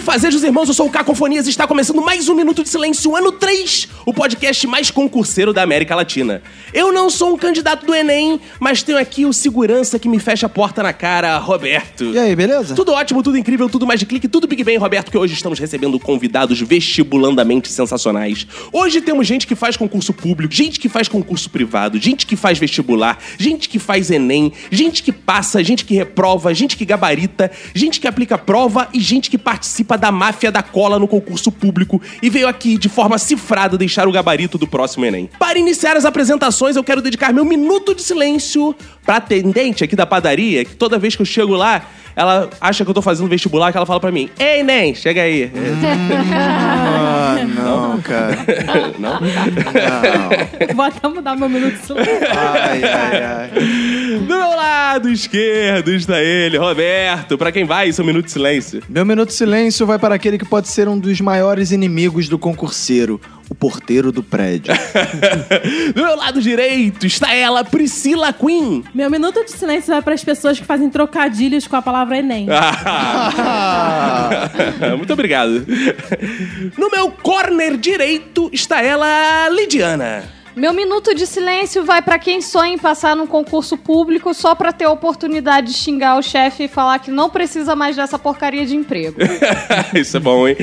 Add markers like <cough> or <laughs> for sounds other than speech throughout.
Bem, fazejos irmãos, eu sou o Cacofonias e está começando mais um Minuto de Silêncio, ano 3, o podcast mais concurseiro da América Latina. Eu não sou um candidato do Enem, mas tenho aqui o segurança que me fecha a porta na cara, Roberto. E aí, beleza? Tudo ótimo, tudo incrível, tudo mais de clique, tudo Big Bang, Roberto, que hoje estamos recebendo convidados vestibulandamente sensacionais. Hoje temos gente que faz concurso público, gente que faz concurso privado, gente que faz vestibular, gente que faz Enem, gente que passa, gente que reprova, gente que gabarita, gente que aplica prova e gente que participa da máfia da cola no concurso público e veio aqui de forma cifrada deixar o gabarito do próximo Enem. Para iniciar as apresentações, eu quero dedicar meu minuto de silêncio pra atendente aqui da padaria, que toda vez que eu chego lá, ela acha que eu tô fazendo vestibular, que ela fala pra mim: Ei, Enem, chega aí. Ah, não, cara. <laughs> Não? Não. Vou até mudar meu minuto de silêncio. Ai, ai, ai. Do meu lado esquerdo está ele, Roberto. Pra quem vai, isso é um minuto de silêncio. Meu minuto de silêncio vai para aquele que pode ser um dos maiores inimigos do concurseiro, o porteiro do prédio. <laughs> Do meu lado direito está ela, Priscila Queen. Meu minuto de silêncio vai para as pessoas que fazem trocadilhos com a palavra Enem. <laughs> Ah. Muito obrigado. No meu corner direito está ela, Lidiana. Meu minuto de silêncio vai pra quem sonha em passar num concurso público só pra ter a oportunidade de xingar o chefe e falar que não precisa mais dessa porcaria de emprego. <laughs> Isso é bom, hein?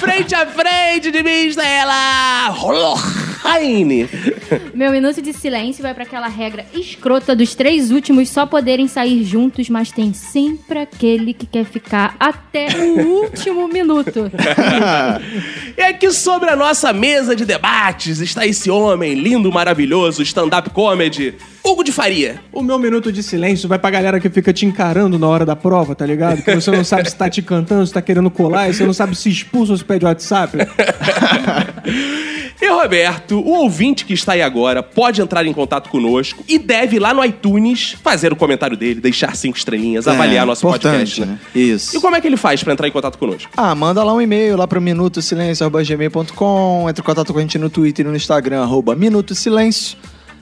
frente a frente de mim está ela, Rolohane. Meu minuto de silêncio vai pra aquela regra escrota dos três últimos só poderem sair juntos, mas tem sempre aquele que quer ficar até o <laughs> último minuto. <laughs> E aqui sobre a nossa mesa de debates está esse homem lindo, maravilhoso, stand-up comedy, Hugo de Faria. O meu minuto de silêncio vai pra galera que fica te encarando na hora da prova, tá ligado? Que você não sabe se tá te cantando, se tá querendo colar, e você não sabe se expulsa ou se pede WhatsApp. <laughs> E Roberto, o ouvinte que está aí agora pode entrar em contato conosco e deve ir lá no iTunes fazer o comentário dele, deixar cinco estrelinhas, avaliar É, nosso importante, podcast, né? né? Isso. E como é que ele faz pra entrar em contato conosco? Ah, manda lá um e-mail lá pro minutosilencio.gmail.com Entre em contato com a gente no Twitter e no Instagram, arroba Minuto Silêncio.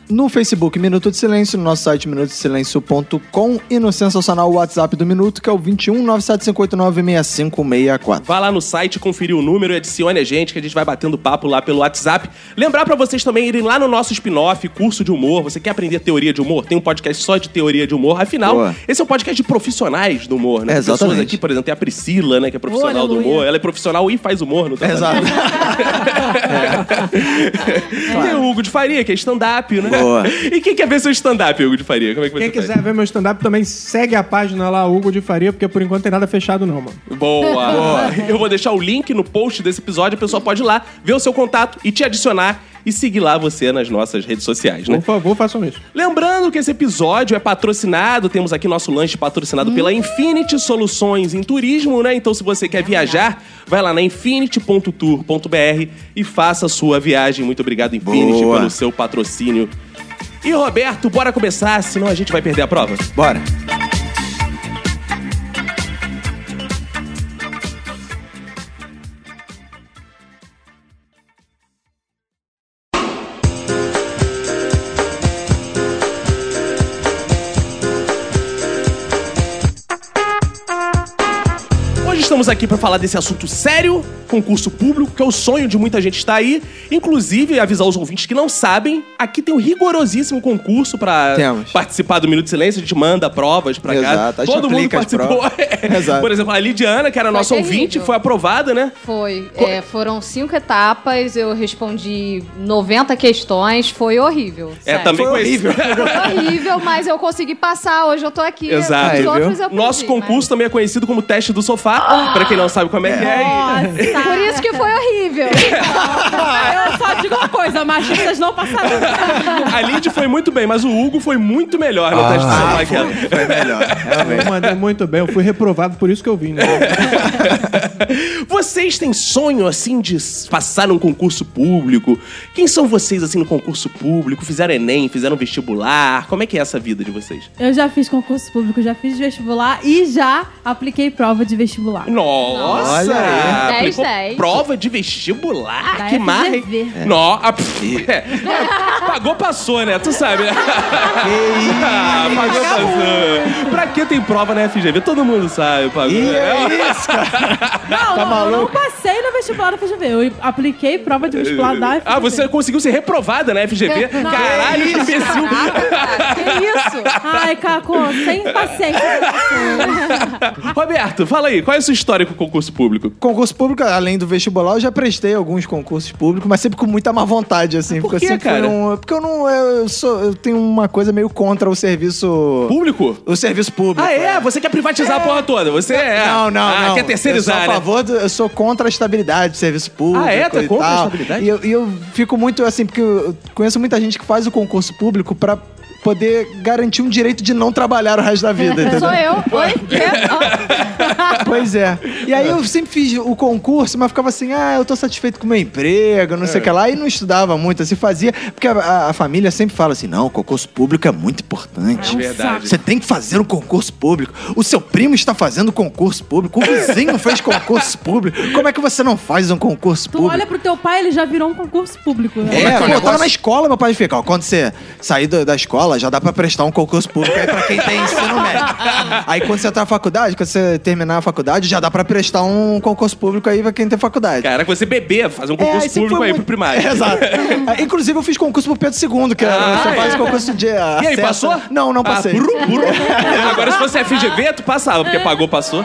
No Facebook, Minuto de Silêncio, no nosso site minutosilencio.com e no sensacional WhatsApp do Minuto, que é o 21 975896564. Vá lá no site, conferir o número e adicione a gente, que a gente vai batendo papo lá pelo WhatsApp. Lembrar pra vocês também irem lá no nosso spin-off, curso de humor. Você quer aprender teoria de humor? Tem um podcast só de teoria de humor. Afinal, Boa. esse é um podcast de profissionais do humor, né? É, Pessoas exatamente. aqui, por exemplo, tem a Priscila, né? Que é profissional do Aleluia. humor. Ela é profissional e faz humor no trabalho. Exato. <laughs> <laughs> Tem o Hugo de Faria, que é stand-up, né? Boa. <laughs> E quem quer ver seu stand-up, Hugo de Faria? Como é que Quem faz? quiser ver meu stand-up também segue a página lá, Hugo de Faria, porque por enquanto tem nada fechado não, mano. Boa. <laughs> Boa. Eu vou deixar o link no post desse episódio, a pessoa pode ir lá, ver o seu contato e te adicionar e seguir lá você nas nossas redes sociais, né? Por favor, façam isso. Lembrando que esse episódio é patrocinado, temos aqui nosso lanche patrocinado pela Infinity Soluções em Turismo, né? Então, se você quer viajar, vai lá na infinity.tour.br e faça a sua viagem. Muito obrigado, Infinity, Boa. pelo seu patrocínio. E Roberto, bora começar, senão a gente vai perder a prova. Bora. Aqui para falar desse assunto sério, concurso público, que é o sonho de muita gente estar aí. Inclusive, avisar os ouvintes que não sabem, aqui tem um rigorosíssimo concurso para participar do Minuto de Silêncio. A gente manda provas para cá. Todo mundo participou. <laughs> É. Exato. Por exemplo, a Lidiana, que era Foi nossa terrível. ouvinte, foi aprovada, né? Foi. é, foram cinco etapas, eu respondi 90 questões, foi horrível. É, sério. também Foi conhecido. Foi horrível, mas eu consegui passar. Hoje eu tô aqui. Exato. Os Aí, outros eu perdi, Nosso concurso também é conhecido como teste do sofá. Pra quem não sabe como é que é. Nossa. Por isso que foi horrível. <laughs> Eu só digo uma coisa, machistas não passarão. A Lid foi muito bem, mas o Hugo foi muito melhor no teste de São Michael. Foi melhor. Eu mandei muito bem, eu fui reprovado, por isso que eu vim, né? <laughs> Vocês têm sonho, assim, de passar num concurso público? Quem são vocês, assim, no concurso público? Fizeram Enem, fizeram vestibular? Como é que é essa vida de vocês? Eu já fiz concurso público, já fiz vestibular e já apliquei prova de vestibular. Nossa! Olha aí. Aplicou 10, 10. Prova de vestibular? Da que marra, hein? FGV. Nó, a- pff, é. Pagou, passou, né? Tu sabe. Ah, Pagou, passou. Pra que tem prova na FGV? Todo mundo sabe. Pagou. E é isso, <laughs> cara. Não, Tá não, eu não maluco? passei no vestibular da FGV. Eu apliquei prova de vestibular da FGV. Ah, você conseguiu ser reprovada na FGV? Caralho, que imbecil. que isso? Ai, Caco, sem paciência. <laughs> Roberto, fala aí, qual é a sua história com o concurso público? Concurso público, além do vestibular, eu já prestei alguns concursos públicos, mas sempre com muita má vontade, assim. Por porque fui cara? um- porque eu não. Eu, sou, eu tenho uma coisa meio contra o serviço. Público? O serviço público. Ah, é? Você quer privatizar a porra toda? Você é. Não, não, ah, não. quer terceirizar, eu sou a né? favor do, eu sou contra a estabilidade do serviço público. Ah, é? É e contra a estabilidade? E eu, e eu fico muito assim, porque eu conheço muita gente que faz o concurso público pra poder garantir um direito de não trabalhar o resto da vida, entendeu? Sou eu. Oi? Ó. <laughs> Pois é. E aí eu sempre fiz o concurso, mas ficava assim, ah, eu tô satisfeito com o meu emprego, não sei É. o que lá, e não estudava muito, assim, fazia. Porque a, a- a família sempre fala assim, não, o concurso público é muito importante. É verdade. Você tem que fazer um concurso público. O seu primo está fazendo concurso público, o vizinho fez concurso público. Como é que você não faz um concurso Tu público? olha pro teu pai, ele já virou um concurso público. Né? É, é é pô, eu negócio? tava na escola, meu pai fica, ó, quando você sair da, da escola, já dá pra prestar um concurso público aí pra quem tem <laughs> ensino médio. Aí quando você tá na faculdade, quando você terminar a faculdade, já dá pra prestar um concurso público aí pra quem tem faculdade. Cara, você beber, fazer um É, concurso aí sempre público aí muito- pro primário. É, <laughs> exato. <laughs> É, Inclusive, eu fiz concurso pro Pedro II, que Ah, você é? faz concurso de E aí, passou? Não, não passei. Ah, buru, buru. Agora, se fosse FGV, tu passava, porque pagou, passou.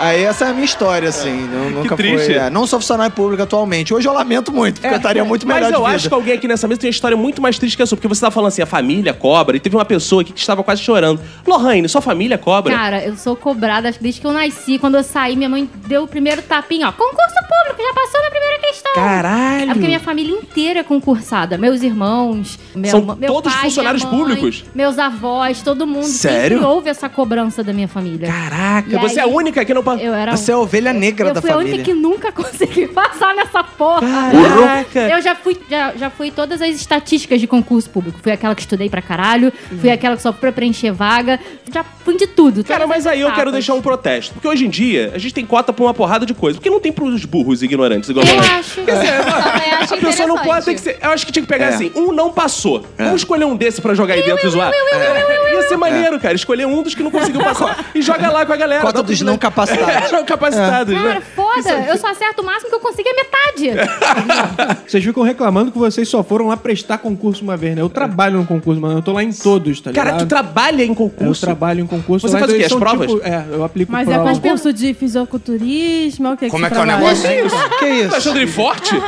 Aí essa é a minha história, assim. Não, nunca triste. Foi, é, não sou funcionário público atualmente. Hoje eu lamento muito, porque eu estaria muito melhor Mas eu de vida. acho que alguém aqui nessa mesa tem uma história muito mais triste que a sua, porque você tava falando assim, a família cobra, e teve uma pessoa aqui que estava quase chorando. Lohane, sua família cobra? Cara, eu sou cobrada acho que desde que eu nasci. Quando eu saí, minha mãe deu o primeiro tapinha, ó. Concurso público, já passou na primeira questão. Caralho! É porque minha família inteira é concursada. Meus irmãos, meu, São meu todos pai, funcionários minha mãe, públicos? Meus avós, todo mundo. Sério? Sempre houve essa cobrança da minha família. Caraca, E você é a aí, única que não passou. Eu era Você é a ovelha negra eu da fui a família. única que nunca <laughs> consegui passar nessa porra. Caraca! Eu já fui, já, já fui todas as estatísticas de concurso público. Fui aquela que estudei pra caralho, fui aquela que só pra preencher vaga. Já fui de tudo. Cara, todas mas as aí eu quero etapas. deixar um protesto. Porque hoje em dia, a gente tem cota pra uma porrada de coisa. Porque não tem pros burros e ignorantes igual Eu a gente. acho. Também acho <laughs> A pessoa não pode ter que ser. Eu acho que tinha que pegar É. assim: um não passou. Vamos escolher um desse pra jogar aí dentro e zoar. É. Ia ser maneiro, cara. Escolher um dos que não conseguiu <laughs> passar e joga lá com a galera. Cota dos não capacitados. <laughs> não capacitados, Cara, né? foda. Eu só acerto o máximo que eu consigo é metade. Vocês ficam reclamando que vocês só foram lá prestar concurso uma vez, né? Eu trabalho no concurso, mano. Eu tô lá em todos, tá ligado? Cara, tu trabalha em Eu concurso. trabalho em concurso. Você lá, faz o então quê? As são provas? tipo- é, eu aplico Mas é prova. concurso de fisiculturismo, é o que Como é você que é o negócio? Que isso? Que Tá isso? achando ele forte? Eu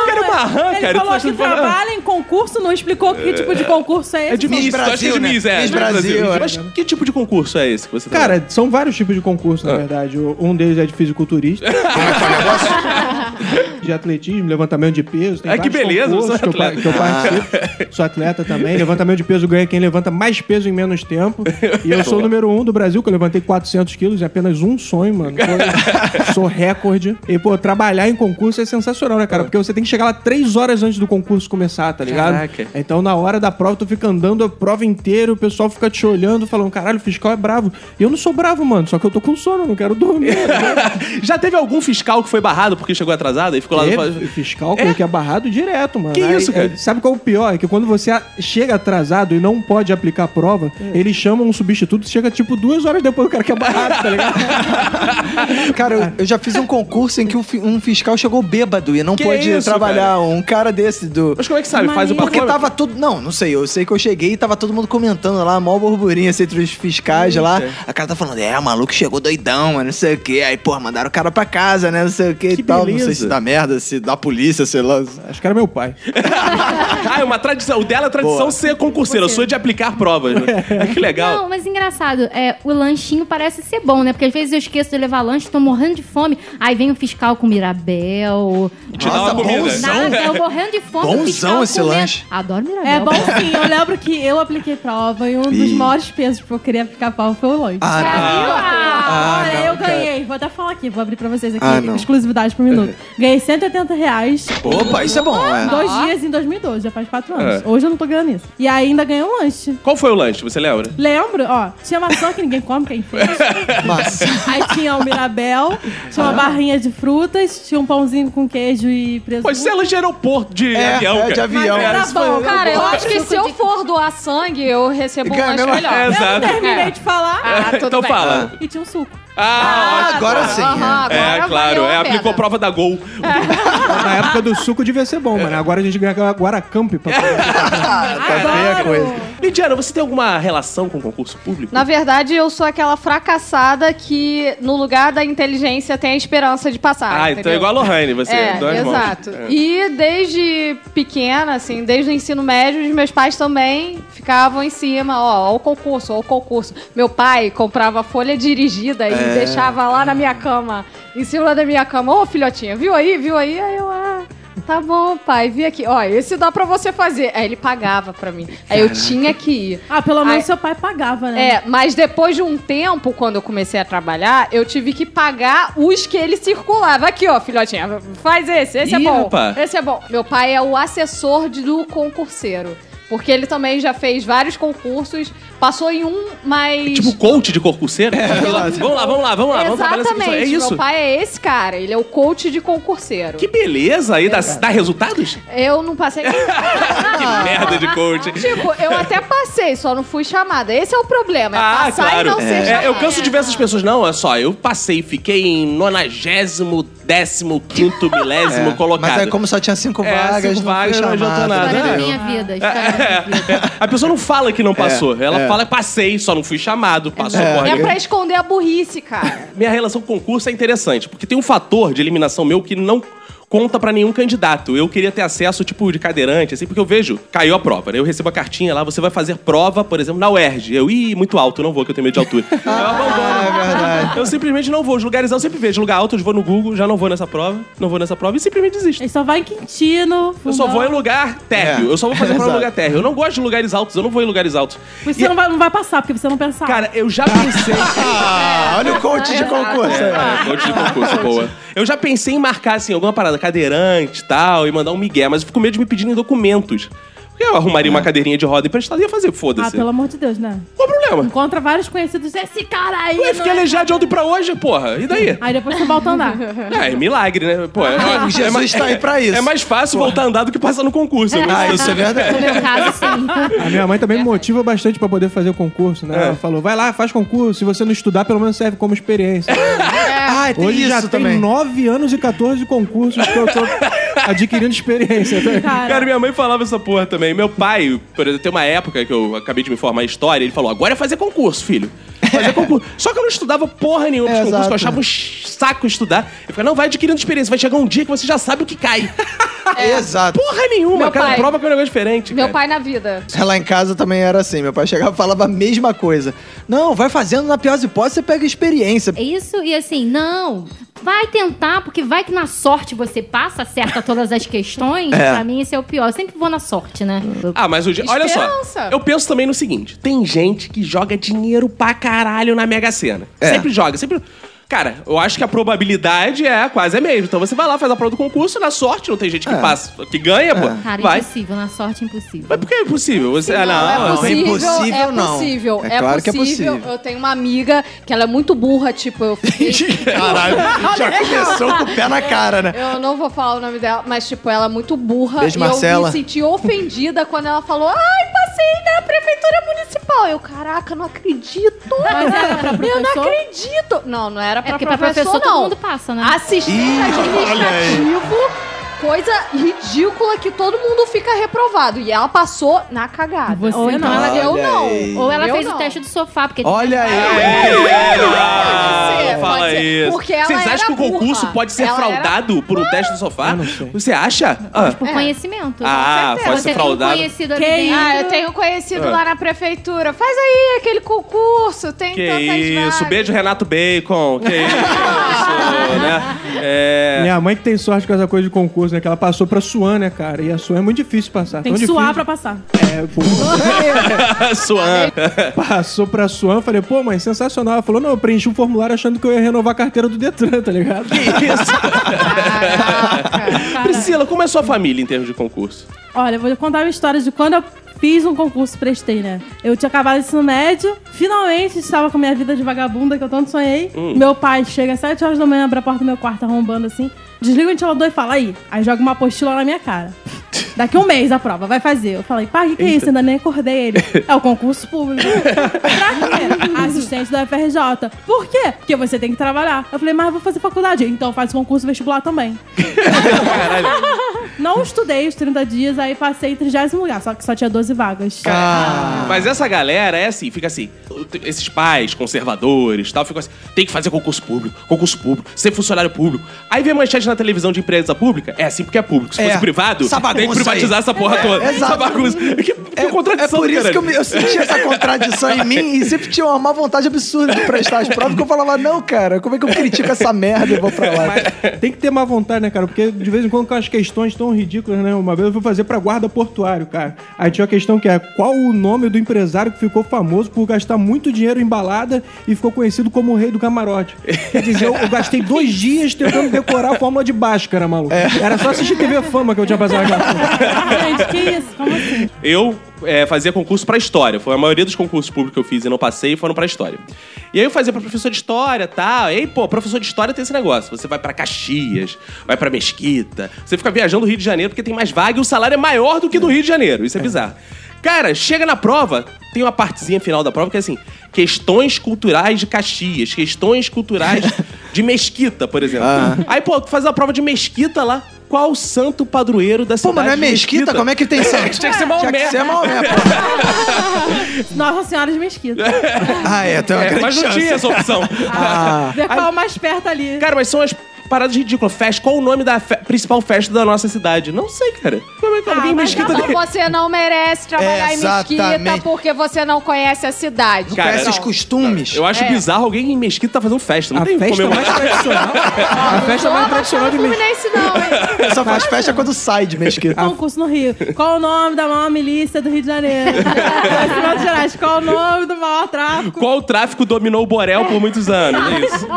<laughs> quero uma rã, Ele cara. falou que tá trabalha em concurso, não explicou que tipo de concurso é esse. É de Miss, que é Brasil, de né? Miss, é. Brasil, é. Mas que tipo de concurso é esse que você Cara, são vários tipos de concurso, Ah. na verdade. O- Um deles é de fisiculturista, <laughs> Como é que é o negócio? de atletismo, levantamento de peso. Tem Ah, que beleza, eu sou concursos que eu, atleta. que eu participo. <laughs> Sou atleta também. Levantamento de peso ganha quem levanta mais peso em menos tempo. E eu sou o número um do Brasil, que eu levantei 400 quilos em apenas um sonho, mano. <laughs> Sou recorde. E, pô, trabalhar em concurso é sensacional, né, cara? Porque você tem que chegar lá três horas antes do concurso começar, tá ligado? Caraca. Então, na hora da prova, tu fica andando a prova inteira, o pessoal fica te olhando, falando, caralho, o fiscal é bravo. E eu não sou bravo, mano, só que eu tô com sono, não quero dormir. <laughs> Já teve algum fiscal que foi barrado porque chegou atrasado e ficou lá no... Teve fiscal que é barrado direto, mano. Que Aí, isso, cara? é, sabe qual é o pior? É que quando você a- chega atrasado e não pode aplicar a prova, É. eles chamam um substituto e chega tipo duas horas depois do cara que é barrado, tá ligado? <laughs> Cara, eu, eu já fiz um concurso em que um, um fiscal chegou bêbado e não Que pôde isso, trabalhar. Um cara desse do. Mas como é que sabe? Faz o. Porque tava tudo. Não, não sei. Eu sei que eu cheguei e tava todo mundo comentando lá, mó burburinho assim, entre os fiscais lá. A cara tá falando, é, o maluco chegou doidão, mano, não sei o quê. Aí, porra, mandaram o cara pra casa, né? Não sei o quê Que e tal. Não beleza. sei se dá merda se da polícia, sei lá. Acho que era meu pai. <laughs> ah, é uma tradição. O dela é tradição Boa. ser concurseiro. Sua é de aplicar provas. Né? Ah, <laughs> que legal. Não, mas engraçado, é, o lanchinho parece ser bom, né? Porque às vezes eu esqueço de levar lanche, tô morrendo de fome. Aí vem o fiscal com Mirabel. Te dá uma Nossa, comida. Nada, eu morrendo de fome. Bonzão esse comendo. lanche. Adoro Mirabel. É bom sim, eu lembro que eu apliquei prova e um dos Ih. maiores pesos que eu queria aplicar prova foi o lanche. Ah. Ah, Ah, eu cara. ganhei, vou até falar aqui, vou abrir pra vocês aqui, Ah, exclusividade por minuto. <laughs> Ganhei 180 reais, Opa, isso é bom, é. dois dias em 2012, já faz quatro anos. É. Hoje eu não tô ganhando isso. E ainda ganhei um lanche. Qual foi o lanche? Você lembra? Lembro, ó, tinha maçã que ninguém come, quem fez. Mas, Aí tinha o Mirabel, tinha uma barrinha de frutas, tinha um pãozinho com queijo e presunto. Pô, isso é lanche de aeroporto, de É, avião, é, cara. de avião. Mas era isso foi- bom. Cara, eu acho que se eu for doar sangue, eu recebo um Ganha lanche mesmo- melhor. É, Eu não exato. terminei É. de falar Ah, tudo então bem. fala. e tinha um suco. Ah, Ah, agora sim. Aham, é, agora claro. valeu a É, aplicou pena. prova da Gol. <laughs> Na época do suco devia ser bom, mano. Agora a gente ganha Guaracamp pra <laughs> tá feia a coisa. Lidiana, você tem alguma relação com concurso público? Na verdade, eu sou aquela fracassada que, no lugar da inteligência, tem a esperança de passar. Ah, então é entendeu? igual a Lohane, você. É, mãos. exato. É. E desde pequena, assim, desde o ensino médio, os meus pais também ficavam em cima, ó, ó o concurso, ó o concurso. Meu pai comprava folha dirigida e É. deixava lá na minha cama, em cima da minha cama. Ô, filhotinha, viu aí, viu aí? Aí eu, ah... Tá bom, pai, vi aqui. Ó, esse dá pra você fazer. Aí ele pagava pra mim. Aí eu tinha que ir. Ah, pelo menos Ai. seu pai pagava, né? É, mas depois de um tempo, quando eu comecei a trabalhar, eu tive que pagar os que ele circulava. Aqui, ó, filhotinha, faz esse, esse Ih, é bom. rapaz. Esse é bom. Meu pai é o assessor do concurseiro. Porque ele também já fez vários concursos, passou em um, mas. Tipo coach de concurseiro? vamos lá, vamos lá, vamos lá, vamos lá. Vamos. Exatamente. É isso? Meu pai é esse cara, ele é o coach de concurseiro. Que beleza aí, dá, dá resultados? Eu não passei. <laughs> Que merda de coach. tipo, eu até passei, só não fui chamada. Esse é o problema, é Ah, passar claro. e não ser É, chamada. eu canso de ver essas pessoas. Não, olha só, eu passei, fiquei em nonagésimo, décimo, quinto, milésimo <laughs> É, colocado. Mas aí, como só tinha cinco É, vagas, cinco não vagas, fui não adiantou nada. História da minha vida. História da minha vida. A pessoa não fala que não passou. Ela é. fala, passei, só não fui chamado. Passou, É. porra. É pra esconder a burrice, cara. Minha relação com concurso é interessante, porque tem um fator de eliminação meu que não conta pra nenhum candidato. Eu queria ter acesso, tipo, de cadeirante, assim, porque eu vejo, caiu a prova, né? Eu recebo a cartinha lá, você vai fazer prova, por exemplo, na UERJ. Eu, ih, muito alto, não vou, que eu tenho medo de altura. eu <laughs> abandono. é verdade. Eu simplesmente não vou. Os lugares altos eu sempre vejo. Lugar alto, eu vou no Google, já não vou nessa prova, não vou nessa prova e simplesmente desisto. Ele só vai em Quintino. Eu só vou em lugar térreo. É. Eu só vou fazer prova em lugar térreo. Eu não gosto de lugares altos, eu não vou em lugares altos. Você não vai, não vai passar, porque você não pensar. Cara, eu já pensei. <laughs> Ah, olha o coach de concurso. aí. É, coach de concurso, boa. Eu já pensei em marcar, assim, alguma parada cadeirante e tal, e mandar um migué, mas eu fico com medo de me pedirem documentos. Porque eu arrumaria uma cadeirinha de roda emprestada e ia fazer, ah, foda-se. pelo amor de Deus, né? Qual o problema? Encontra vários conhecidos. Esse cara aí. Ué, não fiquei é aleijado de ontem pra hoje, porra. E daí? Aí depois você volta a andar. <laughs> É, é milagre, né? Pô, é, Ah, é Jesus mais- tá aí pra isso. É mais fácil voltar a andar do que passar no concurso. vou Ah, isso é verdade. No meu caso, sim. A minha mãe também me motiva bastante pra poder fazer o concurso, né? É. Ela falou, vai lá, faz concurso. Se você não estudar, pelo menos serve como experiência. Ah, tem Hoje isso já também. tem 9 anos e 14 concursos que eu tô <laughs> adquirindo experiência. tá? Cara, Cara, minha mãe falava essa porra também. Meu pai, por exemplo, tem uma época que eu acabei de me formar em história, ele falou: agora é fazer concurso, filho. Fazer concurso. Só que eu não estudava porra nenhuma dos É, concursos, que eu achava um saco estudar. Eu falei, não, vai adquirindo experiência, vai chegar um dia que você já sabe o que cai. <laughs> Exato. Porra nenhuma, Meu cada pai. prova que é um negócio diferente. Meu cara. pai na vida. Lá em casa também era assim. Meu pai chegava e falava a mesma coisa. Não, vai fazendo na pior das hipóteses, você pega experiência. É Isso, e assim, não. Vai tentar, porque vai que na sorte você passa, acerta todas as questões. <laughs> É. Pra mim, esse é o pior. Eu sempre vou na sorte, né? Ah, mas o dia. Olha só. Eu penso também no seguinte: tem gente que joga dinheiro pra caralho na Mega Sena. É. Sempre joga, sempre. Cara, eu acho que a probabilidade é quase a mesma. Então você vai lá, faz a prova do concurso, na sorte, não tem gente que É. passa, que ganha, pô. Cara, vai. impossível. Na sorte, impossível. Mas por que é impossível? Você, ah, não, é não. possível, impossível, é não. possível. É claro que é possível. Eu tenho uma amiga que ela é muito burra, tipo, eu fiquei... <laughs> Caralho, já começou com o pé na cara, né? Eu não vou falar o nome dela, mas, tipo, ela é muito burra. Beijo, e eu Marcela. me senti ofendida quando ela falou: Ai, passei na prefeitura municipal. Eu, caraca, não acredito. Mas era pra Eu não professor? acredito. Não, não era É pra porque pra professor, professor todo não. mundo passa, né? Assistente Ih, olha aí. administrativo. Coisa ridícula que todo mundo fica reprovado. E ela passou na cagada. Você Ou então não. ela deu não. aí. Ou ela Eu fez não. o teste do sofá, porque Olha aí. É, Pode ser, fala pode ser. isso. Porque ela Vocês acham era que o concurso burra. pode ser Ela fraudado por um teste do sofá? Eu não sei. Você acha? Ah, Por conhecimento. Ah, pode Você ser tem um fraudado. conhecido ali dentro. Ah, eu tenho conhecido Ah. lá na prefeitura. Faz aí aquele concurso, tem que tantas isso. vagas. Beijo, Renato Bacon. Que isso, <laughs> né? É... Minha mãe que tem sorte com essa coisa de concurso, né? Que ela passou pra Suan, né, cara? E a Suan é muito difícil passar. Tem que suar difícil. pra passar. É, pô, <laughs> Suan. passou pra Suan, eu falei, pô, mãe, sensacional. Ela falou, não, eu preenchi um formulário achando que eu ia renovar a carteira do Detran, tá ligado? Caraca. Priscila, como é a sua família em termos de concurso? Olha, eu vou contar uma história de quando eu fiz um concurso, prestei, né? Eu tinha acabado o ensino médio, finalmente estava com a minha vida de vagabunda que eu tanto sonhei. Meu pai chega às 7 horas da manhã, abre a porta do meu quarto arrombando assim, desliga o ventilador e fala aí. Aí joga uma apostila na minha cara. Daqui um mês a prova, vai fazer. Eu falei, pai, o que, que é isso? Ainda nem acordei ele. <laughs> É o concurso público. pra quê? Assistente da FRJ. Por quê? Porque você tem que trabalhar. Eu falei, mas eu vou fazer faculdade. Então faz concurso vestibular também. <laughs> Não estudei os 30 dias, aí passei em 30 lugar, só que só tinha 12 vagas. Mas essa galera é assim, fica assim. Esses pais conservadores tal, ficam assim: tem que fazer concurso público, concurso público, ser funcionário público. Aí vê manchete na televisão de empresa pública, é assim porque é público. Se É. fosse privado, Essa tem que privatizar aí. essa porra toda. É, exato. Essa bagunça. Que, que É, contradição, é por isso cara. que eu, me- eu senti essa contradição em mim e sempre tinha uma má vontade absurda de prestar as provas que eu falava, não, cara, como é que eu critico essa merda e vou pra lá? Mas tem que ter má vontade, né, cara? Porque de vez em quando com as questões tão ridículas, né? Uma vez eu fui fazer pra guarda portuário, cara. Aí tinha uma questão que é qual o nome do empresário que ficou famoso por gastar muito dinheiro em balada e ficou conhecido como o rei do camarote. Quer dizer, eu, eu gastei dois dias tentando decorar a fórmula de Bhaskara, maluco. Era só assistir TV Fama que eu tinha passado aquela. <laughs> Gente, que isso? Como assim? Eu é, fazia concurso pra história. Foi a maioria dos concursos públicos que eu fiz e não passei foram pra história. E aí eu fazia pra professor de história e tal. E aí, pô, professor de história tem esse negócio. Você vai pra Caxias, vai pra Mesquita. Você fica viajando o Rio de Janeiro porque tem mais vaga e o salário é maior do que do Rio de Janeiro. Isso é bizarro. Cara, chega na prova, tem uma partezinha final da prova que é assim: questões culturais de Caxias, questões culturais <laughs> de Mesquita, por exemplo. Aí, pô, tu faz a prova de Mesquita lá. Qual o santo padroeiro da Pô, cidade mas não é de mesquita? Como é que tem santo? <laughs> Tinha que ser Maomé. Tinha que ser Maomé, pô. <laughs> Nossa Senhora de Mesquita. Ah, é, tem uma É, grande mas não chance. tinha essa opção. Ah, Ver qual é o mais perto ali. Cara, mas são as paradas ridículas. Festa, qual o nome da fe- principal festa da nossa cidade? Não sei, cara. Como é que alguém em mas Mesquita Então você não merece trabalhar em Mesquita porque você não conhece a cidade. Cara, conhece os costumes. Eu acho É. bizarro alguém em Mesquita tá fazendo festa. Não A tem festa <laughs> mais tradicional. A festa Não mais tradicional de Mesquita. Não, hein? <laughs> Só faz festa quando sai de mesquita. Concurso no Rio. Qual o nome da maior milícia do Rio de Janeiro? <laughs> Gerais. Qual o nome do maior tráfico? Qual o tráfico dominou o Borel por muitos anos? É isso.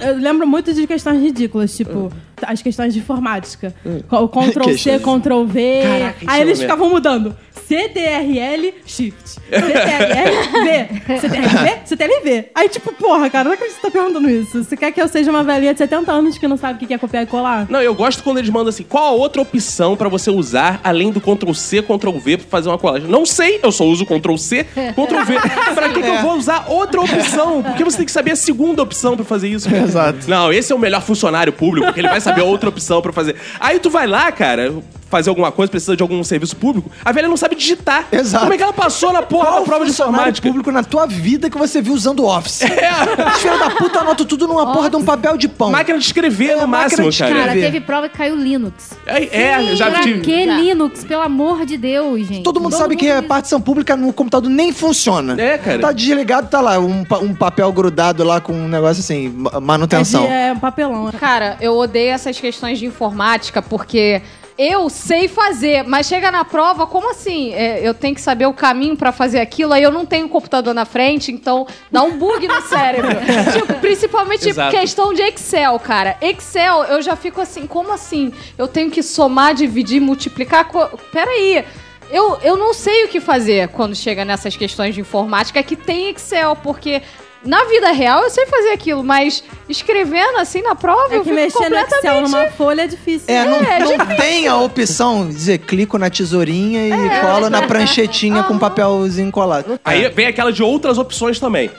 Eu lembro muito de questões ridículas, tipo, as questões de informática. Co- Ctrl C, Questões. Ctrl V. Caraca, isso Aí é eles ficavam mudando. CTRL Shift. CTRL V. CTRL V, CTRL V. Aí, tipo, porra, cara, não acredito que você tá perguntando isso. Você quer que eu seja uma velhinha de 70 anos que não sabe o que é copiar e colar? Não, eu gosto quando eles mandam assim: qual a outra opção pra você usar além do Ctrl C, Ctrl V pra fazer uma colagem? Não sei, eu só uso Ctrl C, Ctrl V. <laughs> pra que, que eu vou usar outra opção? Porque você tem que saber a segunda opção pra fazer isso. Exato. Não, esse é o melhor funcionário público, porque ele vai saber a outra opção pra fazer. Aí tu vai lá, cara, fazer alguma coisa, precisa de algum serviço público, a velha não sabe digitar. Exato. Como é que ela passou na porra Qual da prova de informática? público na tua vida que você viu usando Office? <laughs> É. Os filhos da puta anotam tudo numa porra de um papel de pão. Máquina de escrever, É, no máximo, de cara. Cara, teve prova que caiu Linux. É, é, já pra tive. que. Linux? Pelo amor de Deus, gente. Todo mundo sabe que a partição pública no computador nem funciona. É, cara. Tá desligado, tá lá, um, um papel grudado lá com um negócio assim, ma- É, manutenção. de, é um papelão. Cara, eu odeio essas questões de informática porque eu sei fazer, mas chega na prova, como assim? É, eu tenho que saber o caminho pra fazer aquilo, aí eu não tenho um computador na frente, então dá um bug no <laughs> cérebro. tipo, principalmente Exato. questão de Excel, cara. Excel, eu já fico assim, como assim? Eu tenho que somar, dividir, multiplicar. Co... Peraí. Eu, eu não sei o que fazer quando chega nessas questões de informática que tem Excel, porque na vida real eu sei fazer aquilo, mas escrevendo assim na prova É eu que fico mexer no Excel completamente... numa folha é difícil. É, não, É, não tem a opção de dizer clico na tesourinha e É. colo na pranchetinha com papelzinho colado. Aí vem aquela de outras opções também.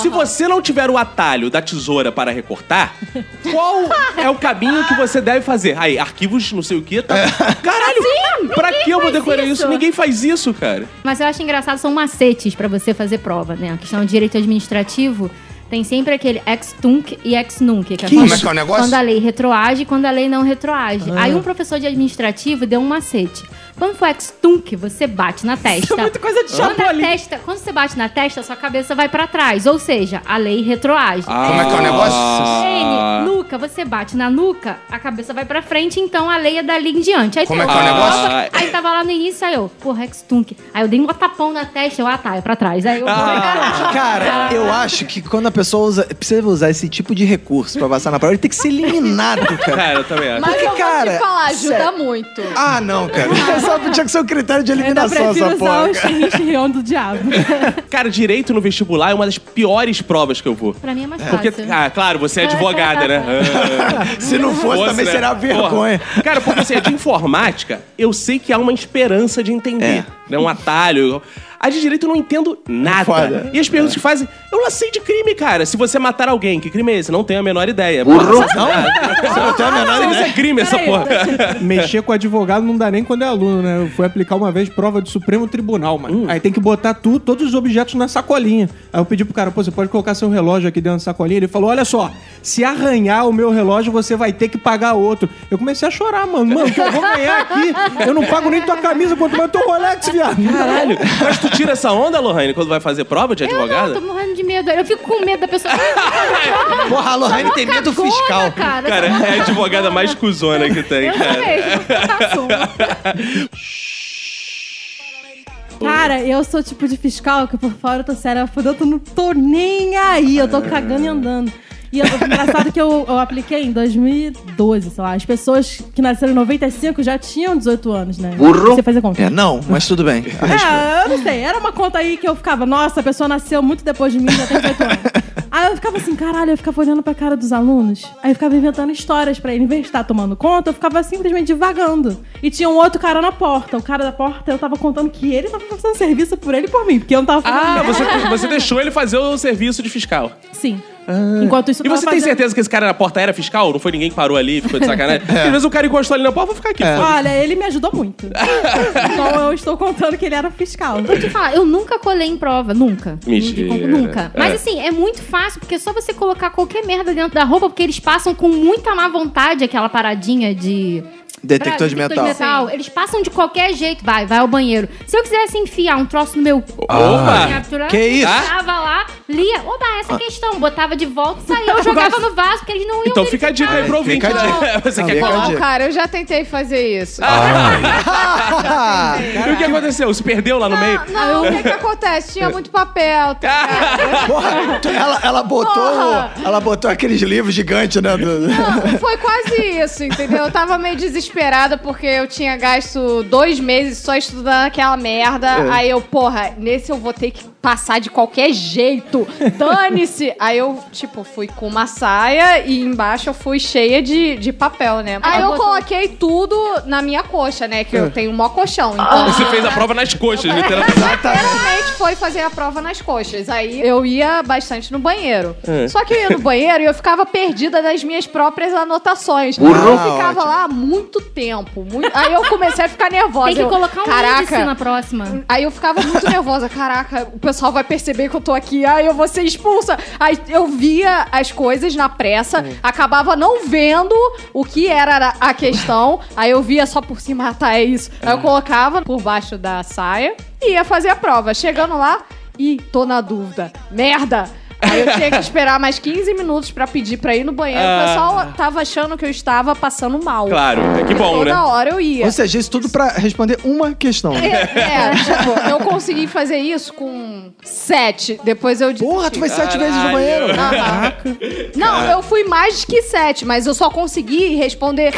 Se você não tiver o atalho da tesoura para recortar, <laughs> qual é o caminho que você deve fazer? Aí, arquivos, não sei o quê. Tá... Caralho! pra que eu vou decorar isso? isso. Ninguém faz isso, cara. Mas eu acho engraçado, são macetes pra você fazer prova, né? A questão de direito administrativo tem sempre aquele ex-tunc e ex-nunc. Que, é Como quando, é que é o negócio? quando a lei retroage e quando a lei não retroage. Ah. Aí um professor de administrativo deu um macete. Quando for ex-tunc, você bate na testa. Isso é muita coisa de Quando, a testa, quando você bate na testa, sua cabeça vai pra trás. Ou seja, a lei retroage. Como é que é o negócio? N, nuca, você bate na nuca, a cabeça vai pra frente, então a lei é dali em diante. Aí Como é que é o negócio? Aí tava lá no início, aí eu, porra, ex-tunk. Aí eu dei um tapão na testa, eu, ah tá, é pra trás. Aí eu, <laughs> Cara, eu acho que quando a pessoa usa, precisa usar esse tipo de recurso pra passar na prova, ele tem que ser eliminado, cara. Cara, <laughs> eu também acho. Mas Porque, eu vou cara, te falar, ajuda sério. muito. Ah, não, cara. Só tinha que ser um critério de eliminação prefiro essa usar porra. o xirrião do diabo. <laughs> Cara, direito no vestibular é uma das piores provas que eu vou. pra mim é mais Porque, fácil. ah, claro, você é advogada, né? Ah. Se não fosse, Fosse, também né? será vergonha. Porra. Cara, porque assim, de informática, eu sei que há uma esperança de entender. É. Né? Um atalho. A de direito eu não entendo nada. Foda. E as perguntas que fazem, eu não sei de crime, cara. Se você matar alguém, que crime é esse? Não tenho a menor ideia. Não? Não? Você não tem a menor Isso ideia. é crime, essa porra. Mexer com advogado não dá nem quando é aluno, né? Eu fui aplicar uma vez prova do Supremo Tribunal, mano. Aí tem que botar tu, todos os objetos na sacolinha. Aí eu pedi pro cara, pô, você pode colocar seu relógio aqui dentro da sacolinha? Ele falou, olha só, se arranhar o meu relógio, você vai ter que pagar outro. Eu comecei a chorar, mano. Mano, que eu vou ganhar aqui? Eu não pago nem tua camisa, quanto mais teu Rolex, viado. Caralho. Mas tu tira essa onda, Lohane, quando vai fazer prova de Eu não, advogada? tô morrendo de medo. Eu fico com medo da pessoa. <laughs> Porra, a Lohane tem medo Cagona, fiscal. Cara, Cara, é a advogada mais cuzona que tem, eu cara. mesmo. Cara, eu sou tipo de fiscal que por fora eu tô séria, eu tô, não tô nem aí, eu tô cagando e andando. E eu, <laughs> engraçado que eu, eu apliquei em 2012, sei lá. As pessoas que nasceram em 95 já tinham 18 anos, né? Burro. Você fazer conta. É, não, mas tudo bem. É, <laughs> eu não sei. Era uma conta aí que eu ficava, nossa, a pessoa nasceu muito depois de mim, já tem 18 anos. <laughs> Aí eu ficava assim, caralho, eu ficava olhando pra cara dos alunos. Aí eu ficava inventando histórias pra ele. Em vez de estar tomando conta, eu ficava simplesmente divagando. E tinha um outro cara na porta. O cara da porta, eu tava contando que ele tava fazendo serviço por ele e por mim, porque eu não tava fazendo Ah, nada. você, você deixou ele fazer o serviço de fiscal. Sim. Enquanto isso, eu E você tem fazendo- certeza que esse cara na porta era fiscal? Não foi ninguém que parou ali, ficou de sacanagem? <laughs> Às vezes o cara encostou ali na porta, vou ficar aqui. foda-se. Olha, ele me ajudou muito. <laughs> então eu estou contando que ele era fiscal. Vou te falar, eu nunca colei em prova, nunca. Mentira. Nunca. Mas É. assim, é muito fácil, porque é só você colocar qualquer merda dentro da roupa, porque eles passam com muita má vontade aquela paradinha de. Detector de Pra- metal. Eles passam de qualquer jeito. Vai, vai ao banheiro. Se eu quisesse enfiar um troço no meu. Opa! Capturar, Que isso? eu Tava lá, lia. Oba, essa questão. Botava de volta, saía. Eu <laughs> jogava no vaso, porque eles não iam. Então fica a dica aí pro ouvinte. Né? <laughs> Você quer. Não, cara, eu já tentei fazer isso. E o que aconteceu? Se perdeu lá no meio? Não, o que que acontece? Tinha muito papel. tá <laughs> ligado? Porra, ela, ela botou. Porra. Ela botou aqueles livros gigantes, né? Não, foi quase isso, entendeu? Eu tava meio desesperada porque eu tinha gasto dois meses só estudando aquela merda. É. Aí eu, porra, nesse eu vou ter que passar de qualquer jeito. Dane-se! <laughs> Aí eu, tipo, fui com uma saia e embaixo eu fui cheia de, de papel, né? Aí eu coloquei tudo na minha coxa, né? Que eu tenho um mó colchão. Então, Você fez a prova nas coxas, literalmente. Literalmente foi fazer a prova nas coxas. Aí eu ia bastante no banheiro. Só que eu ia no banheiro e eu ficava perdida das minhas próprias anotações. Eu ficava lá há muito tempo. muito- Aí eu comecei a ficar nervosa. Tem que Eu, colocar um Caraca. na próxima. Aí eu ficava muito nervosa. Caraca, o pessoal vai perceber que eu tô aqui. Aí eu vou ser expulsa. Aí eu via as coisas na pressa, acabava não vendo o que era a questão. Aí eu via só por cima, ah, tá, é isso. Aí eu colocava por baixo da saia e ia fazer a prova. Chegando lá, e tô na dúvida. Merda! Aí eu tinha que esperar mais 15 minutos pra pedir pra ir no banheiro. Ah. O pessoal tava achando que eu estava passando mal. Claro, que bom, Toda né? hora eu ia. Ou seja, isso tudo pra responder uma questão. É, é, tipo, eu consegui fazer isso com sete. Depois eu desisti. Porra, tu vai sete vezes no Caralho. banheiro? Aham. Não, eu fui mais que sete, mas eu só consegui responder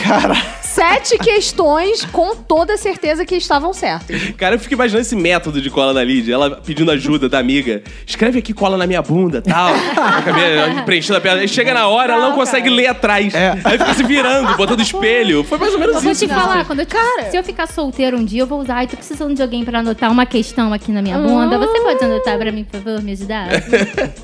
sete questões com toda certeza que estavam certas. Cara, eu fico imaginando esse método de cola na Lídia. Ela pedindo ajuda da amiga. Escreve aqui cola na minha bunda tal. A cabeça Preenchendo a perna. Aí chega na hora, ela não consegue cara. ler atrás. É. Aí fica se virando, botando espelho. Foi mais ou menos Eu vou isso. te falar, quando eu, se eu ficar solteiro um dia, eu vou usar. Ai, tô precisando de alguém pra anotar uma questão aqui na minha bunda. Você pode anotar pra mim, por favor, me ajudar?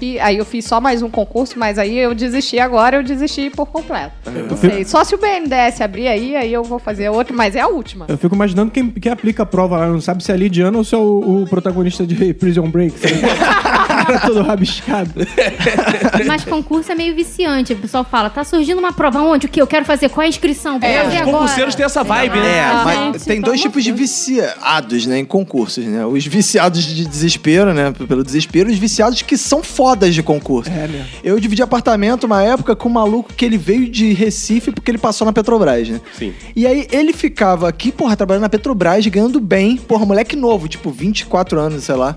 E aí eu fiz só mais um concurso, mas aí eu desisti agora, eu desisti por completo. Não sei. Só se o BNDES abrir aí, aí eu vou fazer outro, mas é a última. Eu fico imaginando quem, quem aplica a prova lá, não sabe se é a Lidiana ou se é o, o protagonista de Prison Break. cara <laughs> todo rabiscado. <laughs> Mas concurso é meio viciante. O pessoal fala, tá surgindo uma prova onde? O que? Eu quero fazer? Qual é a inscrição? Vou É, fazer os concurseiros têm essa vibe, né? É, Ah, mas gente, tem dois amor tipos de de viciados, né, em concursos, né? Os viciados de desespero, né, pelo desespero, e os viciados que são fodas de concurso. É mesmo. Eu dividi apartamento uma época com um maluco que ele veio de Recife porque ele passou na Petrobras, né? Sim. E aí ele ficava aqui, porra, trabalhando na Petrobras, ganhando bem, porra, moleque novo, tipo 24 anos, sei lá.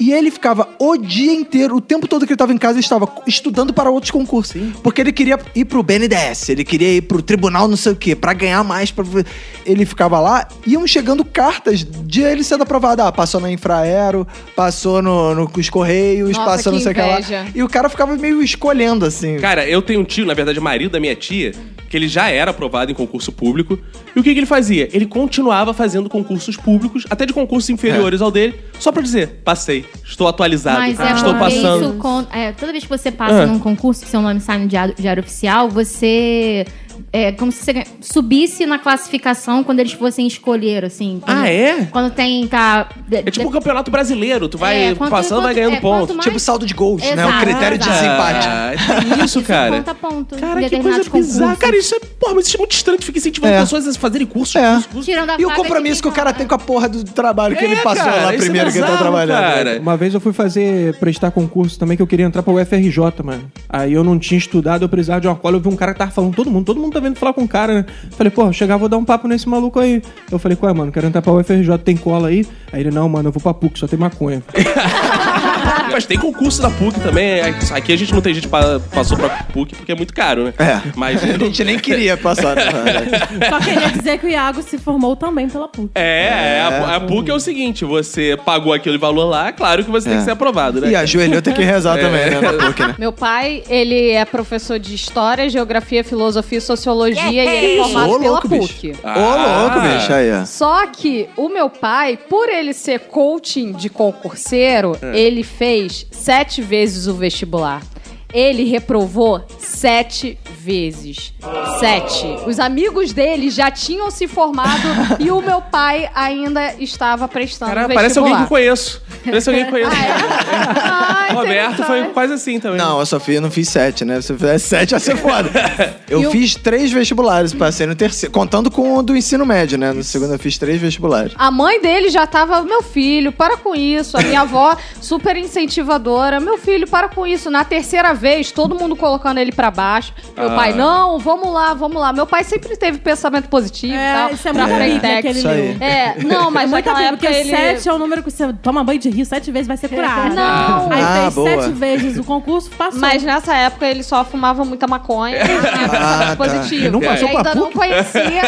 E ele ficava o dia inteiro, o tempo todo que ele tava em casa, ele estava estudando para outros concursos. Porque ele queria ir pro BNDES, ele queria ir pro tribunal não sei o quê, pra ganhar mais. Pra... Ele ficava lá, iam chegando cartas de ele sendo aprovado. Ah, passou na Infraero, passou no, no, nos Correios, Nossa, passou não sei o que lá. E o cara ficava meio escolhendo, assim. Cara, eu tenho um tio, na verdade, marido da minha tia, que ele já era aprovado em concurso público. E o que, que ele fazia? Ele continuava fazendo concursos públicos, até de concursos inferiores ao dele, só pra dizer, passei, estou atualizado, Mas é estou passando. isso é, toda vez que você passa Ah. num concurso que seu nome sai no diário, diário oficial, você. É como se você subisse na classificação quando eles fossem escolher, assim. Quando, Ah, é? Quando tem. Tá, É tipo o campeonato brasileiro, tu vai É, quanto- passando, vai quanto- ganhando é, ponto. mais- Tipo saldo de gols, né? O Exato, critério de exato. desempate. Ah, tem isso, cara. Conta ponto. Cara, que coisa bizarra. Cara, isso é, porra, mas isso é muito estranho. Tu fica incentivando É. pessoas a fazerem cursos, É. cursos, cursos. Tirando a E o compromisso de que o cara tem com a porra do trabalho que É, ele passou cara, lá isso é primeiro que ele tá trabalhando. cara. Uma vez eu fui fazer, prestar concurso também, que eu queria entrar pra UFRJ, mano. Aí eu não tinha estudado, eu precisava de uma cola. Eu vi um cara que tava falando todo mundo, todo mundo tá vendo falar com o cara, né? Falei, pô, chegar, vou dar um papo nesse maluco aí. Eu falei, qual é, mano? Quero entrar pra UFRJ, tem cola aí? Aí ele, não, mano, eu vou pra PUC, só tem maconha. <laughs> Mas tem concurso da PUC também. é, Aqui a gente não tem gente que pa- passou pra PUC porque é muito caro, né? É. Mas. <laughs> A gente nem queria passar. né? Só queria dizer que o Iago se formou também pela PUC. É, é, a, a PUC é o seguinte: você pagou aquele valor lá, claro que você tem É. que ser aprovado, né? E ajoelhou tem que rezar É. também, né? Na PUC, né? Meu pai, ele é professor de História, Geografia, Filosofia e Sociologia e ele é formado Ô, pela louco, PUC. bicho. Ah. Ô, louco, bicho. Aí, ó. Só que o meu pai, por ele ser coaching de concurseiro, É. ele fez sete vezes o vestibular. Ele reprovou sete vezes. Sete. Os amigos dele já tinham se formado <laughs> e o meu pai ainda estava prestando Cara, vestibular. parece alguém que eu conheço. Parece alguém que eu conheço. Ah, é? Ah, Roberto foi quase assim também. Não, a Sofia não fiz sete, né? Se eu fizesse sete, ia ser foda. <laughs> Eu E o- fiz três vestibulares, passei no terceiro. Contando com o do ensino médio, né? No segundo eu fiz três vestibulares. A mãe dele já tava, meu filho, para com isso. A minha avó, super incentivadora. Meu filho, para com isso. Na terceira vez, todo mundo colocando ele pra baixo. Meu Ah. pai, não, vamos lá, vamos lá. Meu pai sempre teve pensamento positivo e É, tal. isso é pra muita Bíblia Frentex. que ele Isso aí. É, não, mas É muita naquela Bíblia, época porque ele... sete é o número que você toma banho de rio sete vezes vai ser curado. Não. Aí Ah, fez boa. sete vezes o concurso, passou. Mas nessa época ele só fumava muita maconha <laughs> e tinha pensamento tá. positivo. Ele não passou e ainda não conhecia,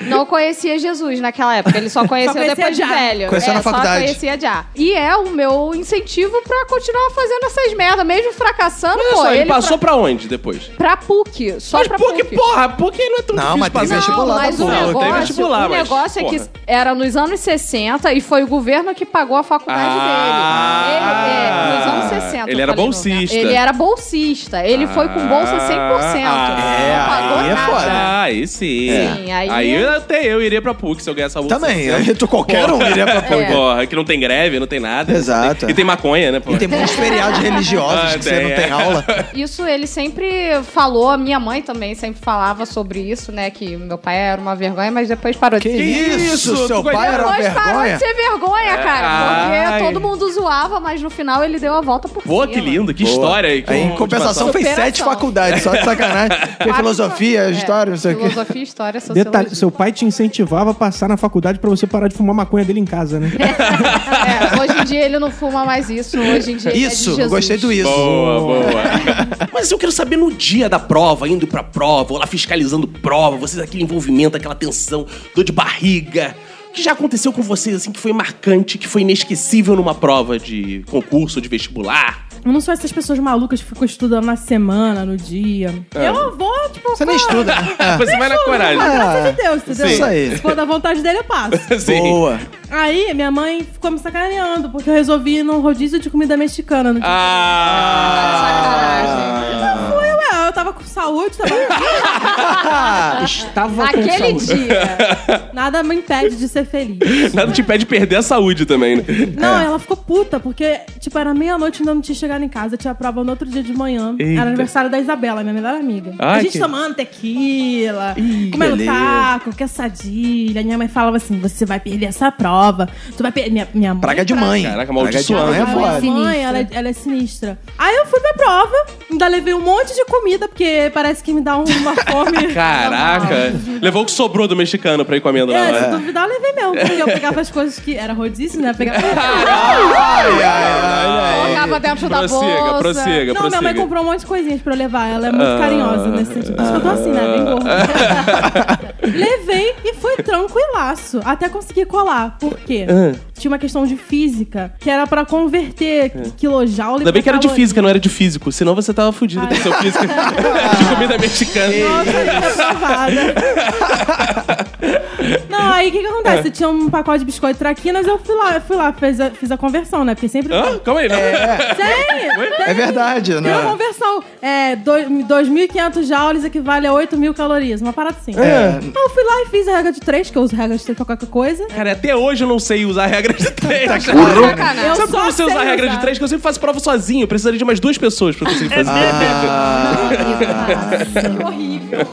não conhecia Jesus naquela época. Ele só conheceu conhecia depois de já. velho. Conheceu é, na faculdade. Só conhecia já. E é o meu incentivo pra continuar fazendo essas merda, mesmo fracassando, Olha só, ele, ele passou pra onde depois? pra, pra PUC, só Mas pra PUC, PUC. porra, PUC não é tão Não, difícil mas passar. vestibular Não, mas o PUC. Não, tem negócio, vestibular, o mas, negócio é que porra. era nos anos 60 e foi o governo que pagou a faculdade Ah. dele. Ele, é, nos anos 60. Ele era falei bolsista. Ele era bolsista. Ele foi com bolsa 100%. Ah, não pagou aí é nada. foda. Ah, aí sim. Sim, aí- eu- até eu iria pra PUC se eu ganhasse a bolsa. Também, aí tu qualquer um iria pra PUC. É. Porra, que não tem greve, não tem nada. Exato. E tem maconha, né, porra? E tem muitos feriados religiosos Ah, que você não é. tem aula. <laughs> Isso ele sempre falou, a minha mãe também sempre falava sobre isso, né? Que meu pai era uma vergonha, mas depois parou de Que ser. isso? isso? Seu pai era uma Depois parou vergonha? de ser vergonha, cara. Ai. Porque todo mundo zoava, mas no final ele deu a volta por Pô, cima. que lindo, que Boa. história. Que Aí, em motivação. compensação, fez Superação. sete faculdades, só de sacanagem. <laughs> Fez filosofia, é, história, não sei o quê. Filosofia, história, sociologia. Detalhe, seu pai te incentivava a passar na faculdade pra você parar de fumar maconha dele em casa, né? <laughs> É, hoje em dia ele não fuma mais isso. Hoje em dia ele é de Isso, eu Jesus. gostei do isso. Boa, boa. <laughs> Mas eu quero saber no dia da prova, indo pra prova, ou lá fiscalizando prova, vocês aquele envolvimento, aquela tensão, dor de barriga. O que já aconteceu com vocês, assim, que foi marcante, que foi inesquecível numa prova de concurso, de vestibular? Eu não sou essas pessoas malucas que ficam estudando na semana, no dia. É. Eu vou, tipo. Você nem estuda, né? É. <laughs> Você vai na coragem. Mas Ah, graças a Deus, entendeu? sim. Isso aí. Se for da vontade dele, eu passo. <laughs> Sim. Boa. Aí, minha mãe ficou me sacaneando, porque eu resolvi ir num rodízio de comida mexicana no dia. Ah! Sacanagem. Ué, eu tava com saúde, tava. <laughs> Estava com Naquele saúde. dia. <laughs> Nada me impede de ser feliz. Nada te impede de perder a saúde também, né? Não, ela ficou puta, porque, tipo, era meia-noite e ainda não tinha chegado em casa. Tinha prova no outro dia de manhã. Eita. Era aniversário da Isabela, minha melhor amiga. Ai, a gente que- tomando tequila, comendo beleza. taco, quesadilha. Minha mãe falava assim: você vai perder essa prova. Tu vai perder. Minha, minha mãe. Praga de pra- mãe. Caraca, Praga de mãe é Minha foda. mãe, Sinistra. ela, é- ela é sinistra. Aí eu fui pra prova, ainda levei um monte de comida, porque parece que me dá um- uma <laughs> fome. Caraca. Levou o que sobrou do mexicano pra ir comendo na É, se duvidar, eu levei mesmo. Porque eu pegava as coisas que. Era rodízio, né? Pegava. <laughs> Colocava dentro da Prossiga, bolsa. prossiga, Não, minha mãe prossiga. comprou um monte de coisinhas pra eu levar. Ela é muito carinhosa nesse sentido. Por isso que eu tô assim, né? Bem gorda. <laughs> Levei e foi tranquilaço. Até conseguir colar. Por quê? Tinha uma questão de física, que era pra converter quilojoule Ainda bem que era de física, não era de físico. Senão você tava fudido com Ai. seu físico de comida mexicana. Nossa, eu reprovada. Não, aí o que que acontece? Tinha um pacote de biscoito traquinas, eu fui lá, eu fui lá, fiz a, fiz a conversão, né? Porque sempre... Hã? Calma aí, não. Tem! É verdade, Tem uma né? conversão. É, dois- 2.500 joules equivale a 8.000 calorias. Uma parada assim. É. Então eu fui lá e fiz a regra de 3, que eu uso regra de 3 pra qualquer coisa. Cara, até hoje eu não sei usar a regra de três. Sacanagem. Eu Sabe só como você usa a regra de usar. três? Que eu sempre faço prova sozinho. Eu precisaria de mais duas pessoas pra conseguir fazer. Que horrível.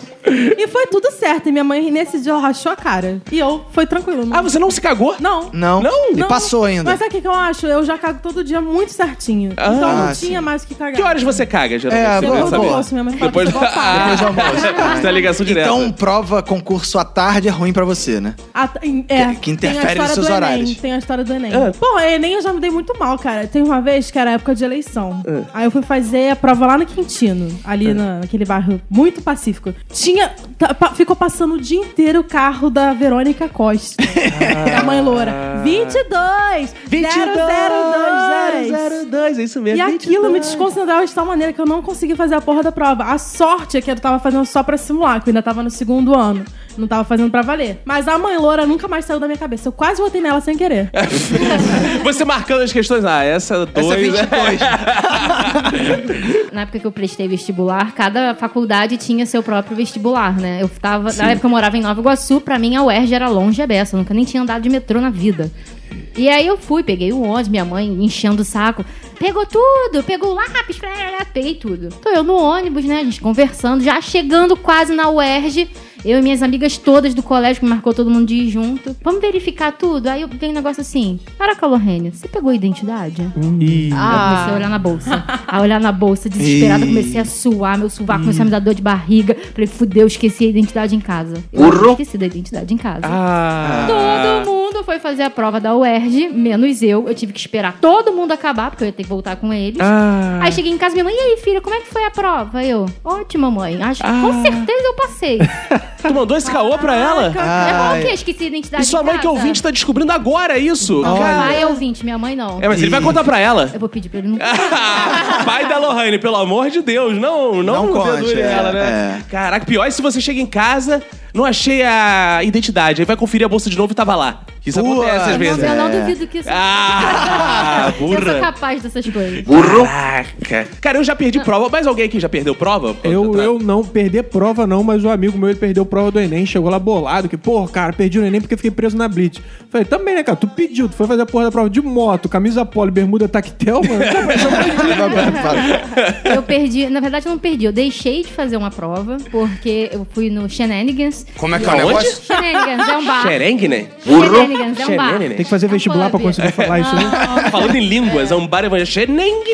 E foi tudo certo. E minha mãe, nesse dia, ela rachou a cara. E eu, foi tranquilo. Não... Ah, você não se cagou? Não. Não. Não? E passou ainda. Mas sabe o que, que eu acho? Eu já cago todo dia muito certinho. então não Ah, tinha mais o que cagar. Que horas você caga, geralmente? É, Você quer Depois do saber? almoço, minha mãe fala Depois que do eu. Depois do almoço. Você <laughs> tem a ligação direta. Então, prova, concurso à tarde é ruim pra você, né? Ah, é, Que- que interfere tem a história nos seus do Enem, horários. Tem a história do Enem. Ah. Pô, Enem eu já me dei muito mal, cara. Tem uma vez que era época de eleição. Ah. Aí eu fui fazer a prova lá no Quintino, ali na- naquele bairro muito pacífico. Tinha. tá- pa- ficou passando o dia inteiro o carro da Verônica Costa. da mãe loura. 22! 002! 002, é isso mesmo. E aquilo me desconcentrava de tal maneira que eu não consegui fazer a porra da prova. A sorte é que eu tava fazendo só pra simular, que eu ainda tava no segundo ano. Não tava fazendo pra valer. Mas a mãe loura nunca mais saiu da minha cabeça. Eu quase votei nela sem querer. <laughs> Você marcando as questões. Ah, essa dois. Essa é 22. Na época que eu prestei vestibular, cada faculdade tinha seu próprio vestibular, né? Eu tava, na época eu morava em Nova Iguaçu, pra mim a UERJ era longe a beça, eu nunca nem tinha andado de metrô na vida. E aí eu fui, peguei o ônibus, minha mãe enchendo o saco. Pegou tudo, pegou o lápis, peguei tudo. Tô eu no ônibus, né, a gente conversando, já chegando quase na UERJ. Eu e minhas amigas todas do colégio, que marcou todo mundo de ir junto. Vamos verificar tudo? Aí eu veio um negócio assim. Caraca, Lorrênia, você pegou a identidade? Aí eu comecei a olhar na bolsa. A olhar na bolsa, desesperada, Ih. comecei a suar, meu sovaco começou a me dar dor de barriga. Falei, fudeu, esqueci a identidade em casa. Eu esqueci da identidade em casa. Ah. Todo mundo foi fazer a prova da UERJ, menos eu. Eu tive que esperar todo mundo acabar, porque eu ia ter que voltar com eles. Ah. Aí cheguei em casa, minha mãe, e aí, filha, como é que foi a prova? Eu, ótima, mãe. Acho que Ah. com certeza eu passei. <laughs> Tu mandou esse caô pra ela? é bom o quê? Esqueci a identidade E sua mãe que é ouvinte tá descobrindo agora isso? Não, Cara. pai é ouvinte, minha mãe não. É, mas ele vai contar pra ela. Eu vou pedir pra ele <laughs> não. Pai da Lohane, pelo amor de Deus, não, não, Não conte, é, ela, né? é. Caraca, pior é se você chega em casa, não achei a identidade, aí vai conferir a bolsa de novo e tava lá. Isso Pua, acontece às Eu vezes. não, eu não É. duvido que isso. Ah, eu sou burra. capaz dessas coisas. Caraca. Cara, eu já perdi prova. Mais alguém aqui já perdeu prova? Eu, eu não perder prova, não, mas o amigo meu ele perdeu prova do Enem, chegou lá bolado, que, porra, cara, perdi o Enem porque fiquei preso na Blitz. Falei, também, né, cara? Tu pediu, tu foi fazer a porra da prova de moto, camisa polo, bermuda tactel, mano. <laughs> Eu perdi, na verdade eu não perdi, eu deixei de fazer uma prova, porque eu fui no Shenanigans. Como é que é o negócio? Shenanigans é um bar. Xerengue, né? Shenanigans é um bar. Shenanigans. Tem que fazer vestibular pra conseguir falar isso <laughs> aí. Falando em línguas, é um bar evangélico. Xerengue.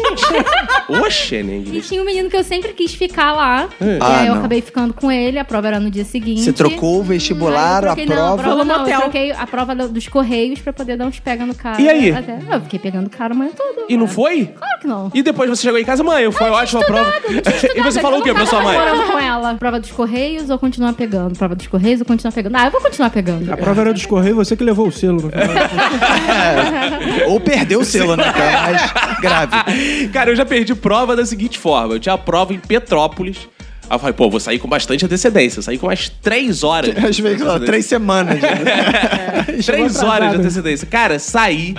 Ô, E Xerengue. tinha um menino que eu sempre quis ficar lá. E Ah, aí eu não. acabei ficando com ele, a prova era no dia seguinte. Você trocou o vestibular, eu a troquei, não, prova. a prova não, eu troquei a prova do- dos correios pra poder dar uns pega no cara. E aí? Até- eu fiquei pegando o cara a manhã toda. E não foi? Claro que não. E depois você chegou em casa, mãe, foi ótima a prova. <laughs> E você falou o quê pra sua mãe? Com ela. Prova dos correios ou continuar pegando? Prova dos correios ou continuar pegando? Ah, eu vou continuar pegando. A prova era dos Correios, você que levou o selo. No final. Ou perdeu o selo, né? É mais grave. Cara, eu já perdi prova da seguinte forma. Eu tinha a prova em Petrópolis. Aí eu falei, pô, vou sair com bastante antecedência. Eu saí com umas três horas. Às vezes, ó, três semanas. <laughs> Três atrasado. horas de antecedência. Cara, saí.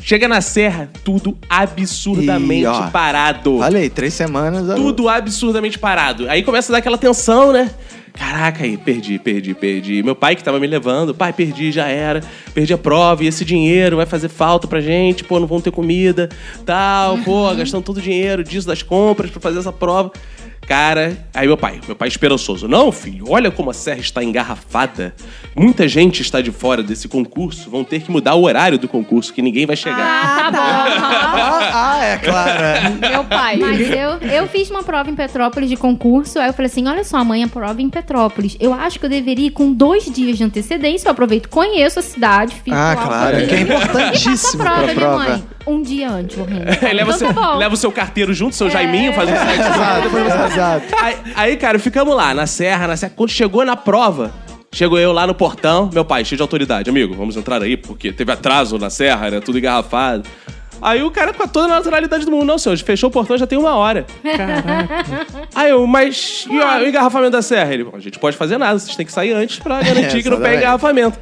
Chega na serra, tudo absurdamente Ih, ó. parado. Olha aí, três semanas. Tudo absurdamente parado. Aí começa a dar aquela tensão, né? Caraca, aí, perdi, perdi, perdi. Meu pai que tava me levando, pai, perdi, já era. Perdi a prova e esse dinheiro vai fazer falta pra gente, pô, não vão ter comida, tal, pô, gastando todo o dinheiro disso, das compras pra fazer essa prova. Cara, aí meu pai, meu pai esperançoso. Não, filho, olha como a serra está engarrafada. Muita gente está de fora desse concurso. Vão ter que mudar o horário do concurso, que ninguém vai chegar. Ah, tá bom. Ah, ah, é claro. é. Meu pai. Mas eu, eu fiz uma prova em Petrópolis de concurso, aí eu falei assim: olha só, amanhã prova em Petrópolis. Eu acho que eu deveria ir com dois dias de antecedência. Eu aproveito, conheço a cidade, fico Ah, claro, que é importantíssimo E faço a prova, minha prova. mãe. Um dia antes, morrendo. <laughs> Leva, então seu, tá leva o seu carteiro junto, seu Jaiminho, faz um <laughs> site. Exato, exato. <laughs> Aí, aí, cara, ficamos lá, na serra, na serra. Quando chegou na prova, chegou eu lá no portão, meu pai, cheio de autoridade. Amigo, vamos entrar aí, porque teve atraso na serra, era tudo engarrafado. Aí o cara com toda a naturalidade do mundo, não, senhor, fechou o portão já tem uma hora. Aí eu, mas e ó, o engarrafamento da serra? Ele, a gente pode fazer nada, vocês têm que sair antes pra garantir que não pega exatamente. engarrafamento.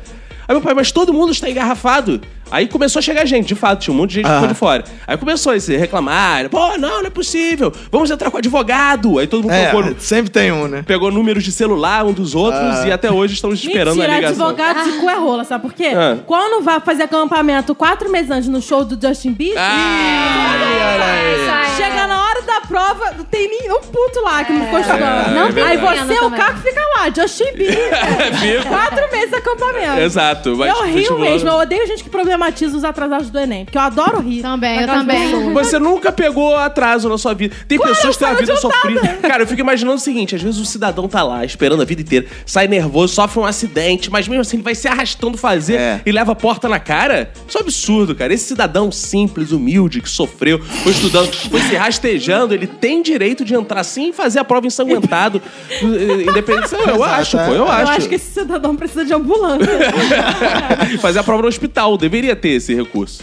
Aí meu pai, mas todo mundo está engarrafado. Aí começou a chegar gente, de fato, tinha um monte de gente que ficou de fora. Aí começou a se reclamar, pô, não, não é possível, vamos entrar com advogado. Aí todo mundo É, colocou, sempre tem um, né? pegou números de celular um dos outros e até hoje estamos esperando Mentira, a ligação. advogados e cu é rola, sabe por quê? Ah. Quando vai fazer acampamento quatro meses antes no show do Justin Bieber, Ah, chega na hora da prova, não tem nenhum puto lá que não ficou estudando. Não tem Aí pena você, o também. Caco, fica lá, Justin Bieber. <laughs> quatro meses de acampamento. Exato. Mas eu rio vestibular- mesmo, eu odeio gente que problematiza os atrasados do Enem, porque eu adoro rir. Também, eu também. pessoas. Você nunca pegou atraso na sua vida. Tem Claro, pessoas que têm eu vida sofrida. Cara, eu fico imaginando o seguinte: às vezes o cidadão tá lá esperando a vida inteira, sai nervoso, sofre um acidente, mas mesmo assim ele vai se arrastando fazer É. e leva a porta na cara. Isso é um absurdo, cara. Esse cidadão simples, humilde, que sofreu, foi estudando, foi se rastejando, ele tem direito de entrar sim e fazer a prova ensanguentado. <laughs> Independente. Eu Exato, acho, pô, eu, Eu acho. acho que esse cidadão precisa de ambulância. <laughs> Fazer a prova no hospital, deveria ter esse recurso.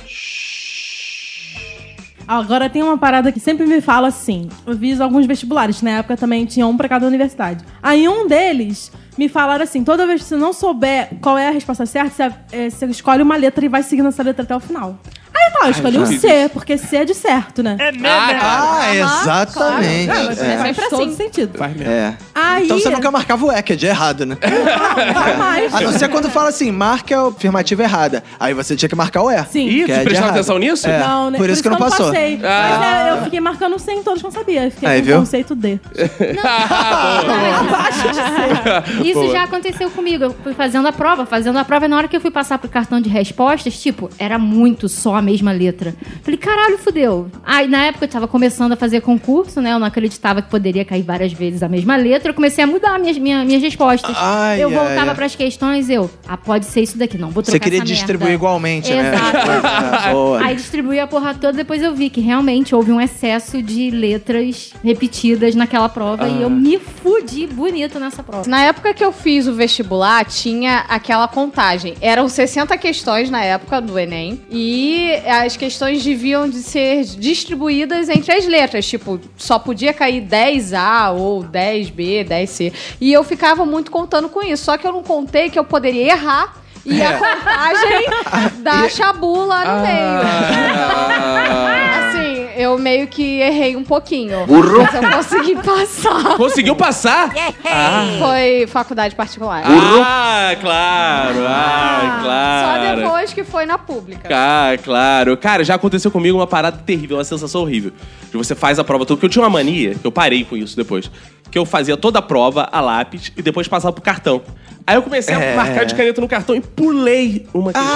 Agora tem uma parada que sempre me fala assim. Eu fiz alguns vestibulares, na época também tinha um pra cada universidade. Aí um deles me falaram assim: toda vez que você não souber qual é a resposta certa, você, é, você escolhe uma letra e vai seguindo essa letra até o final. Aí tá, eu escolhi o C, porque C é de certo, né? É, Ah, exatamente. mas É É. faz sempre todo assim. sentido. Faz mesmo. É. Aí, Então você nunca marcava o E, que é de errado, né? jamais. A não ser quando fala assim, marca a afirmativa errada. Aí você tinha que marcar o E. Sim. Ih, Que é errado. atenção nisso? É. Não, né? Por isso que não eu passou. Passei. Ah. Mas é, eu fiquei marcando 100 em todos que eu não sabia. Eu fiquei Aí, com viu? conceito D. Abaixo de C. Isso já aconteceu comigo. Eu fui fazendo a prova, fazendo a prova, e na hora que eu fui passar pro cartão de respostas, tipo, era muito só a mesma letra. Falei, caralho, fudeu. Aí na época eu tava começando a fazer concurso, né? Eu não acreditava que poderia cair várias vezes a mesma letra. Eu comecei a mudar minhas, minhas, minhas respostas. Ai, eu voltava ai. pras questões, eu, ah, pode ser isso daqui, não. Vou trocar Você queria essa distribuir merda. igualmente, né? Exato. <laughs> É, boa. Aí distribuí a porra toda, depois eu vi que realmente houve um excesso de letras repetidas naquela prova e eu me fudi bonito nessa prova. Na época que eu fiz o vestibular, tinha aquela contagem. Eram 60 questões na época do Enem. E as questões deviam de ser distribuídas entre as letras. Tipo, só podia cair 10A ou 10B, 10C. E eu ficava muito contando com isso. Só que eu não contei que eu poderia errar. E a contagem <laughs> da chabula no meio. <laughs> Assim, eu meio que errei um pouquinho. Burro. Mas eu consegui passar. <laughs> Conseguiu passar? Foi faculdade particular. Ah, claro. Ah, claro. Só depois que foi na pública. Ah, claro. Cara, já aconteceu comigo uma parada terrível, uma sensação horrível. De você faz a prova toda. Porque eu tinha uma mania, que eu parei com isso depois. Que eu fazia toda a prova a lápis e depois passava pro cartão. Aí eu comecei É. a marcar de caneta no cartão e pulei uma questão.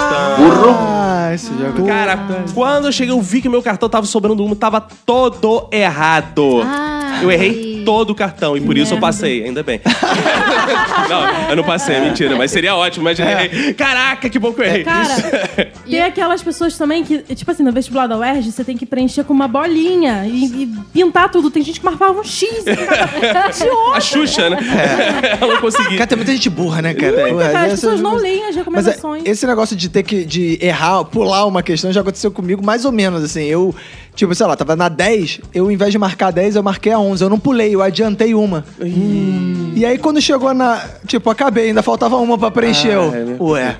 Ah, esse jogo. Cara, quando eu cheguei, eu vi que meu cartão tava sobrando uma, tava todo errado. Ah, eu errei todo o cartão e por isso eu passei, ainda bem. <laughs> não, eu não passei, é mentira, mas seria ótimo, mas eu errei. Caraca, que bom que eu errei. Cara, tem aquelas pessoas também que, tipo assim, no vestibular da UERJ, você tem que preencher com uma bolinha e, e pintar tudo. Tem gente que marcava um X. <laughs> <laughs> A. Xuxa, né? Ela não conseguia. Cara, tem muita gente burra, né, cara? Muita, Porra, as pessoas não leem as Mas é, recomendações. esse negócio de ter que de errar, pular uma questão já aconteceu comigo mais ou menos, assim. Eu, tipo, sei lá, tava na 10, eu, ao invés de marcar 10, eu marquei a 11. Eu não pulei, eu adiantei uma. E aí, quando chegou na. Tipo, acabei, ainda faltava uma pra preencher. eu, Ah, é, né? Ué.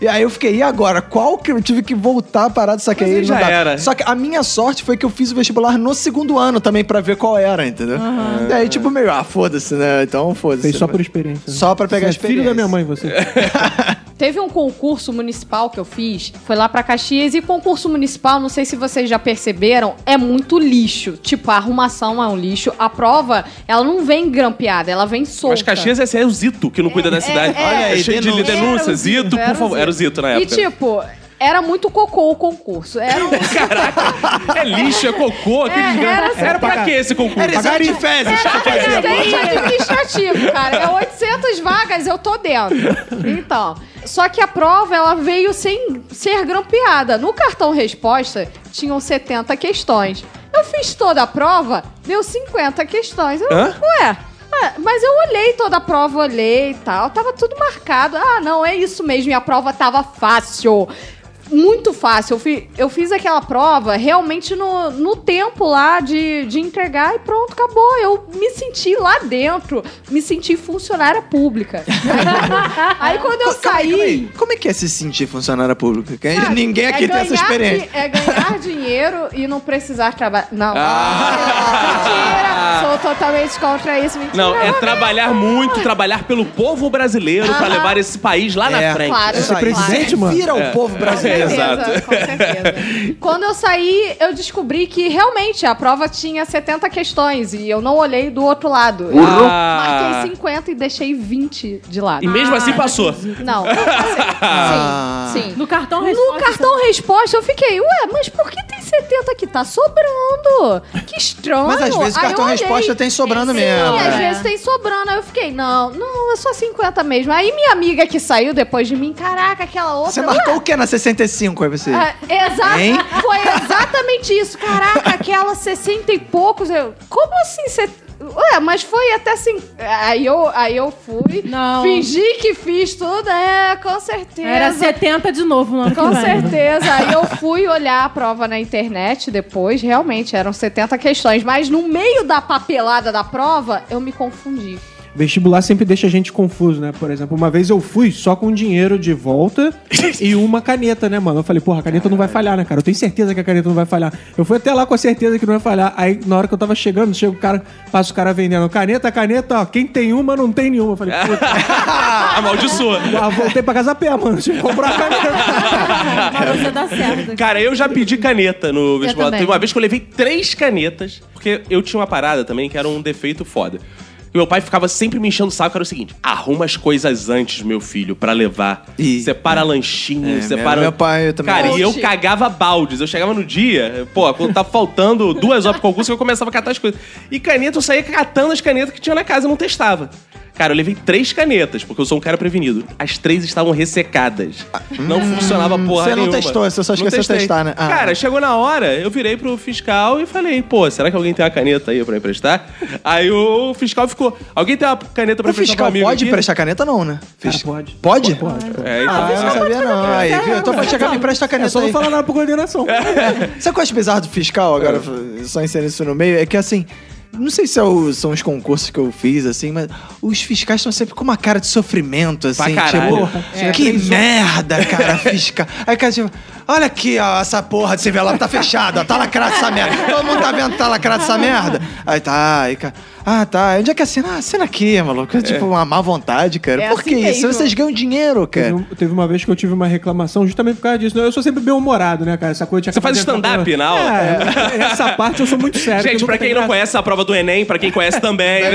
E aí eu fiquei, e agora? Qual que eu tive que voltar a parar Mas aí aí não já era. Só que a minha sorte foi que eu fiz o vestibular no segundo ano também pra ver qual era, entendeu? E aí, tipo, meio, ah, foda-se, né? Então, foda-se. Fez só por experiência. né? Só pra pegar Você é filho experiência. da minha mãe, você. <laughs> Teve um concurso municipal que eu fiz, foi lá pra Caxias, e concurso municipal, não sei se vocês já perceberam, é muito lixo. Tipo, a arrumação é um lixo. A prova, ela não vem grampeada, ela vem solta. Mas Caxias esse é o Zito, que não cuida da cidade. é, Olha aí, cheio de denúncia. Zito, por favor. Era Zito na E época. tipo, era muito cocô o concurso. Era um... <laughs> Caraca, é lixo, é cocô. que É, era assim. era pra que esse concurso? Era exame de fezes. Era assistente administrativo, cara. É 800 vagas, eu tô dentro. Então, só que a prova, ela veio sem ser grampeada. No cartão resposta, tinham 70 questões. Eu fiz toda a prova, deu 50 questões. Eu, Hã? Ué... é, Mas eu olhei toda a prova, olhei e tal, tava tudo marcado. Ah, não, é isso mesmo, e a prova tava fácil. Muito fácil. Eu, fi- eu fiz aquela prova realmente no, no tempo lá de, de entregar e pronto, acabou. Eu me senti lá dentro, me senti funcionária pública. Aí, <laughs> aí quando eu Calma aí, calma aí. saí. Como é que é se sentir funcionária pública? Que sabe, Ninguém aqui é tem essa experiência. di- é ganhar <laughs> dinheiro e não precisar trabalhar. Não. Ah. Mentira! Sou totalmente contra isso. Mentira. Não, é trabalhar muito, trabalhar pelo povo brasileiro pra levar esse país lá na É, frente. Claro, presidente, mano? Vira o povo brasileiro. Com certeza, Exato. com certeza. <laughs> Quando eu saí, eu descobri que realmente a prova tinha 70 questões e eu não olhei do outro lado. Eu Ah. marquei 50 e deixei 20 de lado. E mesmo assim passou. Não, não passei. Ah. Sim, sim. No cartão No resposta. cartão resposta eu fiquei, ué, mas por que tem 70 aqui? Tá sobrando. Que estranho. Mas às vezes o cartão resposta tem sobrando Sim, mesmo. às é. vezes tem sobrando. Aí eu fiquei, não, não, é só 50 mesmo. Aí minha amiga que saiu depois de mim, caraca, aquela outra. Você ué, marcou o que na 65 aí você? ah, exa- Hein? Foi exatamente isso. Caraca, aquela 60 e poucos. Eu, como assim? Cê, ué, mas foi até assim. Aí eu, aí eu fui. Não. Fingi que fiz tudo. É, com certeza. Era 70 de novo no ano Com certeza. Aí eu fui olhar a prova na internet depois. Realmente, eram 70 questões. Mas no meio da papelada da prova, eu me confundi. Vestibular sempre deixa a gente confuso, né? Por exemplo, uma vez eu fui só com dinheiro de volta <laughs> e uma caneta, né, mano? Eu falei, porra, a caneta não vai falhar, né, cara? Eu tenho certeza que a caneta não vai falhar. Eu fui até lá com a certeza que não vai falhar. Aí, na hora que eu tava chegando, chega o cara, passa o cara vendendo caneta, caneta, ó, quem tem uma não tem nenhuma. Eu falei, puta, <laughs> Amaldiçoa. ah, voltei pra casa a pé, mano. Tive que comprar a caneta. <laughs> Mas você dá certo. Cara, eu já pedi caneta no vestibular. Teve uma vez que eu levei três canetas, porque eu tinha uma parada também que era um defeito foda. E meu pai ficava sempre me enchendo o saco, era o seguinte: arruma as coisas antes, meu filho, pra levar. Ih. separa lanchinho, É, separa. meu- meu pai também. Cara, e eu cagava baldes. Eu chegava no dia, pô, quando tava faltando duas horas pro concurso, eu começava a catar as coisas. E caneta, eu saía catando as canetas que tinha na casa, eu não testava. Cara, eu levei três canetas, porque eu sou um cara prevenido. As três estavam ressecadas. Não funcionava porra você não nenhuma. testou, você só esqueceu de testei. testar, né? Ah. Cara, chegou na hora, eu virei pro fiscal e falei, pô, será que alguém tem uma caneta aí pra emprestar? Aí o fiscal ficou, alguém tem uma caneta pra O emprestar fiscal pro amigo pode aqui? prestar caneta, não, né? Fis- pode. Pode? Pode. É, então. Ah, eu não sabia não. Aí, viu? Então pode chegar e me empresta a É caneta só não aí. falar nada pra coordenação. Sabe o que eu acho bizarro do fiscal agora? Só inserir isso no meio. É que assim. Não sei se é o- são os concursos que eu fiz, assim, mas os fiscais estão sempre com uma cara de sofrimento, assim. caralho. Tipo, É. que merda, cara, fiscal. Aí, cara, tipo, olha aqui, ó, essa porra desse envelope tá fechado, ó, tá lacrado essa merda. Todo mundo tá vendo que tá lacrado essa merda? Aí tá, aí, cara. Ah, tá. Onde é que assina? Ah, assina aqui, maluco. É tipo uma má vontade, cara. É Por assim que isso? mesmo. Vocês ganham dinheiro, Teve, cara. um- teve uma vez que eu tive uma reclamação justamente por causa disso. Eu sou sempre bem humorado, né, cara? Essa coisa de Você faz stand-up na aula? É, essa parte eu sou muito sério. Gente, pra quem não graça. conhece a prova do Enem, pra quem conhece também. <laughs>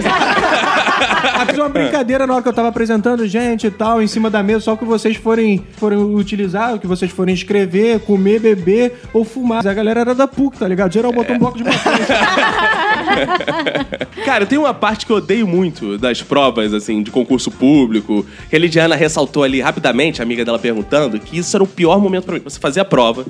Ah, fiz uma brincadeira na hora que eu tava apresentando gente e tal, em cima da mesa, só o que vocês forem, forem utilizar, o que vocês forem escrever, comer, beber ou fumar. A galera era da PUC, tá ligado? Geral botou um bloco de maconha. <laughs> Cara, tem uma parte que eu odeio muito das provas, assim, de concurso público. Que a Lidiana ressaltou ali rapidamente, a amiga dela perguntando, que isso era o pior momento pra mim. Você fazia a prova.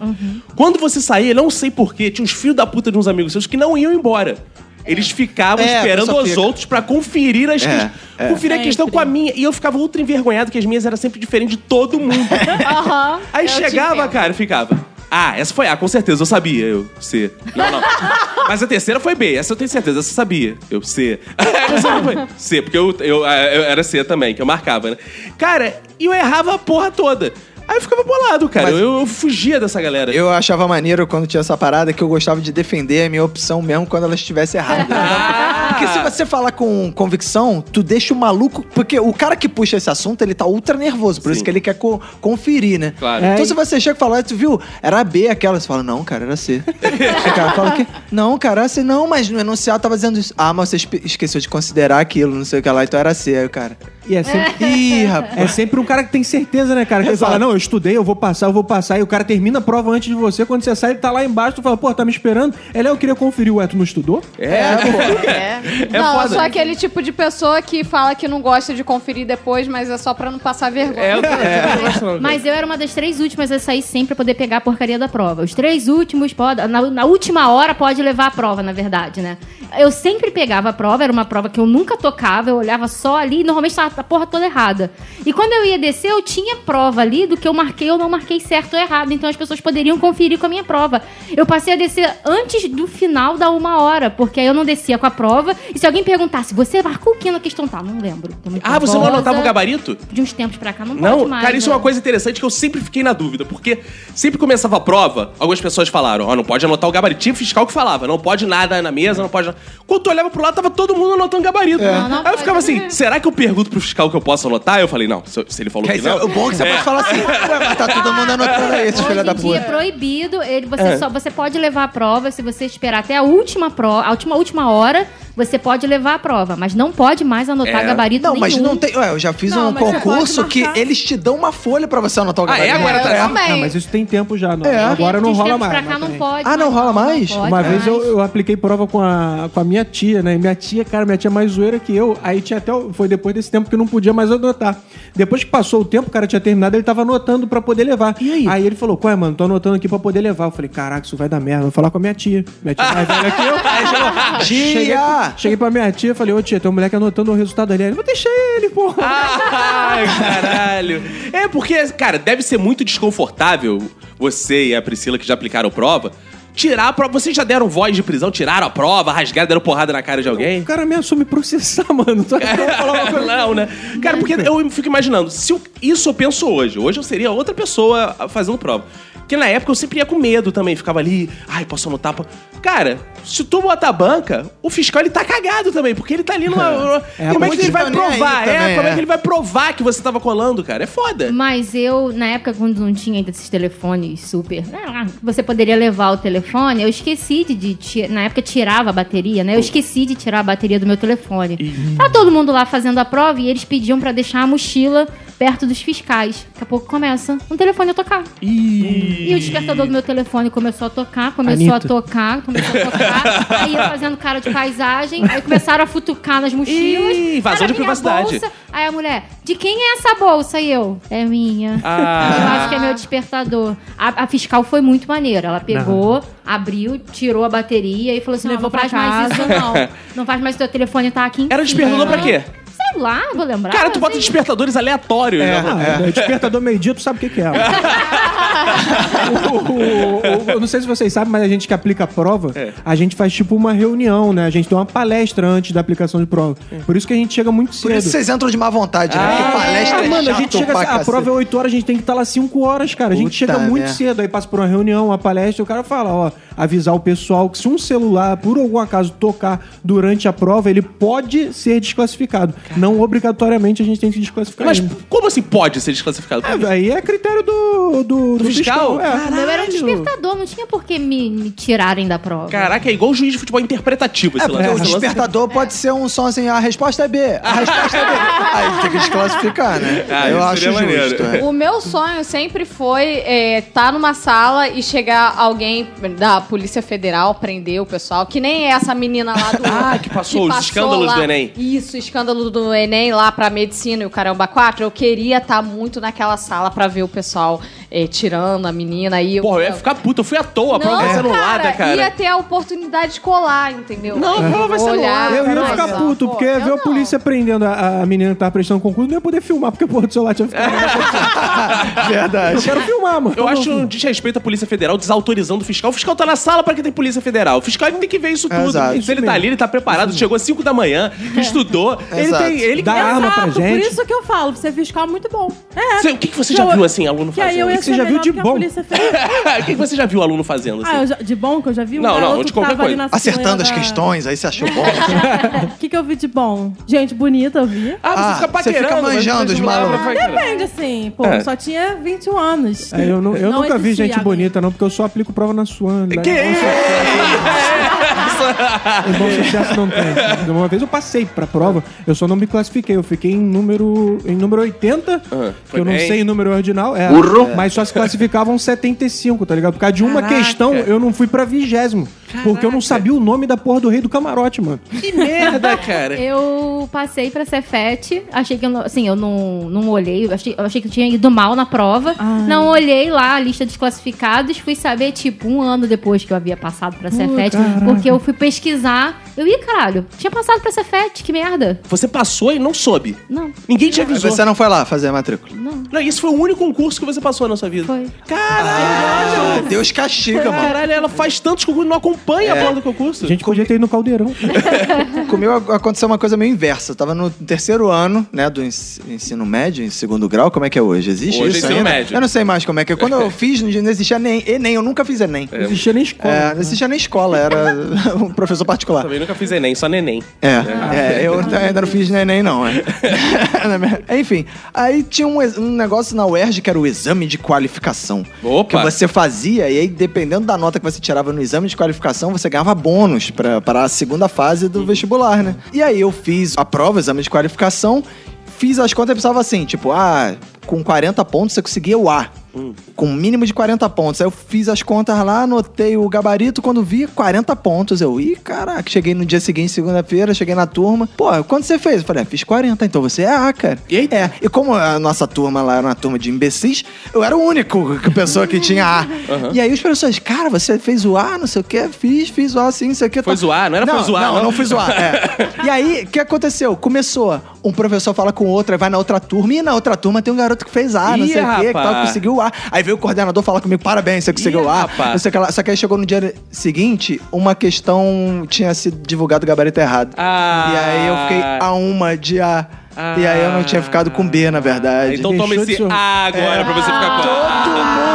Quando você saía, não sei porquê, tinha uns filhos da puta de uns amigos seus que não iam embora. Eles ficavam É, esperando os fica. outros pra conferir as É, questões. é. Conferir a questão com a minha. E eu ficava ultra envergonhado que as minhas eram sempre diferentes de todo mundo. <laughs> Aham. Aí eu te chegava, entendo. cara, e ficava. Ah, essa foi A, com certeza, eu sabia. Eu, C. Não, não. <laughs> Mas a terceira foi B, essa eu tenho certeza, essa eu sabia. Eu, C. <laughs> Essa foi C, porque eu, eu, eu era C também, que eu marcava, né? Cara, e eu errava a porra toda. Aí eu ficava bolado, cara. Mas- Eu, eu fugia dessa galera. Eu achava maneiro quando tinha essa parada que eu gostava de defender a minha opção mesmo quando ela estivesse errada. <laughs> porque se você falar com convicção, tu deixa o maluco. Porque o cara que puxa esse assunto, ele tá ultra nervoso. Por Sim. isso que ele quer co- conferir, né? Claro. Então É, se você chega e fala, tu viu? Era B aquela. Você fala, não, cara, era C. <laughs> o cara fala que. Não, cara, era C. Não, mas no enunciado tava dizendo isso. Ah, mas você esqueceu de considerar aquilo, não sei o que lá, então era C. Aí o cara. E é sempre, Ih, rapaz. é sempre um cara que tem certeza, né, cara? Que Exato. fala, não, eu estudei, eu vou passar, eu vou passar. E o cara termina a prova antes de você. Quando você sai, ele tá lá embaixo, tu fala, pô, tá me esperando. Ele, eu queria conferir. Ué, tu não estudou? É, pô. É. não, foda. eu sou aquele tipo de pessoa que fala que não gosta de conferir depois, mas é só pra não passar vergonha. É, eu não. Mas eu era uma das três últimas a sair sempre pra poder pegar a porcaria da prova. Os três últimos, pode, na, na última hora pode levar a prova, na verdade, né? Eu sempre pegava a prova, era uma prova que eu nunca tocava, eu olhava só ali normalmente tava a porra toda errada. E quando eu ia descer, eu tinha prova ali do que eu marquei ou não marquei certo ou errado. Então as pessoas poderiam conferir com a minha prova. Eu passei a descer antes do final da uma hora, porque aí eu não descia com a prova. E se alguém perguntasse, você marcou o que na questão? Tá, não lembro. Ah, você não anotava o gabarito? De uns tempos pra cá, não, Não, pode mais. cara, isso é né? uma coisa interessante que eu sempre fiquei na dúvida, porque sempre começava a prova, algumas pessoas falaram, ó, não pode anotar o gabarito. Tinha fiscal que falava, não pode nada na mesa, não pode. Quando tu olhava pro lado, tava todo mundo anotando gabarito. Não, não Aí eu pode. ficava assim, será que eu pergunto pro fiscal que eu posso anotar? Eu falei, não, se, se ele falou Que que, não. o bom é que você pode falar assim, ué, mas tá todo mundo anotando aí, esses Hoje filha da é puta. proibido. Ele, você, só, você pode levar a prova se você esperar até a última prova, a última, última hora, você pode levar a prova. Mas não pode mais anotar É. gabarito Não, nenhum. mas não tem. Ué, eu já fiz Não, um concurso que eles te dão uma folha pra você anotar o Ah, é? gabarito. Agora tá- também. Ah, mas isso tem tempo já. Não. É. Agora não rola mais. Pra cá não pode. Ah, não rola mais? pode Uma vez eu, eu apliquei prova com a, com a minha tia, né? E minha tia, cara, minha tia é mais zoeira que eu. Aí tinha até. Foi depois desse tempo que eu não podia mais anotar. Depois que passou o tempo, o cara tinha terminado, ele tava anotando pra poder levar. E aí? ele falou: Qual é, mano? Tô anotando aqui pra poder levar. Eu falei: Caraca, isso vai dar merda. Vou falar com a minha tia. Minha tia é mais velha que eu. <laughs> Aí chegou, cheguei, Cheguei pra minha tia e falei: Ô tia, tem um moleque anotando o resultado ali. Ele, vou deixar ele, porra. <laughs> Ai, caralho. É porque, cara, deve ser muito desconfortável você e a Priscila que já aplicaram prova. Tirar a prova. Vocês já deram voz de prisão, tiraram a prova, rasgaram, deram porrada na cara de alguém? O cara me processar, <laughs> mano. Tu acha que eu vou falar uma <laughs> coisa? Não, né? Cara, porque eu fico imaginando, se eu- isso eu penso hoje. Hoje eu seria outra pessoa fazendo prova. Porque na época eu sempre ia com medo também, ficava ali, ai, posso anotar. po-" Cara, se tu botar a banca, o fiscal ele tá cagado também, porque ele tá ali numa. <laughs> É, como é que ele vai provar? é, também, como é é. que ele vai provar que você tava colando, cara? É foda. Mas eu, na época, quando não tinha ainda esses telefones super. ah, Você poderia levar o telefone, eu esqueci de. de na época tirava a bateria, né? Eu esqueci de tirar a bateria do meu telefone. Tá todo mundo lá fazendo a prova e eles pediam pra deixar a mochila perto dos fiscais. Daqui a pouco começa um telefone a tocar. E o despertador do meu telefone começou a tocar, começou Anitta. a tocar, começou a tocar. <laughs> aí eu fazendo cara de paisagem, aí começaram a futucar nas mochilas. Ih, invasão de privacidade. bolsa. Aí a mulher, de quem é essa bolsa? E eu, é minha. Ah. Eu acho que é meu despertador. A, a fiscal foi muito maneira. Ela pegou, abriu, tirou a bateria e falou assim: não, não pra faz mais isso, não. Não faz mais teu telefone tá aqui. em Era cima. despertador pra quê? Sei lá, vou lembrar. Cara, tu bota despertadores aleatórios. É. né? Ah, Despertador meio-dia, tu sabe o que, que é. <laughs> O- o- o- eu não sei se vocês sabem, mas a gente que aplica a prova, É. a gente faz tipo uma reunião, né? A gente tem uma palestra antes da aplicação de prova. Por isso que a gente chega muito Por cedo. isso vocês entram de má vontade, né? Ah, Porque palestra Ah, é mano, a gente chega. pra A cacete. prova é 8 horas, a gente tem que estar lá 5 horas, cara. A gente Puta chega muito merda. cedo. Aí passa por uma reunião, uma palestra, o cara fala, ó, avisar o pessoal que se um celular, por algum acaso, tocar durante a prova, ele pode ser desclassificado. Não obrigatoriamente a gente tem que desclassificar. Mas ele. como assim pode ser desclassificado? É, aí é critério do, do, do fiscal? É. O meu era um despertador, não tinha por que me, me tirarem da prova. Caraca, é igual o juiz de futebol interpretativo esse É, porque lance. o despertador pode ser um som assim, a resposta é B, a resposta é B. <laughs> Aí tem que desclassificar, né? Ah, Eu acho justo. é. O meu sonho sempre foi estar numa sala e chegar alguém da Polícia Federal, prender o pessoal, que nem essa menina lá do. Ah, que passou os escândalos lá- do Enem. Isso, escândalo do Enem lá pra medicina e o caramba 4. Eu queria estar muito naquela sala pra ver o pessoal eh, tirando a menina aí. Porra, eu ia ficar puto. Eu fui à toa. A prova vai ser anulada, cara. Ia ter a oportunidade de colar, entendeu? Não, a prova vai ser Olhar, anulada. Eu ia ficar puto, pô, porque eu ver a não. polícia prendendo a, a menina que tava prestando concurso, não ia poder filmar, porque a porra do celular tinha ficado. <laughs> <laughs> Eu Verdade. quero filmar, mano. Eu acho um desrespeito à Polícia Federal desautorizando o fiscal. O fiscal tá na sala pra que tem Polícia Federal. O fiscal tem que ver isso tudo. Exato. Se ele tá ali, ele tá preparado, chegou às 5 da manhã, estudou. Ele tem. Ele Dá arma pra gente. por isso que eu falo, você fiscal é muito bom. É. O que, que você já Eu- viu assim, aluno eu fazendo? Que você já viu de bom? <laughs> O que, você já viu aluno fazendo assim? Ah, já- de bom que eu já vi? Um Não, não, de que qualquer coisa. na Acertando as da- questões, aí você achou bom. O <laughs> que, que eu vi de bom? Gente bonita, eu vi. Ah, você Ah, fica você fica manjando os malucos. vai- Depende, assim. Pô, É. só tinha 21 anos. É, eu não- eu Não nunca vi gente alguém. bonita, não, porque eu só aplico prova na Swan. Que isso? <laughs> Em bom sucesso não tem. Uma vez eu passei pra prova, eu só não me classifiquei. Eu fiquei em número, em número 80, que Ah, foi eu não bem. sei o número ordinal. É, Burro. Mas só se classificavam 75, tá ligado? Por causa de uma Caraca. questão, eu não fui pra vigésimo. Porque eu não sabia o nome da porra do rei do camarote, mano. Que merda, cara. Eu passei pra Cefete, achei que eu não, assim, eu não, não olhei, eu achei, eu achei que eu tinha ido mal na prova. Não olhei lá a lista dos classificados, fui saber, tipo, um ano depois que eu havia passado pra Cefete, caraca. porque eu fui pesquisar. Eu ia, caralho, tinha passado pra Cefete, que merda. Você passou e não soube. Não, Ninguém te avisou. você não foi lá fazer a matrícula. não, Não, esse foi o único concurso que você passou na sua vida. foi. Ah, Deus castiga, mano. Caralho, ela faz tantos concursos e não acompanha a porra do concurso. A gente podia ter ido no caldeirão. <laughs> Comigo aconteceu uma coisa meio inversa. Eu tava no terceiro ano, né, do ens- ensino médio, em segundo grau. Como é que é hoje? Existe Hoje é isso ensino ainda? médio. Eu não sei mais como é que é. Quando eu <laughs> fiz, não existia nem Enem. Eu nunca fiz Enem. Não existia nem escola. É, não existia nem escola, era <laughs> um professor particular. Também nunca fiz Enem, só neném. É, é, eu ainda não fiz neném, não. É. <laughs> Enfim, aí tinha um, um negócio na UERJ que era o exame de qualificação. Opa. Que você fazia, e aí, dependendo da nota que você tirava no exame de qualificação, você ganhava bônus pra- para a segunda fase do vestibular, né? E aí eu fiz a prova, exame de qualificação, fiz as contas e pensava assim, tipo, ah, com 40 pontos você conseguia o A. Com um mínimo de 40 pontos. Aí eu fiz as contas lá, anotei o gabarito, quando vi 40 pontos. Eu, ih, caraca, cheguei no dia seguinte, segunda-feira, cheguei na turma. Pô, quanto você fez? Eu falei, ah, fiz 40, então você é A, cara. Eita. É, e como a nossa turma lá era uma turma de imbecis, eu era o único que- pessoa que tinha A. E aí os professores, cara, você fez o A, não sei o quê, fiz, fiz o A sim, não sei o quê. Foi tá. zoar? Não era foi zoar, Não, não? não, fui zoar. é. <laughs> E aí, o que aconteceu? Começou, um professor fala com outro, aí vai na outra turma, e na outra turma tem um garoto que fez A, não Ih, sei o quê, que tal, conseguiu o A. Aí veio o coordenador falar comigo, parabéns, você conseguiu Ih, o A. rapaz. Não sei o que lá. Só que aí chegou no dia seguinte, uma questão tinha sido divulgado o gabarito errado. Ah. E aí eu fiquei a uma de A. E aí eu não tinha ficado com B, na verdade. Então toma esse A agora pra você ficar com Todo mundo!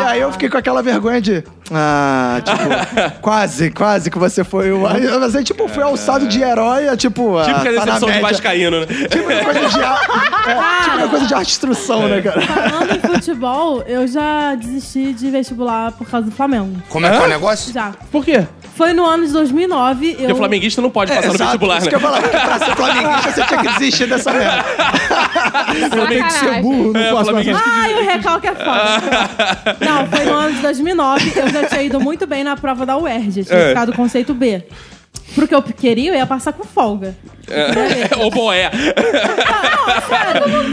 E aí eu fiquei com aquela vergonha de. Ah, tipo, <laughs> quase, quase que você foi o. Aí Você, tipo, foi alçado de herói, é, tipo. ah, Típica tá na decepção de média. Vascaíno, né? Tipo coisa de é, tipo coisa de arte instrução, né, cara? Falando em futebol, eu já desisti de vestibular por causa do Flamengo. Como é que é o negócio? Já. Por quê? Foi no ano de 2009. Porque eu... o flamenguista não pode passar no Exato, vestibular, isso né? que eu que <laughs> pra ser flamenguista você tinha que desistir dessa merda. <laughs> Que ser burro, não É, posso flamenguista passar. Ai, o recalque é foda. <laughs> Não, foi no ano de 2009. Eu já tinha ido muito bem na prova da UERJ. Tinha É. ficado conceito B. Porque eu queria, eu ia passar com folga. É, <laughs> Oboé.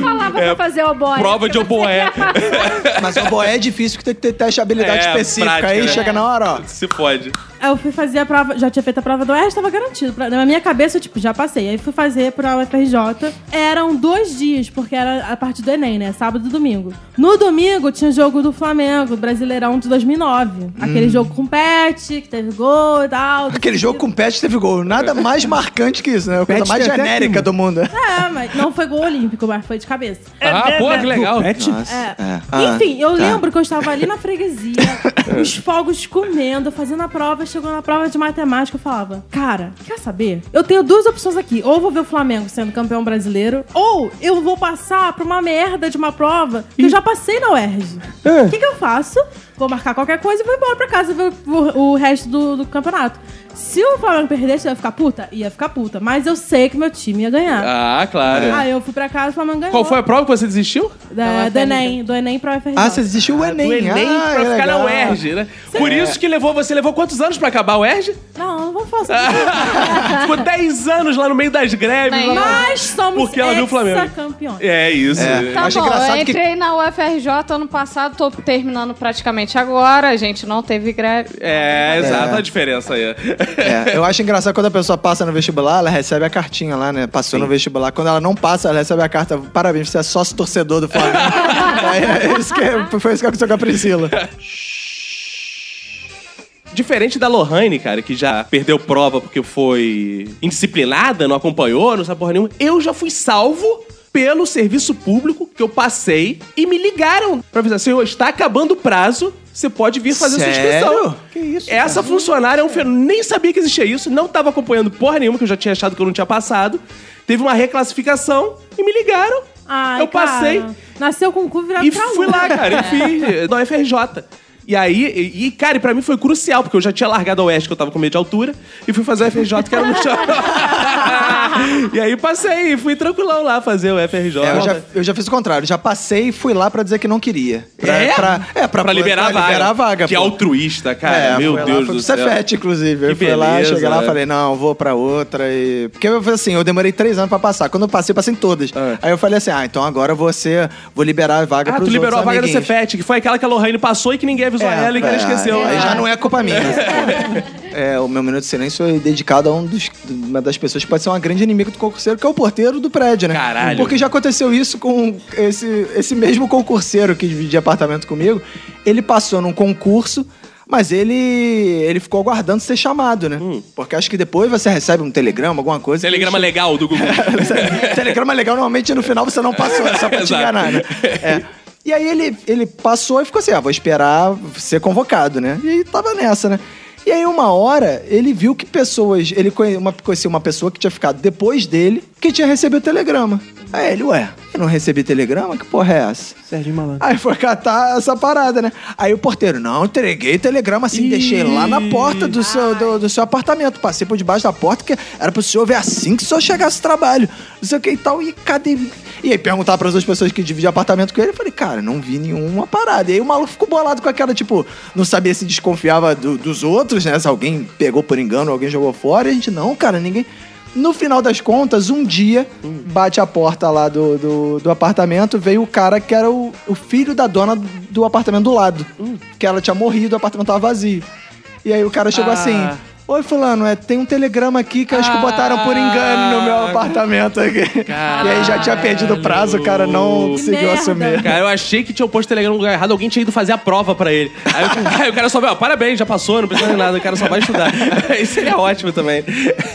Falava pra fazer o boy. Prova de oboé. <laughs> Mas o boé é difícil que tem que ter teste de habilidade É, específica. prática, aí né? chega na hora, ó. Se fode. Aí eu fui fazer a prova, já tinha feito a prova do UERJ, tava garantido. Na minha cabeça, eu, tipo, já passei. Aí fui fazer pra UFRJ. Eram dois dias, porque era a parte do Enem, né? Sábado e domingo. No domingo tinha jogo do Flamengo, Brasileirão de 2009. Aquele jogo com pet, que teve gol e tal. Aquele jogo com pet teve gol. Nada mais marcante que isso, né? A coisa Pet mais tem até genérica do mundo. É, mas não foi gol olímpico, mas foi de cabeça. Ah, pô, que legal. Pet? É. é. Ah, Enfim, eu tá. lembro que eu estava ali na freguesia, <laughs> os fogos comendo, fazendo a prova, chegou na prova de matemática, eu falava, cara, quer saber? Eu tenho duas opções aqui. Ou vou ver o Flamengo sendo campeão brasileiro, ou eu vou passar pra uma merda de uma prova que eu já passei na UERJ. É. O que, que eu faço? Vou marcar qualquer coisa e vou embora pra casa ver o, o resto do, do campeonato. Se o Flamengo perdesse, eu ia ficar puta? Ia ficar puta. Mas eu sei que meu time ia ganhar. Ah, claro. Aí eu fui pra casa e o Flamengo ganhou. Qual foi a prova que você desistiu? Da, do Enem, do Enem pra UFRJ. Ah, você desistiu o Enem. Do Enem ah, pra é ficar na legal. UERJ, né? Por isso que levou, você levou quantos anos pra acabar a UERJ? Não, não vou falar. <laughs> Ficou 10 anos lá no meio das greves. Lá- Mas somos Porque ela viu o Flamengo. campeões. É isso. É. Tá Acho bom, engraçado eu que- entrei na UFRJ ano passado, tô terminando praticamente agora, a gente não teve greve. É, exato a diferença aí. É, eu acho engraçado quando a pessoa passa no vestibular, ela recebe a cartinha lá, né? Passou no vestibular. Quando ela não passa, ela recebe a carta. Parabéns, você é sócio torcedor do Flamengo. <laughs> é, é isso que, foi isso que aconteceu com a Priscila. Diferente da Lohane, cara, que já perdeu prova porque foi indisciplinada, não acompanhou, não sabe porra nenhuma. Eu já fui salvo pelo serviço público que eu passei e me ligaram pra avisar, senhor, está acabando o prazo, você pode vir fazer sua inscrição. Sério? Que isso, Essa funcionária é um fenômeno, nem sabia que existia isso, não tava acompanhando porra nenhuma, que eu já tinha achado que eu não tinha passado. Teve uma reclassificação e me ligaram. Ai, eu passei cara, Nasceu com o cu virado e pra fui lá, cara, e fiz <laughs> na UFRJ. E aí, e, e, cara, e pra mim foi crucial, porque eu já tinha largado a Oeste, que eu tava com medo de altura, e fui fazer o FRJ, que era no chão. <laughs> e aí passei, fui tranquilão lá fazer o FRJ. É, eu, já, eu já fiz o contrário. Já passei e fui lá pra dizer que não queria. Pra, É? Pra, é, pra, Pra liberar, pra a vaga. liberar a vaga. Que pô. altruísta, cara. É, Meu lá, Deus foi do céu. Cefete, inclusive. Que eu fui lá, beleza, cheguei lá né? falei, não, vou pra outra. E... Porque eu falei assim, eu demorei três anos pra passar. Quando eu passei, eu passei em todas. Ah. Aí eu falei assim, ah, então agora você vou liberar a vaga Ah, pros tu liberou a vaga do. Cefete, que foi aquela que a Lohane passou e que ninguém avisou É, ela e que ela é, esqueceu. Aí já não é culpa minha. <laughs> é, o meu minuto de silêncio é dedicado a um dos- uma das pessoas que pode ser uma grande inimiga do concurseiro, que é o porteiro do prédio, né? Caralho. Porque já aconteceu isso com esse, esse mesmo concurseiro que dividia apartamento comigo. Ele passou num concurso. Mas ele ele ficou aguardando ser chamado, né? Porque acho que depois você recebe um telegrama, alguma coisa. Hum. Telegrama legal do Google. <laughs> telegrama legal, normalmente no final você não passou, é só pra te <laughs> enganar, né? É. E aí ele, ele passou e ficou assim, ah, vou esperar ser convocado, né? E tava nessa, né? E aí uma hora ele viu que pessoas, ele conhe- uma, conhecia uma pessoa que tinha ficado depois dele, que tinha recebido o telegrama. Aí ele, ué, eu não recebi telegrama? Que porra é essa? Serginho Malandro. Aí foi catar essa parada, né? Aí o porteiro, não, entreguei telegrama assim, deixei lá na porta do seu, do, do seu apartamento. Passei por debaixo da porta, que era pro senhor ver assim que o senhor chegasse ao trabalho. Não sei o que e tal. E cadê? E aí perguntar pras outras pessoas que dividiam apartamento com ele, eu falei, cara, não vi nenhuma parada. E aí o maluco ficou bolado com aquela, tipo, não sabia se desconfiava do- dos outros, né? Se alguém pegou por engano, alguém jogou fora. E a gente, não, cara, ninguém. No final das contas, um dia, bate a porta lá do, do, do apartamento, veio o cara que era o, o filho da dona do, apartamento do lado. Que ela tinha morrido, o apartamento tava vazio. E aí o cara chegou Ah. assim. Oi, fulano, é, tem um telegrama aqui que acho que botaram por engano no meu apartamento aqui. E aí já tinha perdido o prazo, o cara não conseguiu assumir. Cara, eu achei que tinha posto telegrama no lugar errado, alguém tinha ido fazer a prova pra ele. Aí, o- aí o cara só vai, ó, parabéns, já passou, não precisa de nada, o cara só vai estudar. <laughs> Isso seria ótimo também.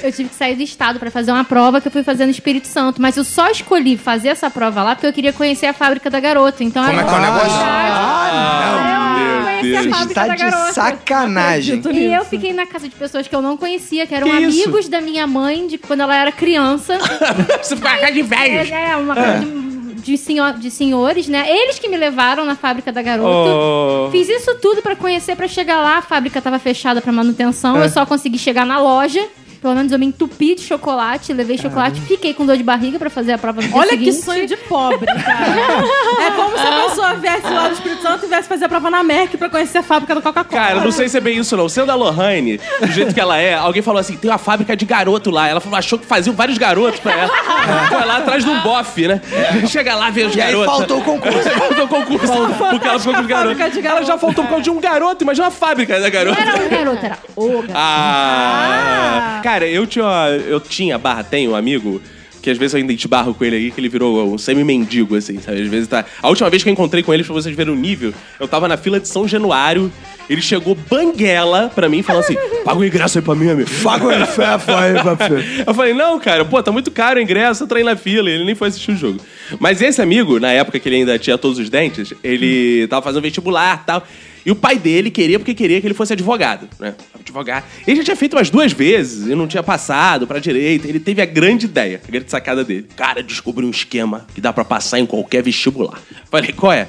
Eu tive que sair do estado pra fazer uma prova que eu fui fazer no Espírito Santo. Mas eu só escolhi fazer essa prova lá porque eu queria conhecer a fábrica da garota. Então Como é que é o negócio? Ah, eu conheci a fábrica Tá da de garota. sacanagem. Acredito E eu fiquei na casa de pessoas que eu não conhecia, que eram Que isso? amigos da minha mãe de quando ela era criança. <laughs> Você ficou na casa de velhos. É, é, uma casa de, de, senho- de senhores, né? Eles que me levaram na fábrica da garota. Oh. Fiz isso tudo pra conhecer, pra chegar lá. A fábrica tava fechada pra manutenção. Eu só consegui chegar na loja. Pelo menos eu me entupi de chocolate, levei chocolate, fiquei com dor de barriga pra fazer a prova no dia Olha seguinte. que sonho de pobre, cara. <laughs> é como se a pessoa viesse lá do Espírito Santo e viesse fazer a prova na Merck pra conhecer a fábrica do Coca-Cola. Cara, não sei se é bem isso, não. Sendo a Lohane, do jeito que ela é, alguém falou assim: tem uma fábrica de garoto lá. Ela falou, achou que faziam vários garotos pra ela. <laughs> Foi lá atrás de um bofe, né? Chega lá, vê os E aí garotos. faltou o concurso. <laughs> Faltou o concurso. Porque ela ficou com fábrica de Ela já garoto. faltou por causa de um garoto, imagina uma fábrica da Não garota. era um garoto, era o garoto. Ah. Cara, eu tinha, eu tinha, barra, tenho um amigo que às vezes eu ainda esbarro com ele aí, que ele virou um semi-mendigo, assim, sabe? Às vezes tá... A última vez que eu encontrei com ele, pra vocês verem o nível, eu tava na fila de São Januário, ele chegou banguela pra mim, falando assim, <laughs> paga o ingresso aí pra mim, amigo. Paga o fefo aí, papai. Eu falei, não, cara, pô, tá muito caro o ingresso, eu aí na fila. Ele nem foi assistir o jogo. Mas esse amigo, na época que ele ainda tinha todos os dentes, ele tava fazendo vestibular e tal. E o pai dele queria porque queria que ele fosse advogado, né? Advogado. Ele já tinha feito umas duas vezes e não tinha passado pra direita. Ele teve a grande ideia, a grande sacada dele. Cara, descobri um esquema que dá pra passar em qualquer vestibular. Falei, qual é?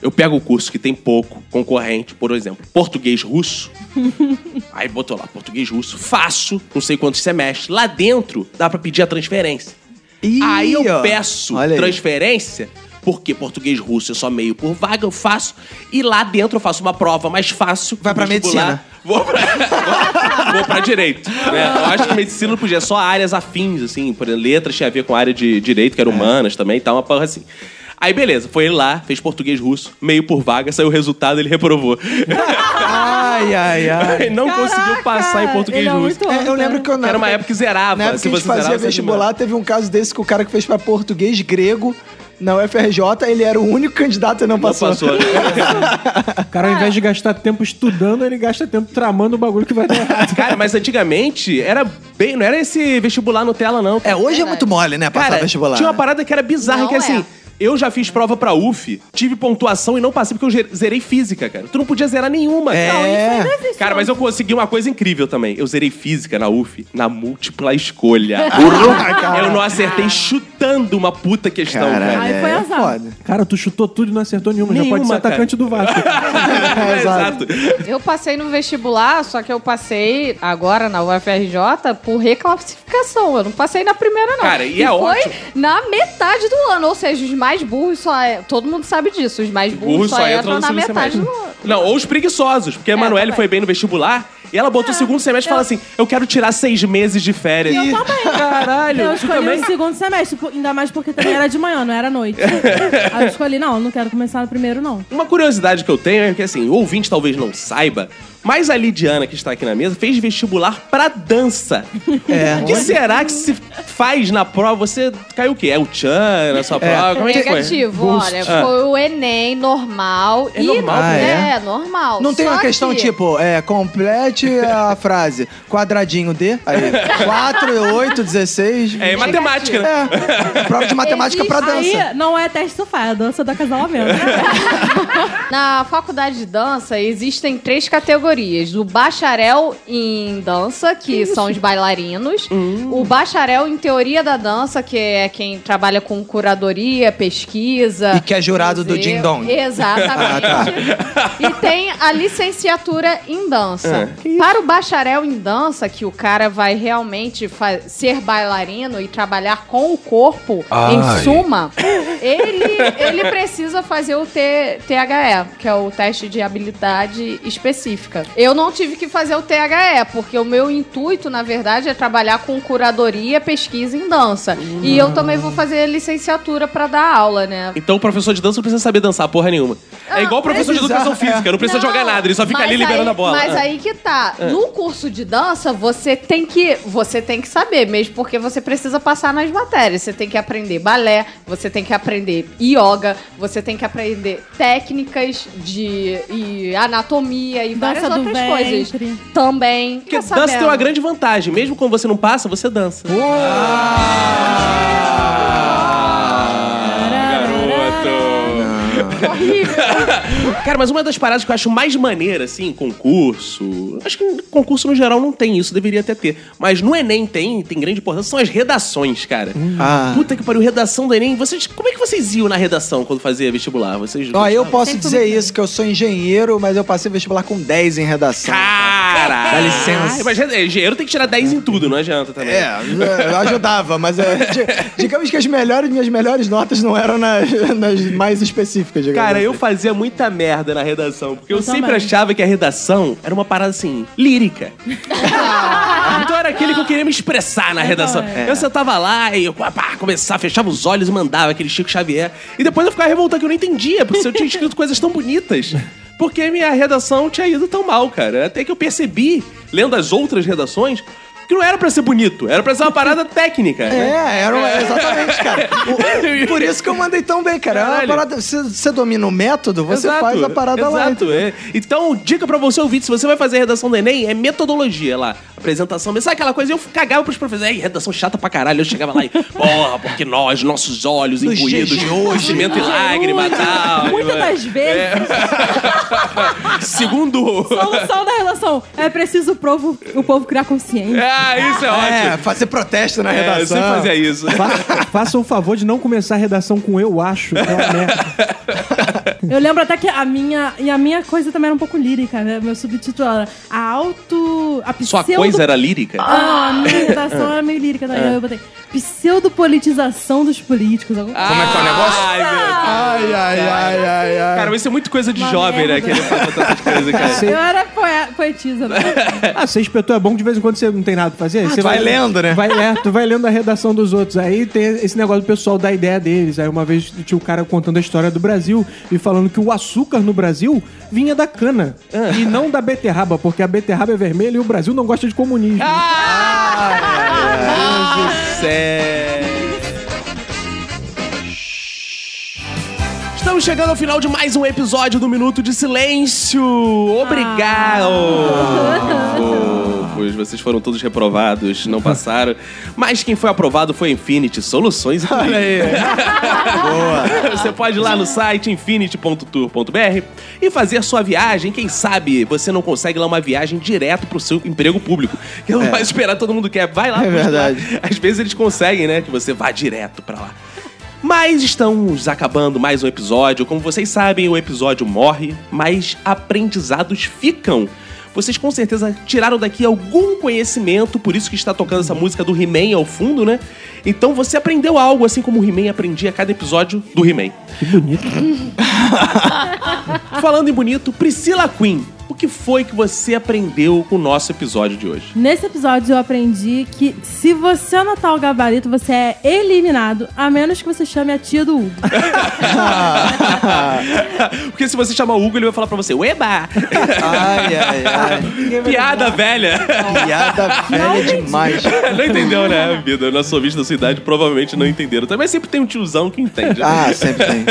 Eu pego o curso que tem pouco concorrente, por exemplo, português russo. <laughs> Aí botou lá, português russo, faço, não sei quantos semestres. Lá dentro dá pra pedir a transferência. Ih, aí eu ó. peço Olha aí. transferência porque português russo é só meio por vaga, eu faço. E lá dentro eu faço uma prova mais fácil. Vai pra medicina. Vou pra, <laughs> vou, vou pra direito. né? Eu acho que medicina não podia, só áreas afins, assim. Por exemplo, letras tinha a ver com a área de direito, que era humanas também e tal, uma porra assim. Aí beleza, foi ele lá, fez português russo, meio por vaga, saiu o resultado, ele reprovou. Ai, ai, ai. <laughs> Não conseguiu passar em português ele é russo. muito É, eu lembro que eu, na Era uma época que zerava. Na época se que a gente você fazia zerava, você vestibular, teve um caso desse que o cara que fez pra português grego na UFRJ, ele era o único candidato e não Não passou. passou. <laughs> O cara, ao invés de gastar tempo estudando, ele gasta tempo tramando o bagulho que vai dar errado. <laughs> Cara, mas antigamente era bem. Não era esse vestibular Nutella, não. É, hoje é muito mole, né, passar Cara, vestibular. tinha uma né? parada que era bizarra, Não que assim. é. Eu já fiz prova pra UF, tive pontuação e não passei porque eu zerei física, cara. Tu não podia zerar nenhuma. É. Cara, mas eu consegui uma coisa incrível também. Eu zerei física na UF, na múltipla escolha. <laughs> eu não acertei chutando uma puta questão, Caralho, cara. Aí foi é azar. foda. Cara, tu chutou tudo e não acertou nenhuma. Já pode Nenhuma, ser atacante do Vasco. <laughs> É, exato. Eu passei no vestibular, só que eu passei agora na UFRJ por reclassificação. Eu não passei na primeira, não. Cara, e é foi ótimo. na metade do ano. Ou seja, os mais burros só. É... Todo mundo sabe disso. Os mais burros, Burro só, só entra entram no na segundo metade semestre. do. Não, ou os preguiçosos, porque a Emanuele também. foi bem no vestibular e ela botou o segundo semestre e fala assim: eu quero tirar seis meses de férias. Eu também. <laughs> Caralho, Eu escolhi também? o segundo semestre, ainda mais porque também era de manhã, não era à noite. <laughs> Aí eu escolhi, não, não quero começar no primeiro, não. Uma curiosidade que eu tenho é que, assim, o ouvinte talvez não saiba, mas a Lidiana, que está aqui na mesa, fez vestibular pra dança. <laughs> É. O que será que se faz na prova? Você caiu o quê? É o Tchan na sua prova? Como é que foi? Negativo, olha, Ah. foi o Enem normal. É e normal, Ah, é? é, normal. Não tem Só uma questão que- tipo, é, complete a <laughs> frase. Quadradinho de, aí, 4, 8, 16. É matemática, né? É, prova de matemática pra dança. Aí não é teste sofá, é dança do acasalamento. <laughs> Na faculdade de dança existem três categorias: o bacharel em dança, que são os bailarinos, Hum. o bacharel em teoria da dança, que é quem trabalha com curadoria, pesquisa. E que é jurado do museu. Ding Dong. Exatamente. <laughs> Ah, E tem a licenciatura em dança. É. Para o bacharel em dança, que o cara vai realmente ser bailarino e trabalhar com o corpo, em suma, ele, ele precisa fazer o T, THE, que é o teste de habilidade específica. Eu não tive que fazer o THE, porque o meu intuito, na verdade, é trabalhar com curadoria, pesquisa em dança. E eu também vou fazer licenciatura para dar aula, né? Então o professor de dança não precisa saber dançar porra nenhuma. É igual o professor de educação bizarro, física, não precisa Não, jogar nada, ele só fica ali liberando aí- a bola. Mas Ah. aí que tá. No curso de dança, você tem que você tem que saber, mesmo porque você precisa passar nas matérias. Você tem que aprender balé, você tem que aprender yoga, você tem que aprender técnicas de e anatomia e várias Dança do outras coisas. Também. Porque dança tem uma grande vantagem. Mesmo quando você não passa, você dança. <laughs> Horrível. Cara, mas uma das paradas que eu acho mais maneira, assim, concurso. Acho que concurso no geral não tem isso, deveria até ter. Mas no Enem tem, tem grande importância, são as redações, cara. Ah. Puta que pariu, redação do Enem. Vocês, como é que vocês iam na redação quando fazia vestibular? Vocês. Ó, eu posso Sempre dizer isso, que eu sou engenheiro, mas eu passei vestibular com 10 em redação. Cara! Dá licença. Mas é, engenheiro tem que tirar 10 em tudo, não adianta também. É, eu ajudava, mas é, di- digamos que as melhores, minhas melhores notas não eram nas, nas mais específicas, digamos Cara, eu fazia muita merda na redação, porque eu, Eu sempre achava que a redação era uma parada assim, lírica. <laughs> então era aquele que eu queria me expressar na redação. Eu sentava lá e eu pá, começava, fechava os olhos e mandava aquele Chico Xavier. E depois eu ficava revoltado que eu não entendia, porque eu tinha escrito coisas tão bonitas. Porque minha redação tinha ido tão mal, cara. Até que eu percebi, lendo as outras redações, que não era pra ser bonito, era pra ser uma parada técnica. né? É, era uma- exatamente, cara. <laughs> O- por isso que eu mandei tão bem, cara. É uma parada, você, você domina o método, você Exato, faz a parada lá. Exato, é. Então, dica pra você ouvir, se você vai fazer a redação do Enem, é metodologia lá. Apresentação, sabe aquela coisa? Eu cagava pros professores, ei, redação chata pra caralho. Eu chegava lá e, porra, porque nós, nossos olhos Nos imbuídos, de hoje. cimento e lágrima e tal. Muitas das vezes, <laughs> Segundo... solução da relação é preciso o povo, o povo criar consciência. Ah, isso é ótimo. É, fazer protesto na É, eu redação. sempre fazia isso. Fa- Faça o favor de não começar a redação com eu acho. que É uma merda. <laughs> Eu lembro até que a minha. E a minha coisa também era um pouco lírica, né? Meu subtítulo era A pseudo. A Sua pseudo... coisa era lírica? Não, a minha redação era meio lírica, daí eu botei pseudopolitização dos políticos. alguma coisa. Como é que é o negócio? Ai, meu Deus. Ai, ai, ai, ai, ai. Cara, isso é muito coisa de Uma jovem, né? merda. Querer fazer tantas coisas, cara. <laughs> Eu era poe- poetisa, né? <laughs> Ah, ser inspetor é bom que de vez em quando você não tem nada pra fazer. você vai lendo, né? Vai, é, tu vai lendo a redação dos outros. Aí tem esse negócio do pessoal da ideia deles. Aí uma vez tinha um cara contando a história do Brasil e falando que o açúcar no Brasil vinha da cana e não da beterraba, porque a beterraba é vermelha e o Brasil não gosta de comunismo. Ah, Deus do céu. Estamos chegando ao final de mais um episódio do Minuto de Silêncio. Obrigado. Vocês foram todos reprovados, não passaram. <laughs> Mas quem foi aprovado foi Infinity Soluções. Olha aí. <laughs> Boa. Você pode ir lá no site infinity.tour.br e fazer sua viagem. Quem sabe você não consegue lá uma viagem direto pro seu emprego público. Que não vai esperar todo mundo quer. Vai lá. É verdade. Às vezes eles conseguem, né? Que você vá direto pra lá. Mas estamos acabando mais um episódio. Como vocês sabem, o episódio morre, mas aprendizados ficam. Vocês com certeza tiraram daqui algum conhecimento, por isso que está tocando essa música do He-Man ao fundo, né? Então você aprendeu algo, assim como o He-Man aprendia a cada episódio do He-Man. Que bonito. <laughs> Falando em bonito, Priscila Queen, que foi que você aprendeu com o nosso episódio de hoje? Nesse episódio eu aprendi que se você anotar o gabarito, você é eliminado, a menos que você chame a tia do Hugo. <laughs> Porque se você chamar o Hugo, ele vai falar pra você, Ueba! Ai, ai, ai. <laughs> Piada velha! Piada velha demais. <laughs> não entendeu, né, vida? Nosso ouvinte da sua idade provavelmente não entenderam. Também sempre tem um tiozão que entende. Ah, sempre tem.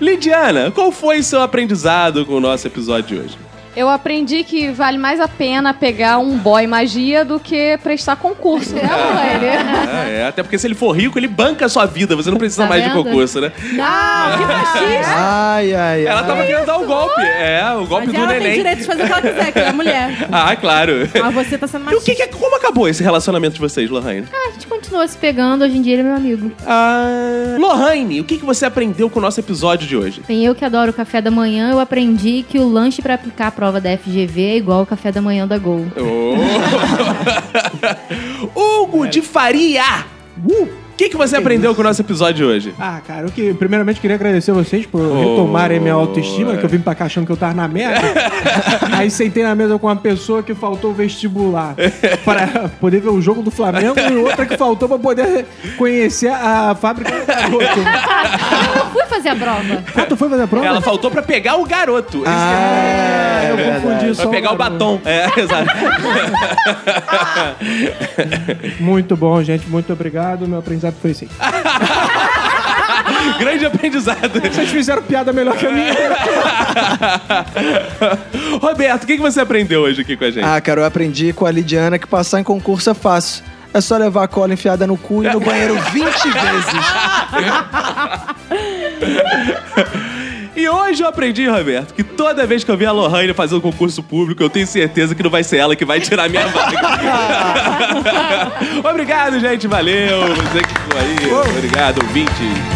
Lidiana, qual foi seu aprendizado com o nosso episódio de hoje? Eu aprendi que vale mais a pena pegar um boy magia do que prestar concurso. É, Lohane? Ah, é, até porque se ele for rico, ele banca a sua vida. Você não precisa Tá mais de vendo? concurso, né? Ah, que machista! Ai, ai, Ela ai. tava querendo dar o golpe. É, o golpe Mas do ela tem neném. direito de fazer o que ela quiser, que ela é mulher. <laughs> Ah, claro. Mas você tá sendo E o que, machista. que como acabou esse relacionamento de vocês, Lohane? Ah, a gente continua se pegando, hoje em dia ele é meu amigo. Ah, Lohane, o que, que você aprendeu com o nosso episódio de hoje? Bem, eu que adoro o café da manhã, eu aprendi que o lanche pra aplicar prova da FGV é igual ao café da manhã da Gol. Oh. <laughs> Hugo de Faria! Uh, O que, que você aprendeu com o nosso episódio hoje? Ah, cara, eu que, primeiramente queria agradecer vocês por retomarem minha autoestima, que eu vim pra cá achando que eu tava na merda. <laughs> Aí sentei na mesa com uma pessoa que faltou o vestibular <laughs> para poder ver o jogo do Flamengo e outra que faltou pra poder conhecer a fábrica do garoto. Eu fui fazer a prova. Ah, tu foi fazer a prova? Ela faltou pra pegar o garoto. Ah, eu é confundi Pra só pegar o batom. É, <laughs> exato. Muito bom, gente. Muito obrigado. Meu aprendizado foi assim. <laughs> Grande aprendizado. Vocês fizeram piada melhor que a minha. <laughs> Roberto, o que, que você aprendeu hoje aqui com a gente? Ah, cara, eu aprendi com a Lidiana que passar em concurso é fácil. É só levar a cola enfiada no cu e no banheiro 20 vezes. <laughs> E hoje eu aprendi, Roberto, que toda vez que eu ver a Lohane fazer um concurso público, eu tenho certeza que não vai ser ela que vai tirar minha vaga. <laughs> Obrigado, gente. Valeu. Você que ficou aí. Obrigado, ouvinte.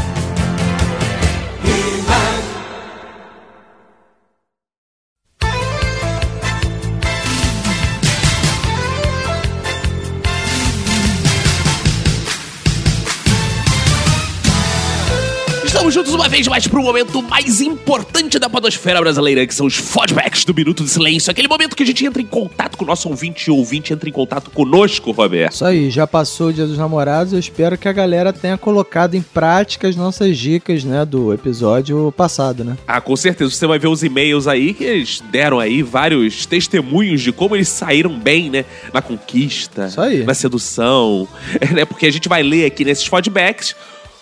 Uma vez mais para o momento mais importante da podosfera brasileira, que são os fodbacks do Minuto de Silêncio. Aquele momento que a gente entra em contato com o nosso ouvinte e o ouvinte entra em contato conosco, Roberto. Isso aí, já passou o Dia dos Namorados. Eu espero que a galera tenha colocado em prática as nossas dicas, né, do episódio passado, né? Ah, com certeza. Você vai ver os e-mails aí que eles deram aí vários testemunhos de como eles saíram bem, né? Na conquista, Isso aí. na sedução, <laughs> né? Porque a gente vai ler aqui nesses feedbacks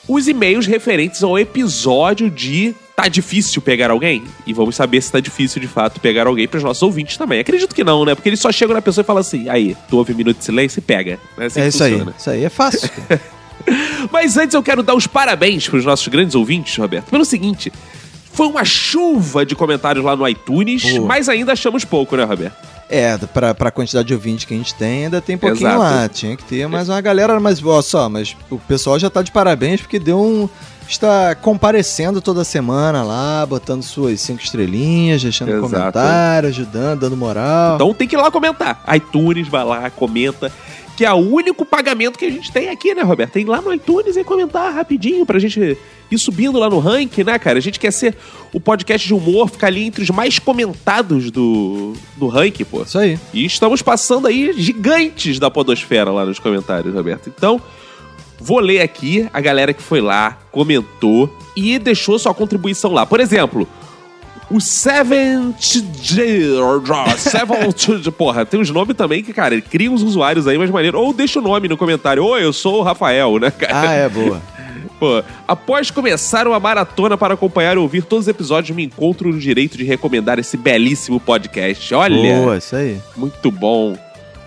os e-mails referentes ao episódio de Tá difícil pegar alguém? E vamos saber se tá difícil de fato pegar alguém para os nossos ouvintes também. Acredito que não, né? Porque eles só chegam na pessoa e falam assim: aí, tu ouve um minuto de silêncio e pega. É, assim é isso aí. funciona. Isso aí é fácil. <laughs> Mas antes eu quero dar os parabéns para os nossos grandes ouvintes, Roberto, pelo seguinte. Foi uma chuva de comentários lá no iTunes, mas ainda achamos pouco, né, Roberto? É, pra, pra quantidade de ouvinte que a gente tem, ainda tem pouquinho Exato. lá. Tinha que ter, mas uma galera, mas ó, só, mas o pessoal já tá de parabéns porque deu um. Está comparecendo toda semana lá, botando suas cinco estrelinhas, deixando Exato. comentário, ajudando, dando moral. Então tem que ir lá comentar. iTunes, vai lá, comenta. Que é o único pagamento que a gente tem aqui, né, Roberto? Tem lá no iTunes e comentar rapidinho pra gente ir subindo lá no ranking, né, cara? A gente quer ser o podcast de humor, ficar ali entre os mais comentados do, do ranking, pô. Isso aí. E estamos passando aí gigantes da podosfera lá nos comentários, Roberto. Então, vou ler aqui a galera que foi lá, comentou e deixou sua contribuição lá. Por exemplo, o Seventh Seventh Porra, tem uns nomes também que, cara, cria uns usuários aí mais maneiro. Ou deixa o nome no comentário. Oi, eu sou o Rafael, né, cara? Ah, é, boa. <laughs> Pô, após começar uma maratona para acompanhar e ouvir todos os episódios, me encontro no direito de recomendar esse belíssimo podcast. Olha! Boa, isso aí. Muito bom.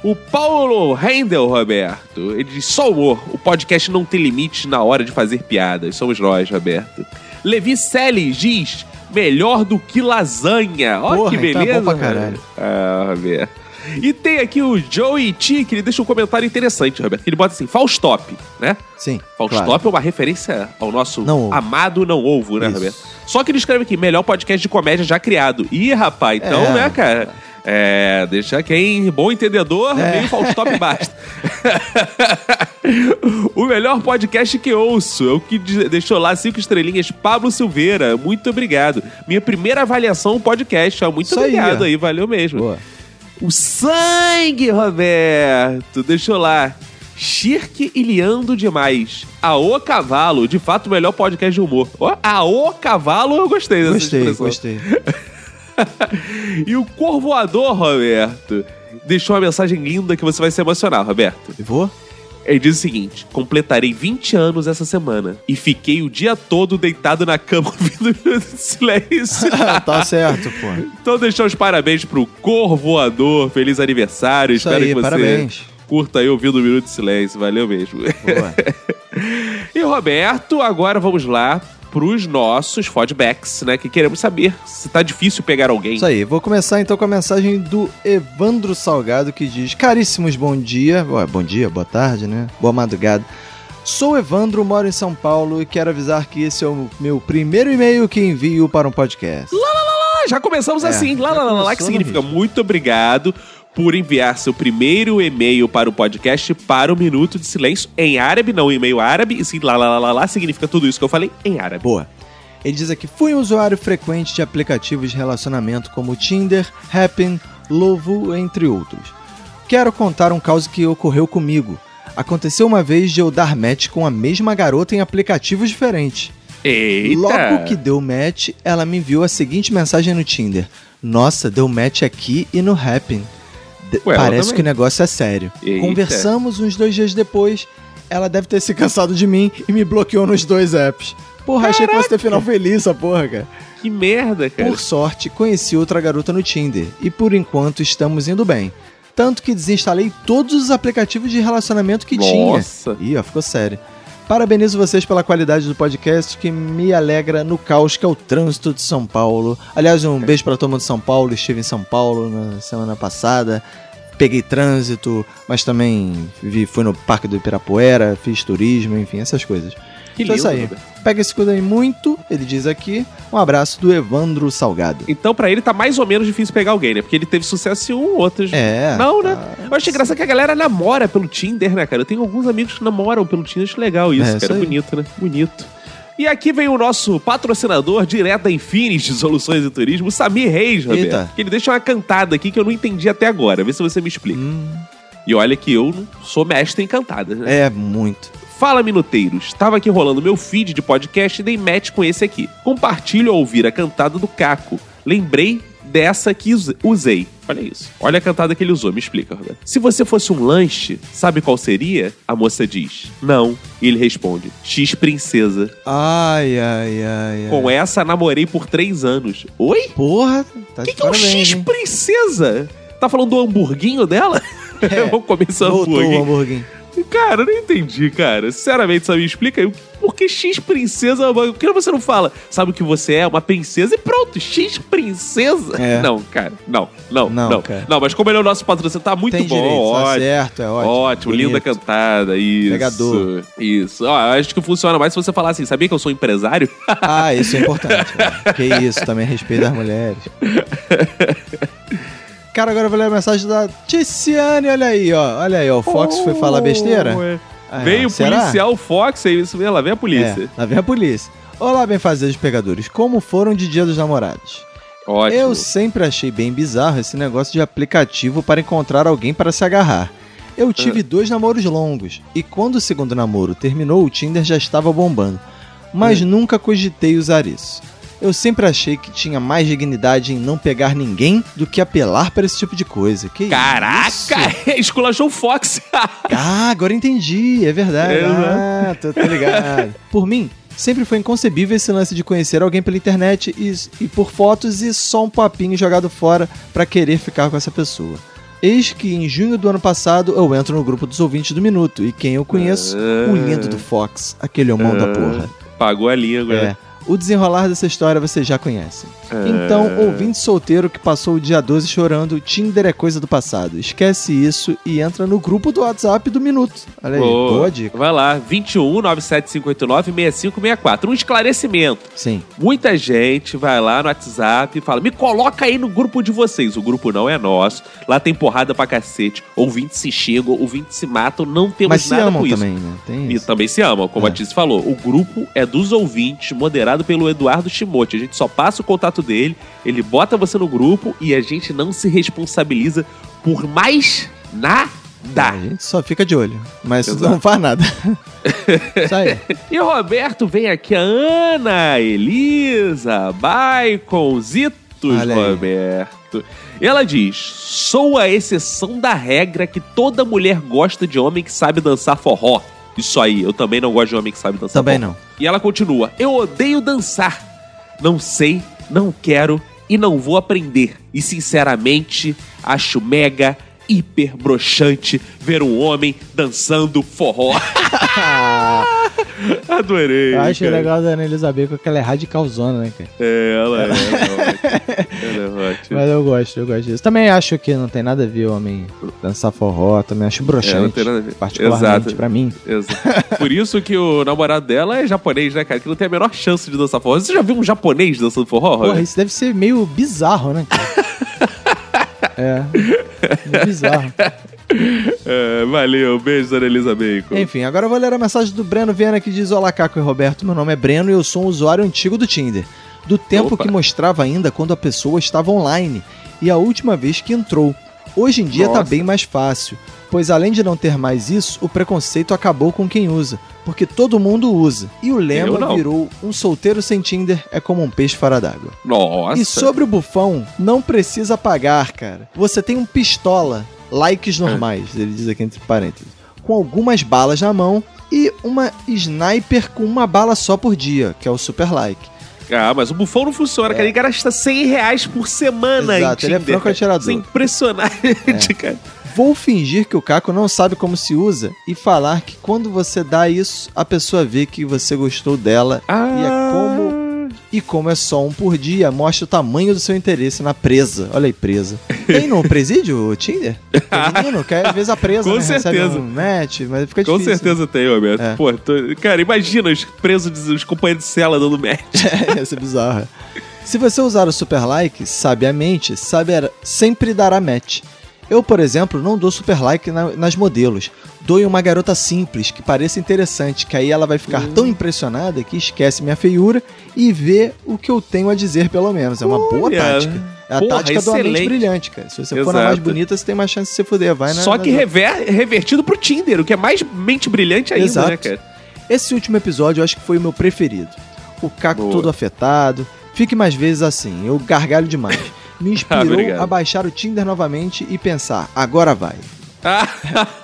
O Paulo Rendel, Roberto, ele diz: só humor. O podcast não tem limites na hora de fazer piadas. Somos nós, Roberto. Levi Seles diz: melhor do que lasanha. Olha Porra, que então é beleza. bom pra caralho. Ah, Roberto. E tem aqui o Joey T, que ele deixa um comentário interessante, Roberto. Ele bota assim: Faustop, né? Sim. Faustop claro. é uma referência ao nosso Não amado Não Ovo, né, Isso. Roberto? Só que ele escreve aqui, melhor podcast de comédia já criado. Ih, rapaz, então, É. né, cara? É, deixa quem bom entendedor, É. meio Faustop basta. <laughs> o melhor podcast que ouço é o que de- deixou lá cinco estrelinhas, Pablo Silveira. Muito obrigado. Minha primeira avaliação podcast. ó. Muito Isso aí, obrigado ó. aí, valeu mesmo. Boa. O sangue, Roberto. Deixou lá. Shirk e liando demais. Aô Cavalo, de fato o melhor podcast de humor. Aô Cavalo, eu gostei dessa Gostei, expressão. gostei. <laughs> <laughs> E o Corvoador, Roberto, deixou uma mensagem linda que você vai se emocionar, Roberto. E vou? Ele diz o seguinte: completarei 20 anos essa semana e fiquei o dia todo deitado na cama <laughs> ouvindo Minuto de silêncio. <laughs> tá certo, pô. Então deixar os parabéns pro Corvoador. Feliz aniversário. Isso Espero aí, que você parabéns. curta aí ouvindo o Minuto de Silêncio. Valeu mesmo. E Roberto, agora vamos lá pros nossos feedbacks, né? Que queremos saber se tá difícil pegar alguém. Isso aí, vou começar então com a mensagem do Evandro Salgado que diz: Caríssimos, bom dia. Ué, bom dia, boa tarde, né? Boa madrugada. Sou Evandro, moro em São Paulo e quero avisar que esse é o meu primeiro e-mail que envio para um podcast. Ah, já começamos É, assim. Lá, lá, lá, lá, que significa muito obrigado por enviar seu primeiro e-mail para o podcast para o Minuto de Silêncio em árabe, não e-mail árabe, e sim, lá, lá, lá, lá, significa tudo isso que eu falei em árabe. Boa. Ele diz aqui: fui um usuário frequente de aplicativos de relacionamento como Tinder, Happn, Lovo, entre outros. Quero contar um caso que ocorreu comigo. Aconteceu uma vez de eu dar match com a mesma garota em aplicativos diferentes. Eita! Logo que deu match, ela me enviou a seguinte mensagem no Tinder: Nossa, deu match aqui e no Happn. Ué, Parece que o negócio é sério. Eita. Conversamos uns dois dias depois. Ela deve ter se cansado de mim e me bloqueou nos dois apps. Porra, achei que fosse ter final feliz essa porra, cara. Que merda, cara. Por sorte, conheci outra garota no Tinder e por enquanto estamos indo bem. Tanto que desinstalei todos os aplicativos de relacionamento que Nossa. tinha. Ih, ó, ficou sério. Parabenizo vocês pela qualidade do podcast que me alegra no caos que é o trânsito de São Paulo. Aliás, um beijo pra todo mundo de São Paulo. Estive em São Paulo na semana passada. Peguei trânsito, mas também vi, fui no Parque do Ibirapuera, fiz turismo, enfim, essas coisas. Que então é isso lindo, aí. Pega esse cuida aí muito, ele diz aqui. Um abraço do Evandro Salgado. Então, pra ele, tá mais ou menos difícil pegar alguém, né? Porque ele teve sucesso em um, outros. É. Não, tá. né? Eu acho engraçado que a galera namora pelo Tinder, né, cara? Eu tenho alguns amigos que namoram pelo Tinder, acho legal isso, É, cara. isso. Bonito, né? Bonito. E aqui vem o nosso patrocinador direto da Infinity <laughs> Soluções e Turismo, Samir Reis, Roberto. Eita. Que ele deixa uma cantada aqui que eu não entendi até agora. Vê se você me explica. Hum, E olha que eu não sou mestre em cantadas, né? é, muito. Fala, minuteiros. Tava aqui rolando meu feed de podcast e dei match com esse aqui. Compartilho ao ouvir a cantada do Caco. Lembrei dessa que use- usei. Olha isso. Olha a cantada que ele usou. Me explica, Roberto. Se você fosse um lanche, sabe qual seria? A moça diz. Não. E ele responde. X Princesa. Ai, ai, ai, ai. Com essa, namorei por três anos. Oi? Porra, tá O que, que é um X? Princesa? Tá falando do hamburguinho dela? É. <laughs> Vamos comer esse hambúrguer. Cara, eu não entendi, cara. Sinceramente, sabe? Me explica aí. O porque X princesa. Por que você não fala? Sabe o que você é? Uma princesa e pronto, X princesa. É. Não, cara. Não, não, Não, não. cara. Não, mas como ele é o nosso patrocínio, tá muito Tem bom. direito, tá ótimo. certo, é ótimo. Ótimo, Bonito. linda cantada, isso. Pegador. Isso. Ó, acho que funciona mais se você falar assim, sabia que eu sou empresário? Ah, isso é importante. né? <laughs> que isso, também respeito das mulheres. <laughs> Cara, agora eu vou ler a mensagem da Ticiane, olha aí, ó. Olha aí, ó. O Fox foi falar besteira? Ah, Veio o será? policial Fox, é isso mesmo, lá vem a polícia. É, lá vem a polícia. Olá, benfazejos pegadores. Como foram de Dia dos Namorados? Ótimo. Eu sempre achei bem bizarro esse negócio de aplicativo para encontrar alguém para se agarrar. Eu tive dois namoros longos, e quando o segundo namoro terminou, o Tinder já estava bombando. Mas nunca cogitei usar isso. Eu sempre achei que tinha mais dignidade em não pegar ninguém do que apelar para esse tipo de coisa. Que isso? Caraca, <laughs> esculachou o Fox. Ah, agora entendi, é verdade. É, ah, tô, tô ligado. Por mim, sempre foi inconcebível esse lance de conhecer alguém pela internet e, e por fotos e só um papinho jogado fora pra querer ficar com essa pessoa. Eis que em junho do ano passado eu entro no grupo dos ouvintes do Minuto e quem eu conheço? O lindo do Fox, aquele homão da porra. Pagou a língua. É. O desenrolar dessa história vocês já conhecem. É. Então, ouvinte solteiro que passou o dia 12 chorando, Tinder é coisa do passado. Esquece isso e entra no grupo do WhatsApp do Minuto. Olha aí, Boa. boa dica. Vai lá, 21 97589 6564. Um esclarecimento. Sim. Muita gente vai lá no WhatsApp e fala: me coloca aí no grupo de vocês. O grupo não é nosso. Lá tem porrada pra cacete. Ouvintes se xingam, ouvintes se matam. Não temos Mas se nada amam com isso. também, né? Tem E isso. também se amam, como É. a Tice falou. O grupo é dos ouvintes, moderado pelo Eduardo Shimote. A gente só passa o contato dele, ele bota você no grupo e a gente não se responsabiliza por mais nada. A gente só fica de olho, mas Exato. não faz nada. <laughs> Isso aí. E o Roberto vem aqui, a Ana Elisa aí. Roberto. E ela diz: sou a exceção da regra que toda mulher gosta de homem que sabe dançar forró. Isso aí, eu também não gosto de homem que sabe dançar Também forró. não. E ela continua: eu odeio dançar. Não sei, não quero e não vou aprender. E sinceramente, acho mega hiper broxante ver um homem dançando forró. <laughs> Adorei. Eu acho cara. legal da Ana Elizabeth que ela é radicalzona, né, cara? É, ela é, ela é ótima. Ela é ótima. Mas eu gosto, eu gosto disso. Também acho que não tem nada a ver o homem dançar forró, também acho broxante. É, não tem nada a ver. Particularmente Exato. pra mim. Exato. Por isso que o namorado dela é japonês, né, cara? Que não tem a menor chance de dançar forró. Você já viu um japonês dançando forró, Porra, isso deve ser meio bizarro, né, cara? <laughs> é. Meio bizarro. <laughs> É, valeu, beijo, Dona Elisa Bacon. Enfim, agora eu vou ler a mensagem do Breno Viana que diz: Olá, Caco e Roberto. Meu nome é Breno e eu sou um usuário antigo do Tinder. Do tempo Opa. que mostrava ainda quando a pessoa estava online e a última vez que entrou. Hoje em dia tá Nossa. bem mais fácil, pois além de não ter mais isso, o preconceito acabou com quem usa, porque todo mundo usa. E o lema virou: um solteiro sem Tinder é como um peixe fora d'água. Nossa. E sobre o bufão, não precisa pagar, cara. Você tem um pistola, likes normais, ele diz aqui entre parênteses, com algumas balas na mão e uma sniper com uma bala só por dia, que é o super like. Ah, mas o bufão não funciona, cara. Ele gasta 100 reais por semana É. Exato, em ele é Tinder. franco atirador. Isso é impressionante, <laughs> cara. Vou fingir que o Caco não sabe como se usa e falar que quando você dá isso, a pessoa vê que você gostou dela Ah. e é como e como é só um por dia, mostra o tamanho do seu interesse na presa. Olha aí, presa. Tem no presídio o Tinder? Tem <laughs> menino que às vezes a presa Com né, certeza. um match, mas fica Com difícil. certeza tem, Roberto. É. Pô, tô- cara, imagina os presos, os companheiros de cela dando match. <laughs> É, Isso é bizarro. Se você usar o super like sabiamente, saberá, sempre dará match. Eu, por exemplo, não dou super like na- nas modelos. Dou em uma garota simples, que pareça interessante, que aí ela vai ficar tão impressionada que esquece minha feiura e vê o que eu tenho a dizer, pelo menos. É uma boa Olha, tática. É a porra, tática do mente excelente. brilhante, cara. Se você for na mais Exato. bonita, você tem mais chance de se fuder. Vai na, Só na- que rever- revertido pro Tinder, o que é mais mente brilhante ainda, Exato. né, cara? Esse último episódio eu acho que foi o meu preferido. O Caco Boa. todo afetado. Fique mais vezes assim, eu gargalho demais. <laughs> Me <laughs> inspirou Obrigado. a baixar o Tinder novamente e pensar, agora vai. Ah,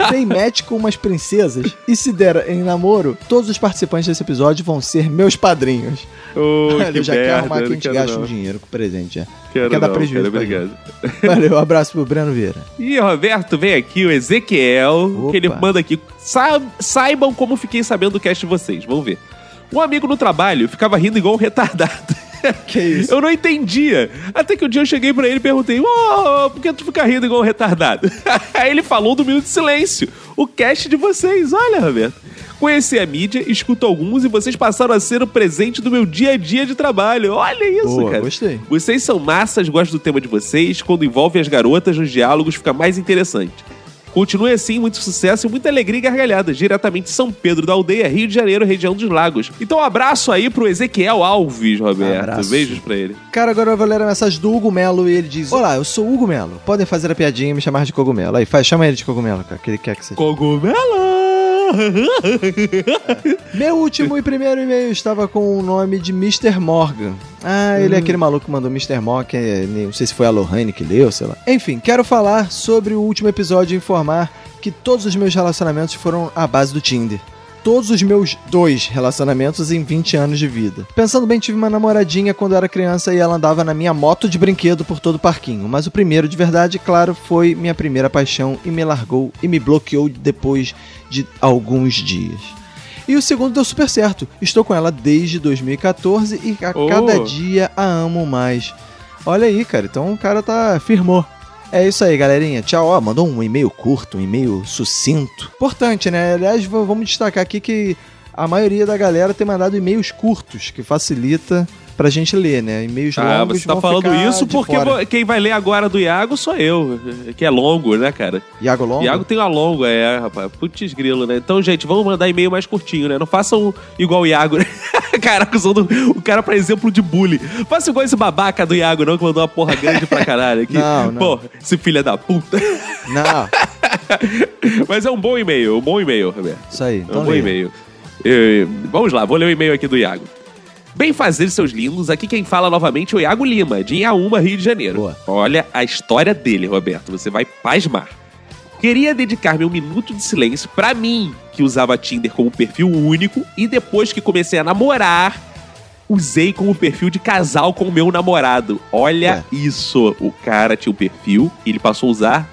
Tem match com umas princesas e se der em namoro, todos os participantes desse episódio vão ser meus padrinhos. Olha, <laughs> que eu já quero merda, arrumar que a gente quero gasta não. um dinheiro com presente. Já. Quero Quer dar prejuízo pra obrigado. <laughs> Valeu, um abraço pro Breno Vieira. E Roberto, vem aqui o Ezequiel, Opa. que ele manda aqui. Sa- saibam como fiquei sabendo do cast de vocês, vamos ver. Um amigo no trabalho ficava rindo igual um retardado. <laughs> Que isso? Eu não entendia. Até que um dia eu cheguei pra ele e perguntei: Ô, por que tu fica rindo igual um retardado? <laughs> Aí ele falou do Minuto de Silêncio, o cast de vocês. Olha, Roberto. Conheci a mídia, escuto alguns e vocês passaram a ser o presente do meu dia a dia de trabalho. Olha isso, Boa, cara. gostei. Vocês são massas, gosto do tema de vocês. Quando envolve as garotas nos diálogos, fica mais interessante. Continue assim, muito sucesso e muita alegria e gargalhadas. Diretamente de São Pedro da Aldeia, Rio de Janeiro, região dos Lagos. Então, um abraço aí pro Ezequiel Alves, Roberto. Abraço. Beijos pra ele. Cara, agora eu vou ler a mensagem do Hugo Melo e ele diz: Olá, eu sou o Hugo Melo. Podem fazer a piadinha e me chamar de cogumelo. Aí, faz, chama ele de cogumelo, cara, que ele quer que seja. Cogumelo! <laughs> Meu último e primeiro e-mail estava com o nome de Mr. Morgan. Ah, ele é aquele maluco que mandou Mr. Morgan, que é- não sei se foi a Lohane que leu, sei lá. Enfim, quero falar sobre o último episódio e informar que todos os meus relacionamentos foram à base do Tinder. Todos os meus dois relacionamentos em 20 anos de vida. Pensando bem, tive uma namoradinha quando era criança e ela andava na minha moto de brinquedo por todo o parquinho. Mas o primeiro de verdade, claro, foi minha primeira paixão e me largou e me bloqueou depois de alguns dias. E o segundo deu super certo. Estou com ela desde 2014 e a Oh. cada dia a amo mais. Olha aí, cara. Então o cara tá firmou. É isso aí, galerinha. Tchau. Ó, mandou um e-mail curto, um e-mail sucinto. Importante, né? Aliás, vamos destacar aqui que a maioria da galera tem mandado e-mails curtos, que facilita pra gente ler, né? E-mails Ah, longos você tá falando isso porque fora. quem vai ler agora do Iago sou eu, <laughs> que é longo, né, cara? Iago Longo? Iago tem uma longa, é, rapaz. Putz grilo, né? Então, gente, vamos mandar e-mail mais curtinho, né? Não façam igual o Iago, né? <laughs> Caraca, usando o cara pra exemplo de bullying. Faça igual esse babaca do Iago, não, que mandou uma porra grande pra caralho aqui. <laughs> Não, não. Porra, esse filho da puta. Não, Mas é um bom e-mail, um bom e-mail, Roberto. isso aí. É um Então bom e-mail. Vamos lá, vou ler o e-mail aqui do Iago. Bem fazer, seus lindos. Aqui quem fala novamente é o Iago Lima, de Iaúma, Rio de Janeiro. Boa. Olha a história dele, Roberto. Você vai pasmar. Queria dedicar-me um minuto de silêncio pra mim, que usava Tinder como perfil único e depois que comecei a namorar, usei como perfil de casal com o meu namorado. Olha isso. O cara tinha um perfil e ele passou a usar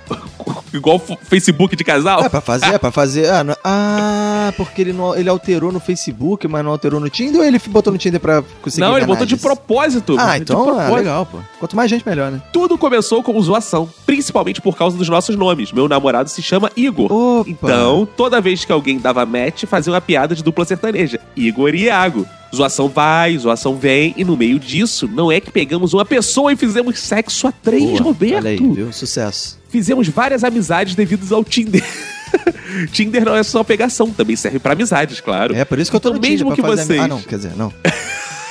igual o Facebook de casal. É pra fazer, é pra fazer. Ah, não- ah, porque ele, não, ele alterou no Facebook, mas não alterou no Tinder ou ele botou no Tinder pra conseguir Não, ele botou de propósito. Ah, então ah, propósito. legal, pô. Quanto mais gente, melhor, né? Tudo começou com zoação, principalmente por causa dos nossos nomes. Meu namorado se chama Igor. Opa. Então, toda vez que alguém dava match, fazia uma piada de dupla sertaneja. Igor e Iago. Zoação vai, zoação vem, e no meio disso, não é que pegamos uma pessoa e fizemos sexo a três, Boa, Roberto. Olha aí, viu? Sucesso. Fizemos várias amizades devido ao Tinder. <laughs> Tinder não é só pegação, também serve pra amizades, claro. É por isso que eu tô no Então, Tinder, mesmo que fazer... vocês- Ah, não, quer dizer, não. <laughs>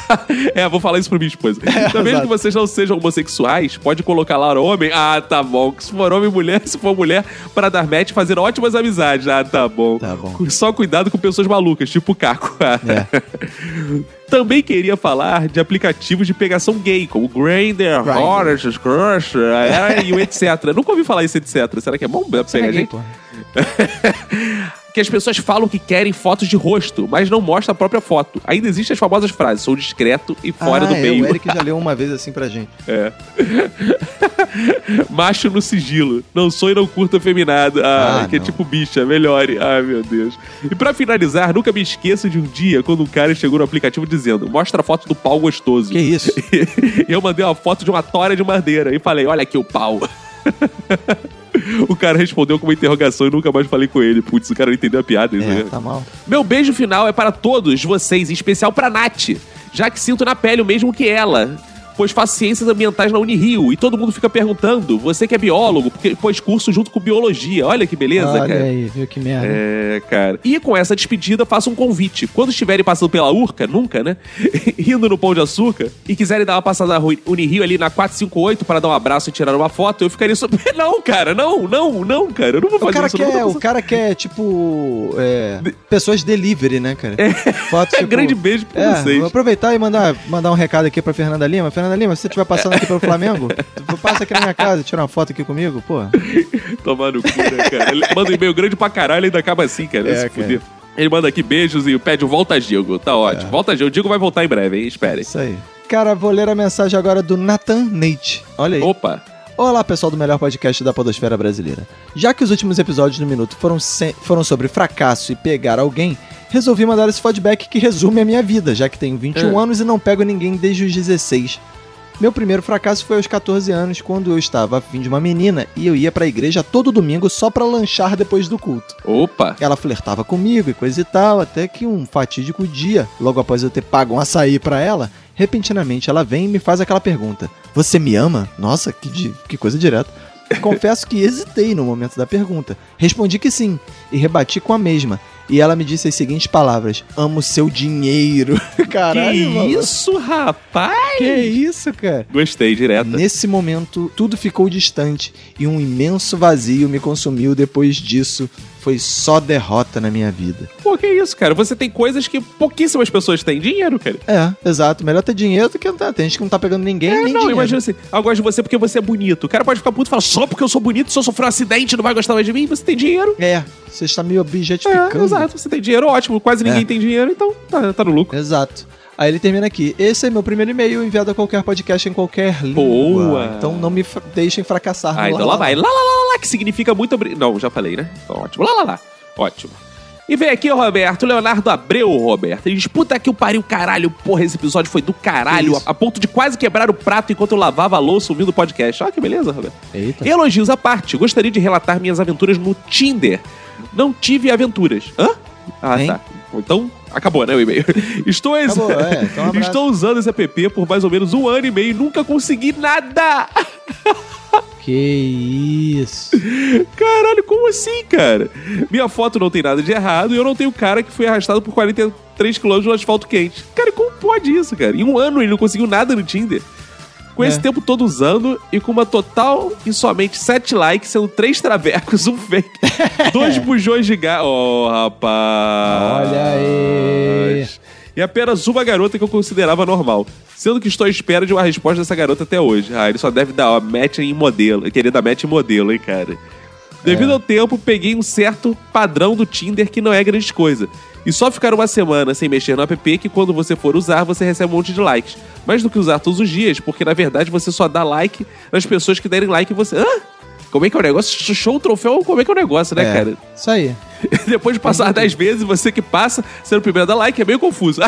<laughs> É, vou falar isso pra minha esposa. <laughs> então, mesmo exato. que vocês não sejam homossexuais, pode colocar lá homem. Ah, tá bom. Se for homem e mulher, <laughs> se for mulher, para dar match, fazer ótimas amizades. Ah, tá bom. Tá bom. Só cuidado com pessoas malucas, tipo o Caco. É. Também queria falar de aplicativos de pegação gay, como Grindr. Hornet, Crush, é, e o etc. Nunca ouvi falar isso, etc. Será que é bom pegar é gay, gente? Que as pessoas falam que querem fotos de rosto, mas não mostra a própria foto. Ainda existem as famosas frases, sou discreto e fora ah, do é, meio. o Eric já leu uma vez assim pra gente. <laughs> É. <laughs> Macho no sigilo. Não sou e não curto afeminado. Ah, Ah, que é não. tipo bicha, melhore. Ai, meu Deus. E pra finalizar, nunca me esqueço de um dia quando um cara chegou no aplicativo dizendo: Mostra a foto do pau gostoso. Que isso? <laughs> e eu mandei uma foto de uma tora de madeira e falei: Olha aqui o pau. <laughs> o cara respondeu com uma interrogação e nunca mais falei com ele. Putz, o cara não entendeu a piada. É, né? tá mal. Meu beijo final é para todos vocês, em especial pra Nath, já que sinto na pele o mesmo que ela. Pois faço ciências ambientais na Unirio e todo mundo fica perguntando: você que é biólogo, porque pôs curso junto com biologia. Olha que beleza, Olha cara. aí, viu que merda. É, cara. E com essa despedida, faço um convite. Quando estiverem passando pela Urca, nunca, né? <laughs> Rindo no Pão de Açúcar e quiserem dar uma passada na Unirio ali na 458 para dar um abraço e tirar uma foto, eu ficaria super. <laughs> Não, cara, não, não, não, cara. Eu não vou O fazer cara, isso. quer, o cara quer, tipo, é, pessoas delivery, né, cara? Fotos, <laughs> É, grande beijo pra é, vocês. Vou aproveitar e mandar, mandar um recado aqui pra Fernanda Lima. Fernanda Lima, se você estiver passando aqui pelo Flamengo, passa aqui na minha casa tira uma foto aqui comigo, pô. Tomar no cu, né, cara? Ele manda um e-mail grande pra caralho e ainda acaba assim, cara. É, se fuder. Ele manda aqui beijos e pede o Volta Digo. Tá ótimo. Volta Digo. O Digo vai voltar em breve, hein? Esperem. Isso aí. Cara, vou ler a mensagem agora do Nathan Nate. Olha aí. Opa. Olá, pessoal do melhor podcast da Podosfera Brasileira. Já que os últimos episódios do Minuto foram, foram sobre fracasso e pegar alguém, Resolvi mandar esse feedback que resume a minha vida, já que tenho 21 É. anos e não pego ninguém desde os 16. Meu primeiro fracasso foi aos 14 anos, quando eu estava afim de uma menina e eu ia pra igreja todo domingo só pra lanchar depois do culto. Opa! Ela flertava comigo e coisa e tal, até que um fatídico dia, logo após eu ter pago um açaí pra ela, repentinamente ela vem e me faz aquela pergunta: Você me ama? Nossa, que, di- que coisa direta. <laughs> Confesso que hesitei no momento da pergunta. Respondi que sim e rebati com a mesma. E ela me disse as seguintes palavras: Amo seu dinheiro. <laughs> Caralho, que maluco. isso, rapaz? Que isso, cara? Gostei, direto. Nesse momento, tudo ficou distante e um imenso vazio me consumiu. Depois disso, foi só derrota na minha vida. Pô, que isso, cara? Você tem coisas que pouquíssimas pessoas têm dinheiro, cara. É, exato. Melhor ter dinheiro do que não tá. Tem gente que não tá pegando ninguém, É, nem não, dinheiro. imagina assim, eu gosto de você porque você é bonito. O cara pode ficar puto e falar, só porque eu sou bonito, se eu sofrer um acidente, não vai gostar mais de mim, você tem dinheiro. É, você está meio É, objetificando. exato, você tem dinheiro, ótimo. Quase ninguém É. tem dinheiro, então tá, tá no lucro. Exato. Aí ele termina aqui. Esse é meu primeiro e-mail enviado a qualquer podcast em qualquer língua. Boa. Então não me deixem fracassar. Ah, então lá, lá lá, vai. Lá, lá, lá, lá, que significa muito obrigado. Não, já falei, né? Então, ótimo. Lá, lá, lá. Ótimo. E vem aqui o Roberto, Leonardo Abreu, Roberto. Ele diz, puta que o pariu, caralho. Porra, esse episódio foi do caralho. A, a ponto de quase quebrar o prato enquanto eu lavava a louça ouvindo o podcast. Olha que beleza, Roberto. Eita. Elogios à parte. Gostaria de relatar minhas aventuras no Tinder. Não tive aventuras. Hã? Ah, Hein? tá. Então, acabou, né, o e-mail. <laughs> Estou, Acabou, é. Então, um. Estou usando esse app por mais ou menos um ano e meio e nunca consegui nada. <laughs> Que isso. Caralho, como assim, cara? Minha foto não tem nada de errado e eu não tenho cara que foi arrastado por 43 km no asfalto quente. Cara, como pode isso, cara? Em um ano ele não conseguiu nada no Tinder. Com esse É. tempo todo usando e com uma total e somente 7 likes, sendo 3 travecos, um fake, <laughs> dois bujões de gás. Oh, rapaz. Olha aí. E apenas uma garota que eu considerava normal. Sendo que estou à espera de uma resposta dessa garota até hoje. Ah, ele só deve dar ó, match em modelo. Querer dar match em modelo, hein, cara. Devido ao tempo, peguei um certo padrão do Tinder que não é grande coisa. E só ficar uma semana sem mexer no app que quando você for usar, você recebe um monte de likes. Mais do que usar todos os dias, porque na verdade você só dá like nas pessoas que derem like em você. Hã? Como é que é o negócio? Show o troféu, como é que é o negócio, né, É, cara? Isso aí. <laughs> Depois de passar 10 vezes, você que passa, sendo o primeiro a dar like, é meio confuso.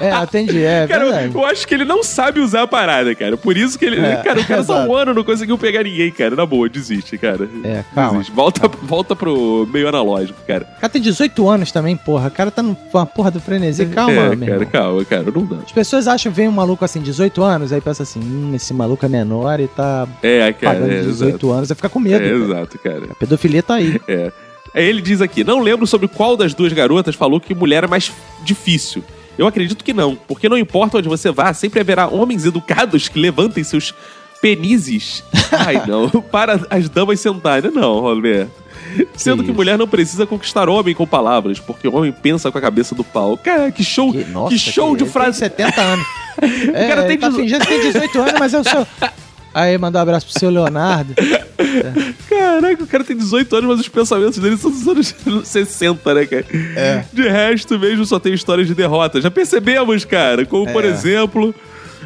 É, atendi. É <laughs> Cara, eu, eu acho que ele não sabe usar a parada, cara. Por isso que ele. É, cara, o cara só exato. um ano não conseguiu pegar ninguém, cara. Na boa, desiste, cara. É, calma. Desiste. Volta, volta pro meio analógico, cara. O cara tem 18 anos também, porra. O cara tá numa porra do frenesi. Calma, é, meu cara, irmão. calma, cara. Não dá. As pessoas acham que vem um maluco assim, 18 anos, aí pensa assim, hum, esse maluco é menor e tá É, cara. pagando É, 18 exato. anos, vai ficar com É, medo. cara. exato, cara. A pedofilia tá aí. É. Ele diz aqui: não lembro sobre qual das duas garotas falou que mulher é mais difícil. Eu acredito que não, porque não importa onde você vá, sempre haverá homens educados que levantem seus penizes. <laughs> Ai, não. Para as damas sentarem. Não, Roberto. Sendo que, mulher não precisa conquistar homem com palavras, porque o homem pensa com a cabeça do pau. Cara, que show, Que, que, nossa, show que- de frase. Tem 70 anos. <laughs> É, cara tem ele tá dezo- fingindo que tem 18 anos, mas eu sou... <laughs> Aí, mandou um abraço pro seu Leonardo. Caraca, o cara tem 18 anos, mas os pensamentos dele são dos anos <laughs> 60, né, cara? É. De resto, mesmo só tem histórias de derrota. Já percebemos, cara. Como, por É. exemplo,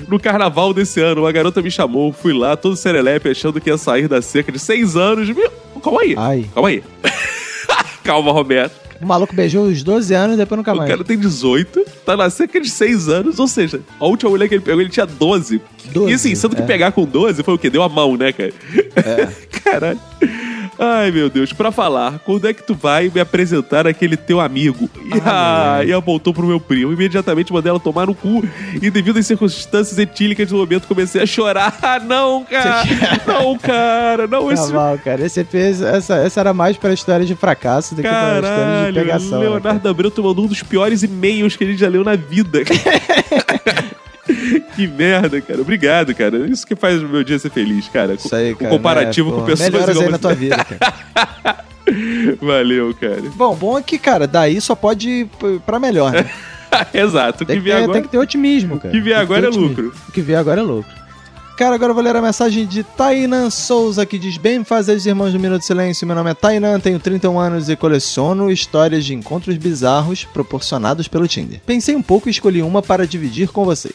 no carnaval desse ano, uma garota me chamou, fui lá, todo serelepe, achando que ia sair da cerca de 6 anos. Calma aí. Ai. Calma aí. <laughs> Calma, Roberto. O maluco beijou os 12 anos e depois nunca O mais. cara tem 18, tá na cerca de 6 anos, ou seja, a última mulher que ele pegou, ele tinha 12. 12, e assim, sendo que é. pegar com 12 foi o quê? Deu a mão, né, cara? <laughs> Caralho. Ai, meu Deus, pra falar, quando é que tu vai me apresentar aquele teu amigo? E, ah, e apontou pro meu primo. Imediatamente mandei ela tomar no cu. E devido às circunstâncias etílicas do momento, comecei a chorar. <laughs> Ah, não, cara! Não, cara! Não, Tá esse. mal, cara. Esse EP, essa, essa era mais pra história de fracasso do que pra história de Caralho, pegação. né? Leonardo Abreu tu mandou um dos piores e-mails que a gente já leu na vida. <laughs> <laughs> que merda, cara. Obrigado, cara. Isso que faz o meu dia ser feliz, cara. Isso aí, O cara. comparativo né, com pessoas Melhoras igual aí na tua vida, cara. <laughs> Valeu, cara. Bom, bom é que, cara, daí só pode ir pra melhor, né? <laughs> Exato. O que Tem que, vier ter, agora. tem que ter otimismo, cara. O que vier Tem agora é lucro. O que vier agora é lucro. Cara, agora eu vou ler a mensagem de Tainan Souza, que diz: Bem fazer os irmãos do Minuto de Silêncio. Meu nome é Tainan, tenho 31 anos e coleciono histórias de encontros bizarros proporcionados pelo Tinder. Pensei um pouco e escolhi uma para dividir com vocês.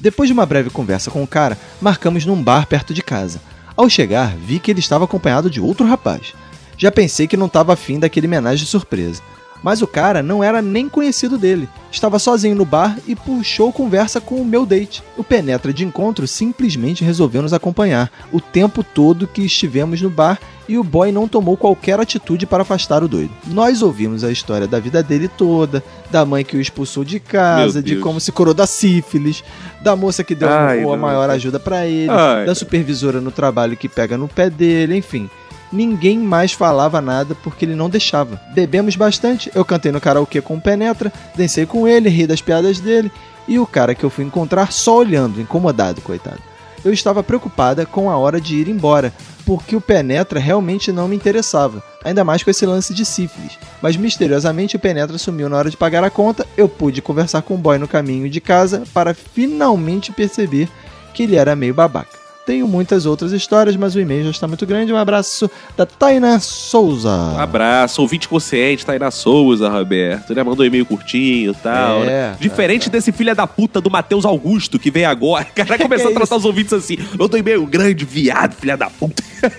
Depois de uma breve conversa com o cara, marcamos num bar perto de casa. Ao chegar, vi que ele estava acompanhado de outro rapaz. Já pensei que não estava afim daquele homenagem de surpresa. Mas o cara não era nem conhecido dele. Estava sozinho no bar e puxou conversa com o meu date. O penetra de encontro simplesmente resolveu nos acompanhar o tempo todo que estivemos no bar e o boy não tomou qualquer atitude para afastar o doido. Nós ouvimos a história da vida dele toda, da mãe que o expulsou de casa, de como se curou da sífilis, da moça que deu Ai, a maior ajuda para ele, Ai. da supervisora no trabalho que pega no pé dele, enfim. Ninguém mais falava nada porque ele não deixava. Bebemos bastante, eu cantei no karaokê com o Penetra, dancei com ele, ri das piadas dele, e o cara que eu fui encontrar só olhando, incomodado, coitado. Eu estava preocupada com a hora de ir embora, porque o Penetra realmente não me interessava, ainda mais com esse lance de sífilis. Mas misteriosamente o Penetra sumiu na hora de pagar a conta, eu pude conversar com o boy no caminho de casa para finalmente perceber que ele era meio babaca. Tenho muitas outras histórias, mas o e-mail já está muito grande. Um abraço da Taina Souza. Abraço, ouvinte consciente, tá aí na Souza, Roberto. Ele mandou um e-mail curtinho e tal. É, né? Diferente desse filho da puta do Matheus Augusto, que veio agora. O <laughs> cara começou a tratar os ouvintes assim. Eu dou e-mail grande, viado, filha da puta. <laughs>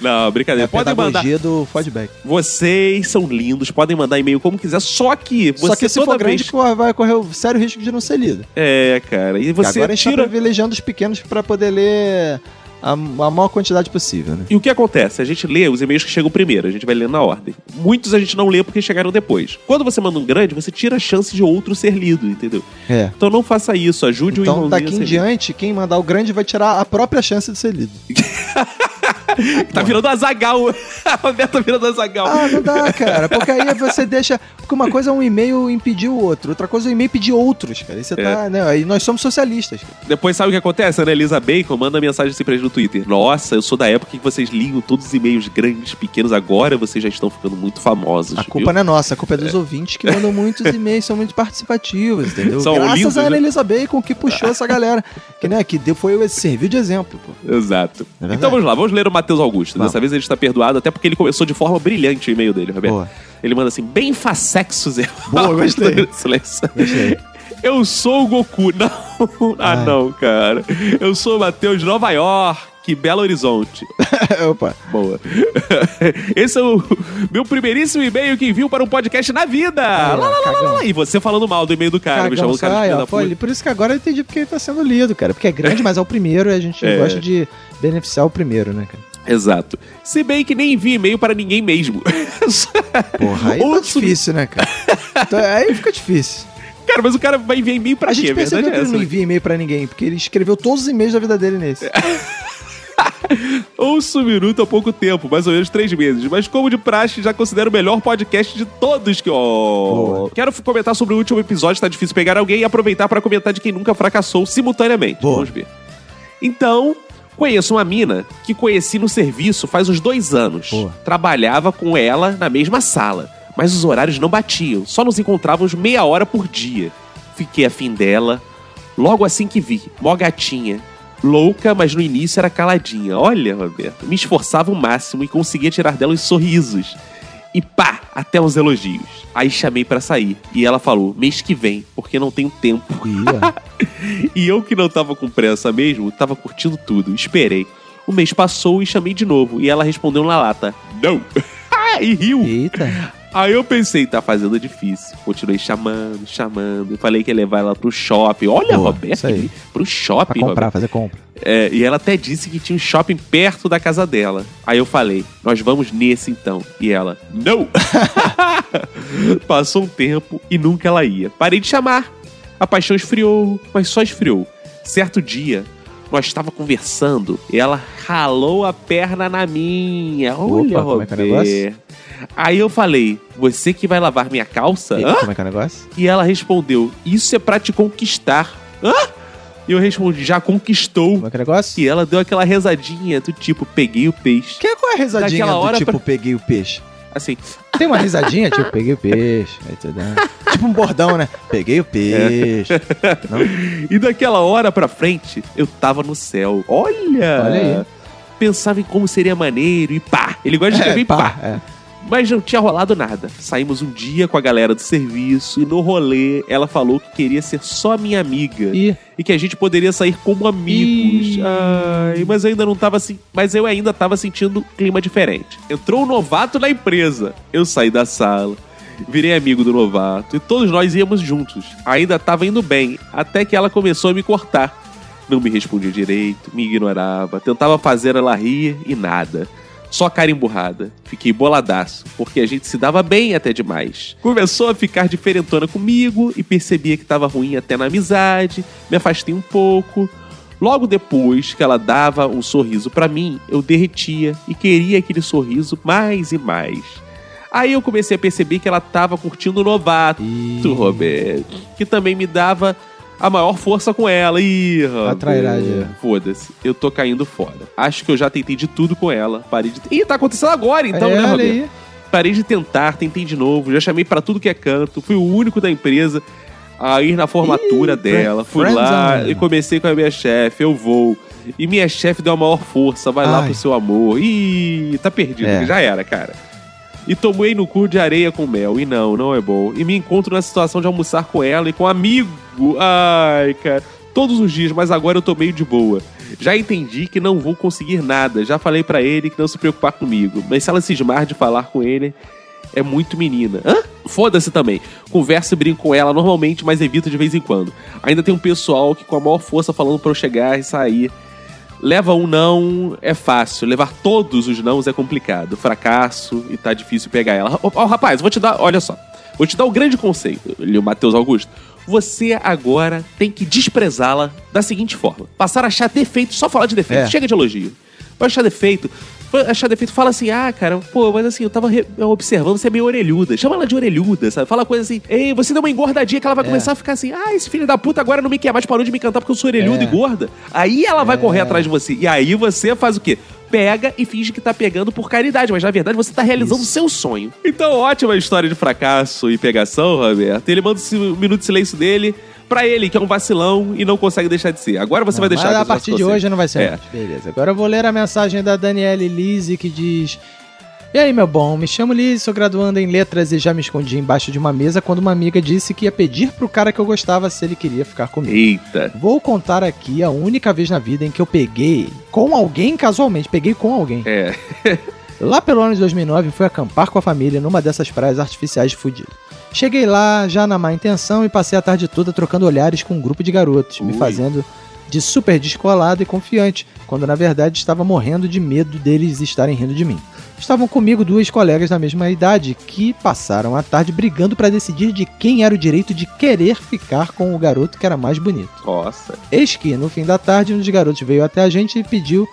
Não, brincadeira. É podem mandar. do feedback. Vocês são lindos, podem mandar e-mail como quiser, só que você Só que se toda for grande, vez... vai correr o sério risco de não ser lido. É, cara, e você agora a gente tá tira... privilegiando os pequenos para poder ler a, a maior quantidade possível, né? E o que acontece? A gente lê os e-mails que chegam primeiro, a gente vai lendo na ordem. Muitos a gente não lê porque chegaram depois. Quando você manda um grande, você tira a chance de outro ser lido, entendeu? É. Então não faça isso, ajude o Então, daqui em lido. diante, quem mandar o grande vai tirar a própria chance de ser lido. <laughs> <laughs> Tá virando Azagal. <laughs> tá virando Azagal. Ah, não dá, cara. Porque aí você deixa. Porque uma coisa é um e-mail impedir o outro, outra coisa é um e-mail pedir outros, cara. Aí você tá. Né? Aí nós somos socialistas. Cara. Depois sabe o que acontece? A Ana Elisa Bacon manda mensagem assim pra gente no Twitter. Nossa, eu sou da época que vocês ligam todos os e-mails grandes, pequenos, agora vocês já estão ficando muito famosos. A culpa não é nossa, a culpa é dos ouvintes que mandam muitos <laughs> e-mails, são muito participativos, entendeu? São Graças lindos, a Ana né? Elisa Bacon que puxou essa galera. Que, né, que deu, foi, serviu de exemplo, pô. Exato. É então vamos lá, vamos ler o Matheus Augusto. Vamos. Dessa vez ele está perdoado, até porque ele começou de forma brilhante o e-mail dele, Roberto. Boa. Ele manda assim, bem fasexo, Zé. Boa, <laughs> gostei. Silêncio. Gostei. <laughs> Eu sou o Goku. <laughs> Não. Ah, Ai. não, cara. Eu sou o Matheus de Nova York, Belo Horizonte. Opa. Boa. Esse é o meu primeiríssimo e-mail que envio para um podcast na vida. lá, lá, lá, lá. E você falando mal do e-mail do cara, me Cagão, chamando o cara de ó, puta. Por isso que agora eu entendi porque ele tá sendo lido, cara. Porque é grande, mas é o primeiro e a gente É. gosta de beneficiar o primeiro, né, cara? Exato. Se bem que nem envio e-mail para ninguém mesmo. <laughs> Porra, aí tá Outro- difícil, né, cara? Então, aí fica difícil. Cara, mas o cara vai enviar e-mail pra a quê? gente percebeu é que ele essa. não né? envia e-mail pra ninguém, porque ele escreveu todos os e-mails da vida dele nesse. <laughs> Ouço o Minuto há pouco tempo, mais ou menos três meses. Mas como de praxe, já considero o melhor podcast de todos que... Oh. Quero comentar sobre o último episódio, tá difícil pegar alguém, e aproveitar para comentar de quem nunca fracassou simultaneamente. Boa. Vamos ver. Então, conheço uma mina que conheci no serviço faz uns dois anos. Trabalhava com ela na mesma sala, mas os horários não batiam. Só nos encontrávamos meia hora por dia. Fiquei afim dela. Logo assim que vi, mó gatinha. Louca, mas no início era caladinha. Olha, Roberto, me esforçava o máximo e conseguia tirar dela uns sorrisos. E pá, até uns elogios. Aí chamei pra sair. E ela falou: mês que vem, porque não tenho tempo. <laughs> E eu que não tava com pressa mesmo, tava curtindo tudo. Esperei. O mês passou e chamei de novo. E ela respondeu na lata: Não! <laughs> e riu. Eita. Aí eu pensei, tá fazendo difícil. Continuei chamando, chamando. Falei que ia levar ela pro shopping. Olha, Boa, Roberto, pro Pra shopping, comprar, Roberto. fazer compra. É, e ela até disse que tinha um shopping perto da casa dela. Aí eu falei, nós vamos nesse então. E ela, não! <laughs> Passou um tempo e nunca ela ia. Parei de chamar. A paixão esfriou, mas só esfriou. Certo dia, nós estava conversando e ela ralou a perna na minha. Olha, Opa, como é que é o Roberto. negócio? Aí eu falei, você que vai lavar minha calça? Eita, Hã? como é que é o negócio? E ela respondeu, isso é pra te conquistar. Hã? E eu respondi, já conquistou. Como é que é o negócio? E ela deu aquela rezadinha do tipo, peguei o peixe. Que, qual é a risadinha Daquela do hora tipo, pra- peguei o peixe? Assim, Tem uma risadinha, tipo, peguei o peixe. Aí tu dá- Tipo um bordão, né? Peguei o peixe. Não? e daquela hora pra frente, eu tava no céu. Olha! Olha aí. Pensava em como seria maneiro e pá. Ele gosta de escrever É, em pá. pá, é. Mas não tinha rolado nada. Saímos um dia com a galera do serviço e no rolê ela falou que queria ser só minha amiga. Ih. E que a gente poderia sair como amigos. Ih. Ai, mas eu ainda não tava assim. Mas eu ainda tava sentindo clima diferente. Entrou um novato na empresa. Eu saí da sala. Virei amigo do novato e todos nós íamos juntos. Ainda tava indo bem, até que ela começou a me cortar. Não me respondia direito, me ignorava, tentava fazer ela rir e nada. Só cara emburrada. Fiquei boladaço, porque a gente se dava bem até demais. Começou a ficar diferentona comigo e percebia que tava ruim até na amizade, me afastei um pouco. Logo depois que ela dava um sorriso pra mim, eu derretia e queria aquele sorriso mais e mais. Aí eu comecei a perceber que ela tava curtindo o novato, Roberto, que também me dava a maior força com ela. Ih, Roberto. trairagem. Foda-se, eu tô caindo fora. Acho que eu já tentei de tudo com ela. Parei de. Ih, tá acontecendo agora então, É, né, Roberto? aí. Parei de tentar, tentei de novo, já chamei pra tudo que é canto, fui o único da empresa a ir na formatura Ih, dela. Fui lá zone. e comecei com a minha chefe, eu vou. E minha chefe deu a maior força, vai lá Ai. pro seu amor. Ih, tá perdido, É. já era, cara. E tomei no cu de areia com mel. E não, não é bom. E me encontro na situação de almoçar com ela e com um amigo. Ai, cara. Todos os dias, mas agora eu tô meio de boa. Já entendi que não vou conseguir nada. Já falei pra ele que não se preocupar comigo. Mas se ela cismar de falar com ele, é muito menina. Hã? Foda-se também. Converso e brinco com ela normalmente, mas evito de vez em quando. Ainda tem um pessoal que com a maior força falando pra eu chegar e sair. Leva um não é fácil, levar todos os nãos é complicado. Fracasso e tá difícil pegar ela. Ó, ó, rapaz, vou te dar, olha só. Vou te dar o grande conceito, o Matheus Augusto. Você agora tem que desprezá-la da seguinte forma: passar a achar defeito, só falar de defeito, É. chega de elogio. Vai achar defeito. Vai achar defeito, fala assim, ah, cara, pô, mas assim, eu tava observando, você é meio orelhuda. Chama ela de orelhuda, sabe? Fala coisa assim, ei, você deu uma engordadinha que ela vai começar a ficar assim, ah, esse filho da puta agora não me quer mais, parou de me cantar porque eu sou orelhuda É. e gorda. Aí ela vai correr atrás de você. E aí você faz o quê? Pega e finge que tá pegando por caridade, mas na verdade você tá realizando o seu sonho. Então, ótima história de fracasso e pegação, Roberto. Ele manda o minuto de silêncio dele pra ele, que é um vacilão e não consegue deixar de ser. Agora você vai deixar Mas que a partir de hoje não vai ser É. Beleza. Agora eu vou ler a mensagem da Daniele Lise que diz. E aí, meu bom, me chamo Lise, sou graduanda em letras e já me escondi embaixo de uma mesa quando uma amiga disse que ia pedir pro cara que eu gostava se ele queria ficar comigo. Eita. Vou contar aqui a única vez na vida em que eu peguei com alguém casualmente, peguei com alguém. É. Lá pelo ano de 2009, fui acampar com a família numa dessas praias artificiais de fudido. Cheguei lá já na má intenção e passei a tarde toda trocando olhares com um grupo de garotos, me Ui. fazendo de super descolado e confiante, quando na verdade estava morrendo de medo deles estarem rindo de mim. Estavam comigo duas colegas da mesma idade que passaram a tarde brigando para decidir de quem era o direito de querer ficar com o garoto que era mais bonito. Nossa. Eis que, no fim da tarde, um dos garotos veio até a gente e pediu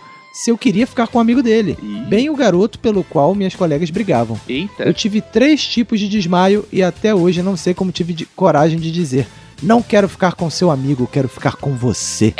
se eu queria ficar com um amigo dele. Ih. Bem o garoto pelo qual minhas colegas brigavam. Eita. Eu tive três tipos de desmaio e até hoje não sei como tive de- coragem de dizer: Não quero ficar com seu amigo, quero ficar com você.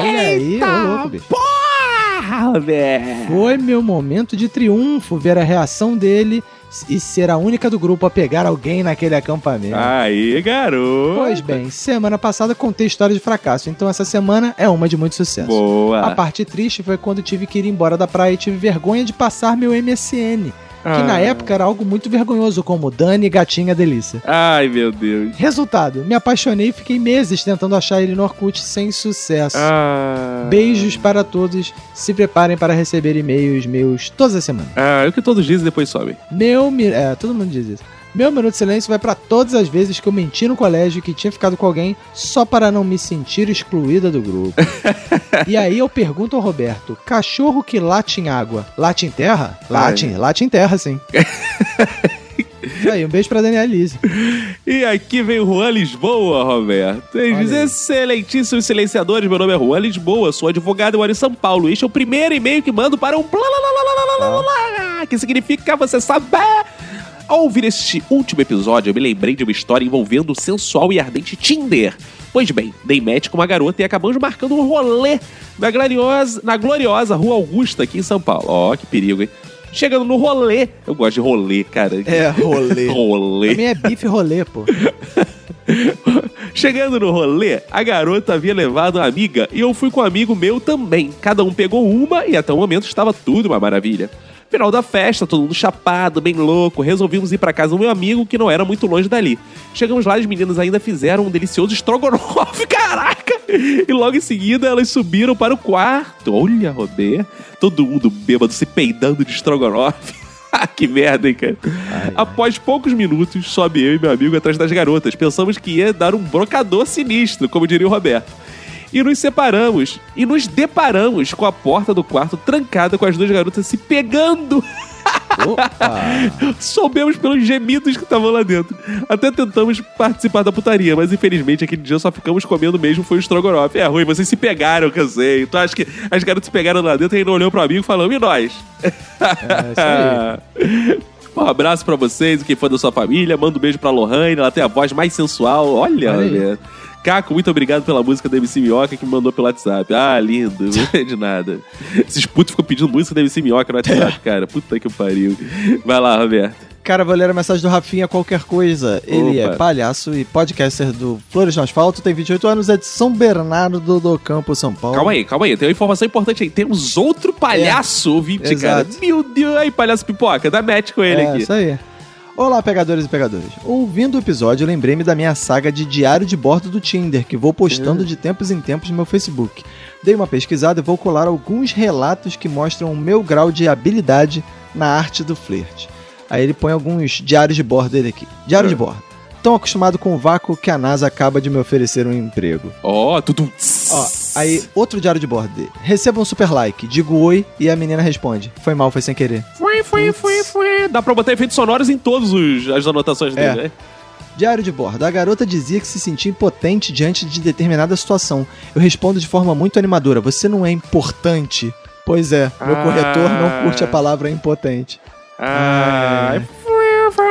Olha aí, ô louco, bicho. Porra, velho. Foi meu momento de triunfo ver a reação dele e ser a única do grupo a pegar alguém naquele acampamento. Aí, garoto. Pois bem, semana passada contei história de fracasso, então essa semana é uma de muito sucesso. Boa. A parte triste foi quando tive que ir embora da praia e tive vergonha de passar meu MSN. Que Ah. na época era algo muito vergonhoso, como Dani Gatinha Delícia. Ai, meu Deus. Resultado, me apaixonei e fiquei meses tentando achar ele no Orkut sem sucesso. Ah. Beijos para todos. Se preparem para receber e-mails meus todas as semanas. Ah, é o que todos dizem e depois sobe. Meu. mi- É, todo mundo diz isso. Meu minuto de silêncio vai para todas as vezes que eu menti no colégio que tinha ficado com alguém só para não me sentir excluída do grupo. <laughs> e aí eu pergunto ao Roberto: cachorro que late em água, late em terra? Late, Ai. late em terra, sim. E <laughs> Aí, um beijo pra Daniela Lise. E aqui vem o Juan Lisboa, Roberto. Ele diz: Excelentíssimos silenciadores, meu nome é Juan Lisboa, sou advogado e moro em São Paulo. Este é o primeiro e-mail que mando para um blá que significa você sabe. Ao ouvir este último episódio, eu me lembrei de uma história envolvendo o sensual e ardente Tinder. Pois bem, dei match com uma garota e acabamos marcando um rolê na gloriosa, na gloriosa Rua Augusta, aqui em São Paulo. Ó, que perigo, hein? Chegando no rolê. Eu gosto de rolê, cara. É, rolê. <laughs> Rolê. Pra mim é bife rolê, pô. <laughs> Chegando no rolê, a garota havia levado a amiga e eu fui com um amigo meu também. Cada um pegou uma e até o momento estava tudo uma maravilha. Final da festa, todo mundo chapado, bem louco. Resolvimos ir pra casa do meu amigo, que não era muito longe dali. Chegamos lá, as meninas ainda fizeram um delicioso estrogonofe, <laughs> caraca! E logo em seguida elas subiram para o quarto. Olha, Roberto, todo mundo bêbado se peidando de estrogonofe. <laughs> Ah, que merda, hein, cara? Após poucos minutos, sobe eu e meu amigo atrás das garotas. Pensamos que ia dar um brocador sinistro, como diria o Roberto. E nos separamos. E nos deparamos com a porta do quarto trancada com as duas garotas se pegando. <laughs> Soubemos pelos gemidos que estavam lá dentro. Até tentamos participar da putaria, mas infelizmente aquele dia só ficamos comendo mesmo, foi o estrogonofe. É ruim, vocês se pegaram, que eu sei. Tu acha que as garotas se pegaram lá dentro e ainda olhou pro amigo e falou, e nós? <laughs> Um abraço pra vocês, quem for da sua família. Manda um beijo pra Lohane, ela tem a voz mais sensual. Olha, Olha aí. olha. Caco, muito obrigado pela música da MC Minhoca que me mandou pelo WhatsApp. Ah, lindo, é <laughs> <laughs> de nada. Esses putos ficam pedindo música da MC Minhoca no WhatsApp, <laughs> cara. Puta que pariu. Vai lá, Roberto. Cara, vou ler a mensagem do Rafinha qualquer coisa. Ele Opa. é palhaço e podcaster do Flores no Asfalto, tem 28 anos, é de São Bernardo do Campo, São Paulo. Calma aí, calma aí. Tem uma informação importante aí. Temos outro palhaço ouvinte, cara. exato. Meu Deus. Aí, palhaço pipoca. Dá match com ele É, aqui. isso aí. Olá, pegadores e pegadoras. Ouvindo o episódio, eu lembrei-me da minha saga de diário de bordo do Tinder, que vou postando de tempos em tempos no meu Facebook. Dei uma pesquisada e vou colar alguns relatos que mostram o meu grau de habilidade na arte do flerte. Aí ele põe alguns diários de bordo dele aqui. Diário de bordo. Tão acostumado com o vácuo que a NASA acaba de me oferecer um emprego. Ó, tudo. Ó, aí outro diário de bordo dele. Receba um super like, digo oi e a menina responde. Foi mal, foi sem querer. Foi, foi, foi, foi. Dá pra botar efeitos sonoros em todas as anotações dele, É. né? Diário de bordo. A garota dizia que se sentia impotente diante de determinada situação. Eu respondo de forma muito animadora: Você não é importante? Pois é, meu Ah. corretor não curte a palavra impotente. Ah,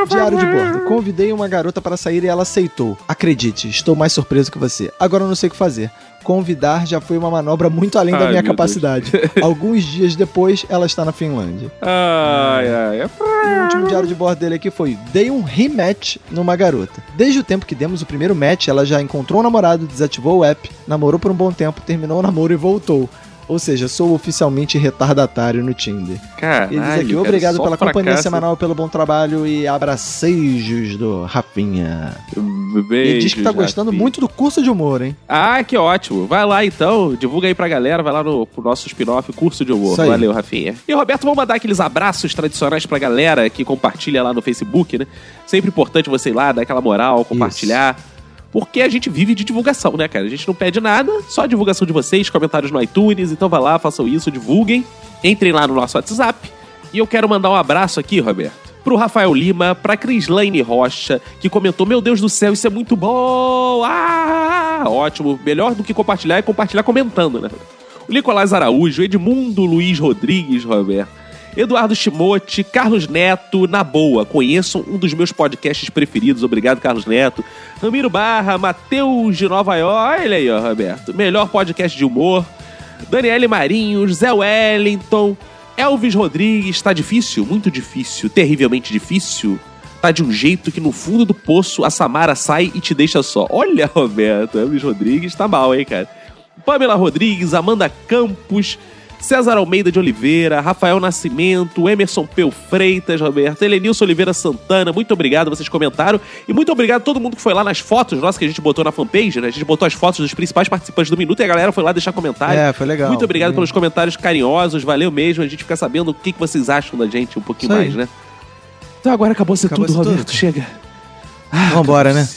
Diário de bordo. Convidei uma garota para sair e ela aceitou. Acredite, estou mais surpreso que você. Agora eu não sei o que fazer. Convidar já foi uma manobra muito além da Ai, minha meu capacidade. <laughs> Alguns dias depois, ela está na Finlândia. Ai, ai. E o último diário de bordo dele aqui foi: Dei um rematch numa garota. Desde o tempo que demos o primeiro match, ela já encontrou um namorado, desativou o app, namorou por um bom tempo, terminou o namoro e voltou. Ou seja, sou oficialmente retardatário no Tinder. Caralho, Ele diz aqui: cara, Obrigado só pela companhia fracasso. semanal, pelo bom trabalho e abracejos do Rafinha. Ele diz que tá Beijos, gostando Rafinha. muito do curso de humor, hein? Ah, que ótimo. Vai lá então, divulga aí pra galera, vai lá no pro nosso spin-off Curso de Humor. Isso. Valeu, Rafinha. E Roberto, vamos mandar aqueles abraços tradicionais pra galera que compartilha lá no Facebook, né? Sempre importante você ir lá, dar aquela moral, compartilhar. Porque a gente vive de divulgação, né, cara? A gente não pede nada, só a divulgação de vocês, comentários no iTunes. Então vai lá, façam isso, divulguem. Entrem lá no nosso WhatsApp. E eu quero mandar um abraço aqui, Roberto. Pro Rafael Lima, pra Crislaine Rocha, que comentou: Meu Deus do céu, isso é muito bom! Ah, ótimo. Melhor do que compartilhar é compartilhar comentando, né? O Nicolás Araújo, Edmundo Luiz Rodrigues, Roberto. Eduardo Chimote, Carlos Neto, na boa, conheçam um dos meus podcasts preferidos. Obrigado, Carlos Neto. Ramiro Barra, Matheus de Nova York. Olha aí, ó, Roberto. Melhor podcast de humor. Daniele Marinhos, Zé Wellington, Elvis Rodrigues. Tá difícil? Muito difícil. Terrivelmente difícil. Tá de um jeito que no fundo do poço a Samara sai e te deixa só. Olha, Roberto, Elvis Rodrigues tá mal, hein, cara. Pamela Rodrigues, Amanda Campos, César Almeida de Oliveira, Rafael Nascimento, Emerson Peu Freitas, Roberto, Helenilson Oliveira Santana, muito obrigado, vocês comentaram. E muito obrigado a todo mundo que foi lá nas fotos nossas que a gente botou na fanpage, né? A gente botou as fotos dos principais participantes do Minuto e a galera foi lá deixar comentário. É, foi legal. Muito obrigado Foi pelos comentários carinhosos, valeu mesmo. A gente fica sabendo o que, que vocês acham da gente um pouquinho mais, né? Então agora acabou ser Acabou tudo, ser tudo. Roberto. Chega. Vambora, né?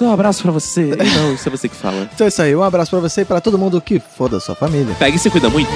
Então um abraço pra você. <laughs> Não, isso é você que fala. Então é isso aí. Um abraço pra você e pra todo mundo que for da sua família. Pega e se cuida muito.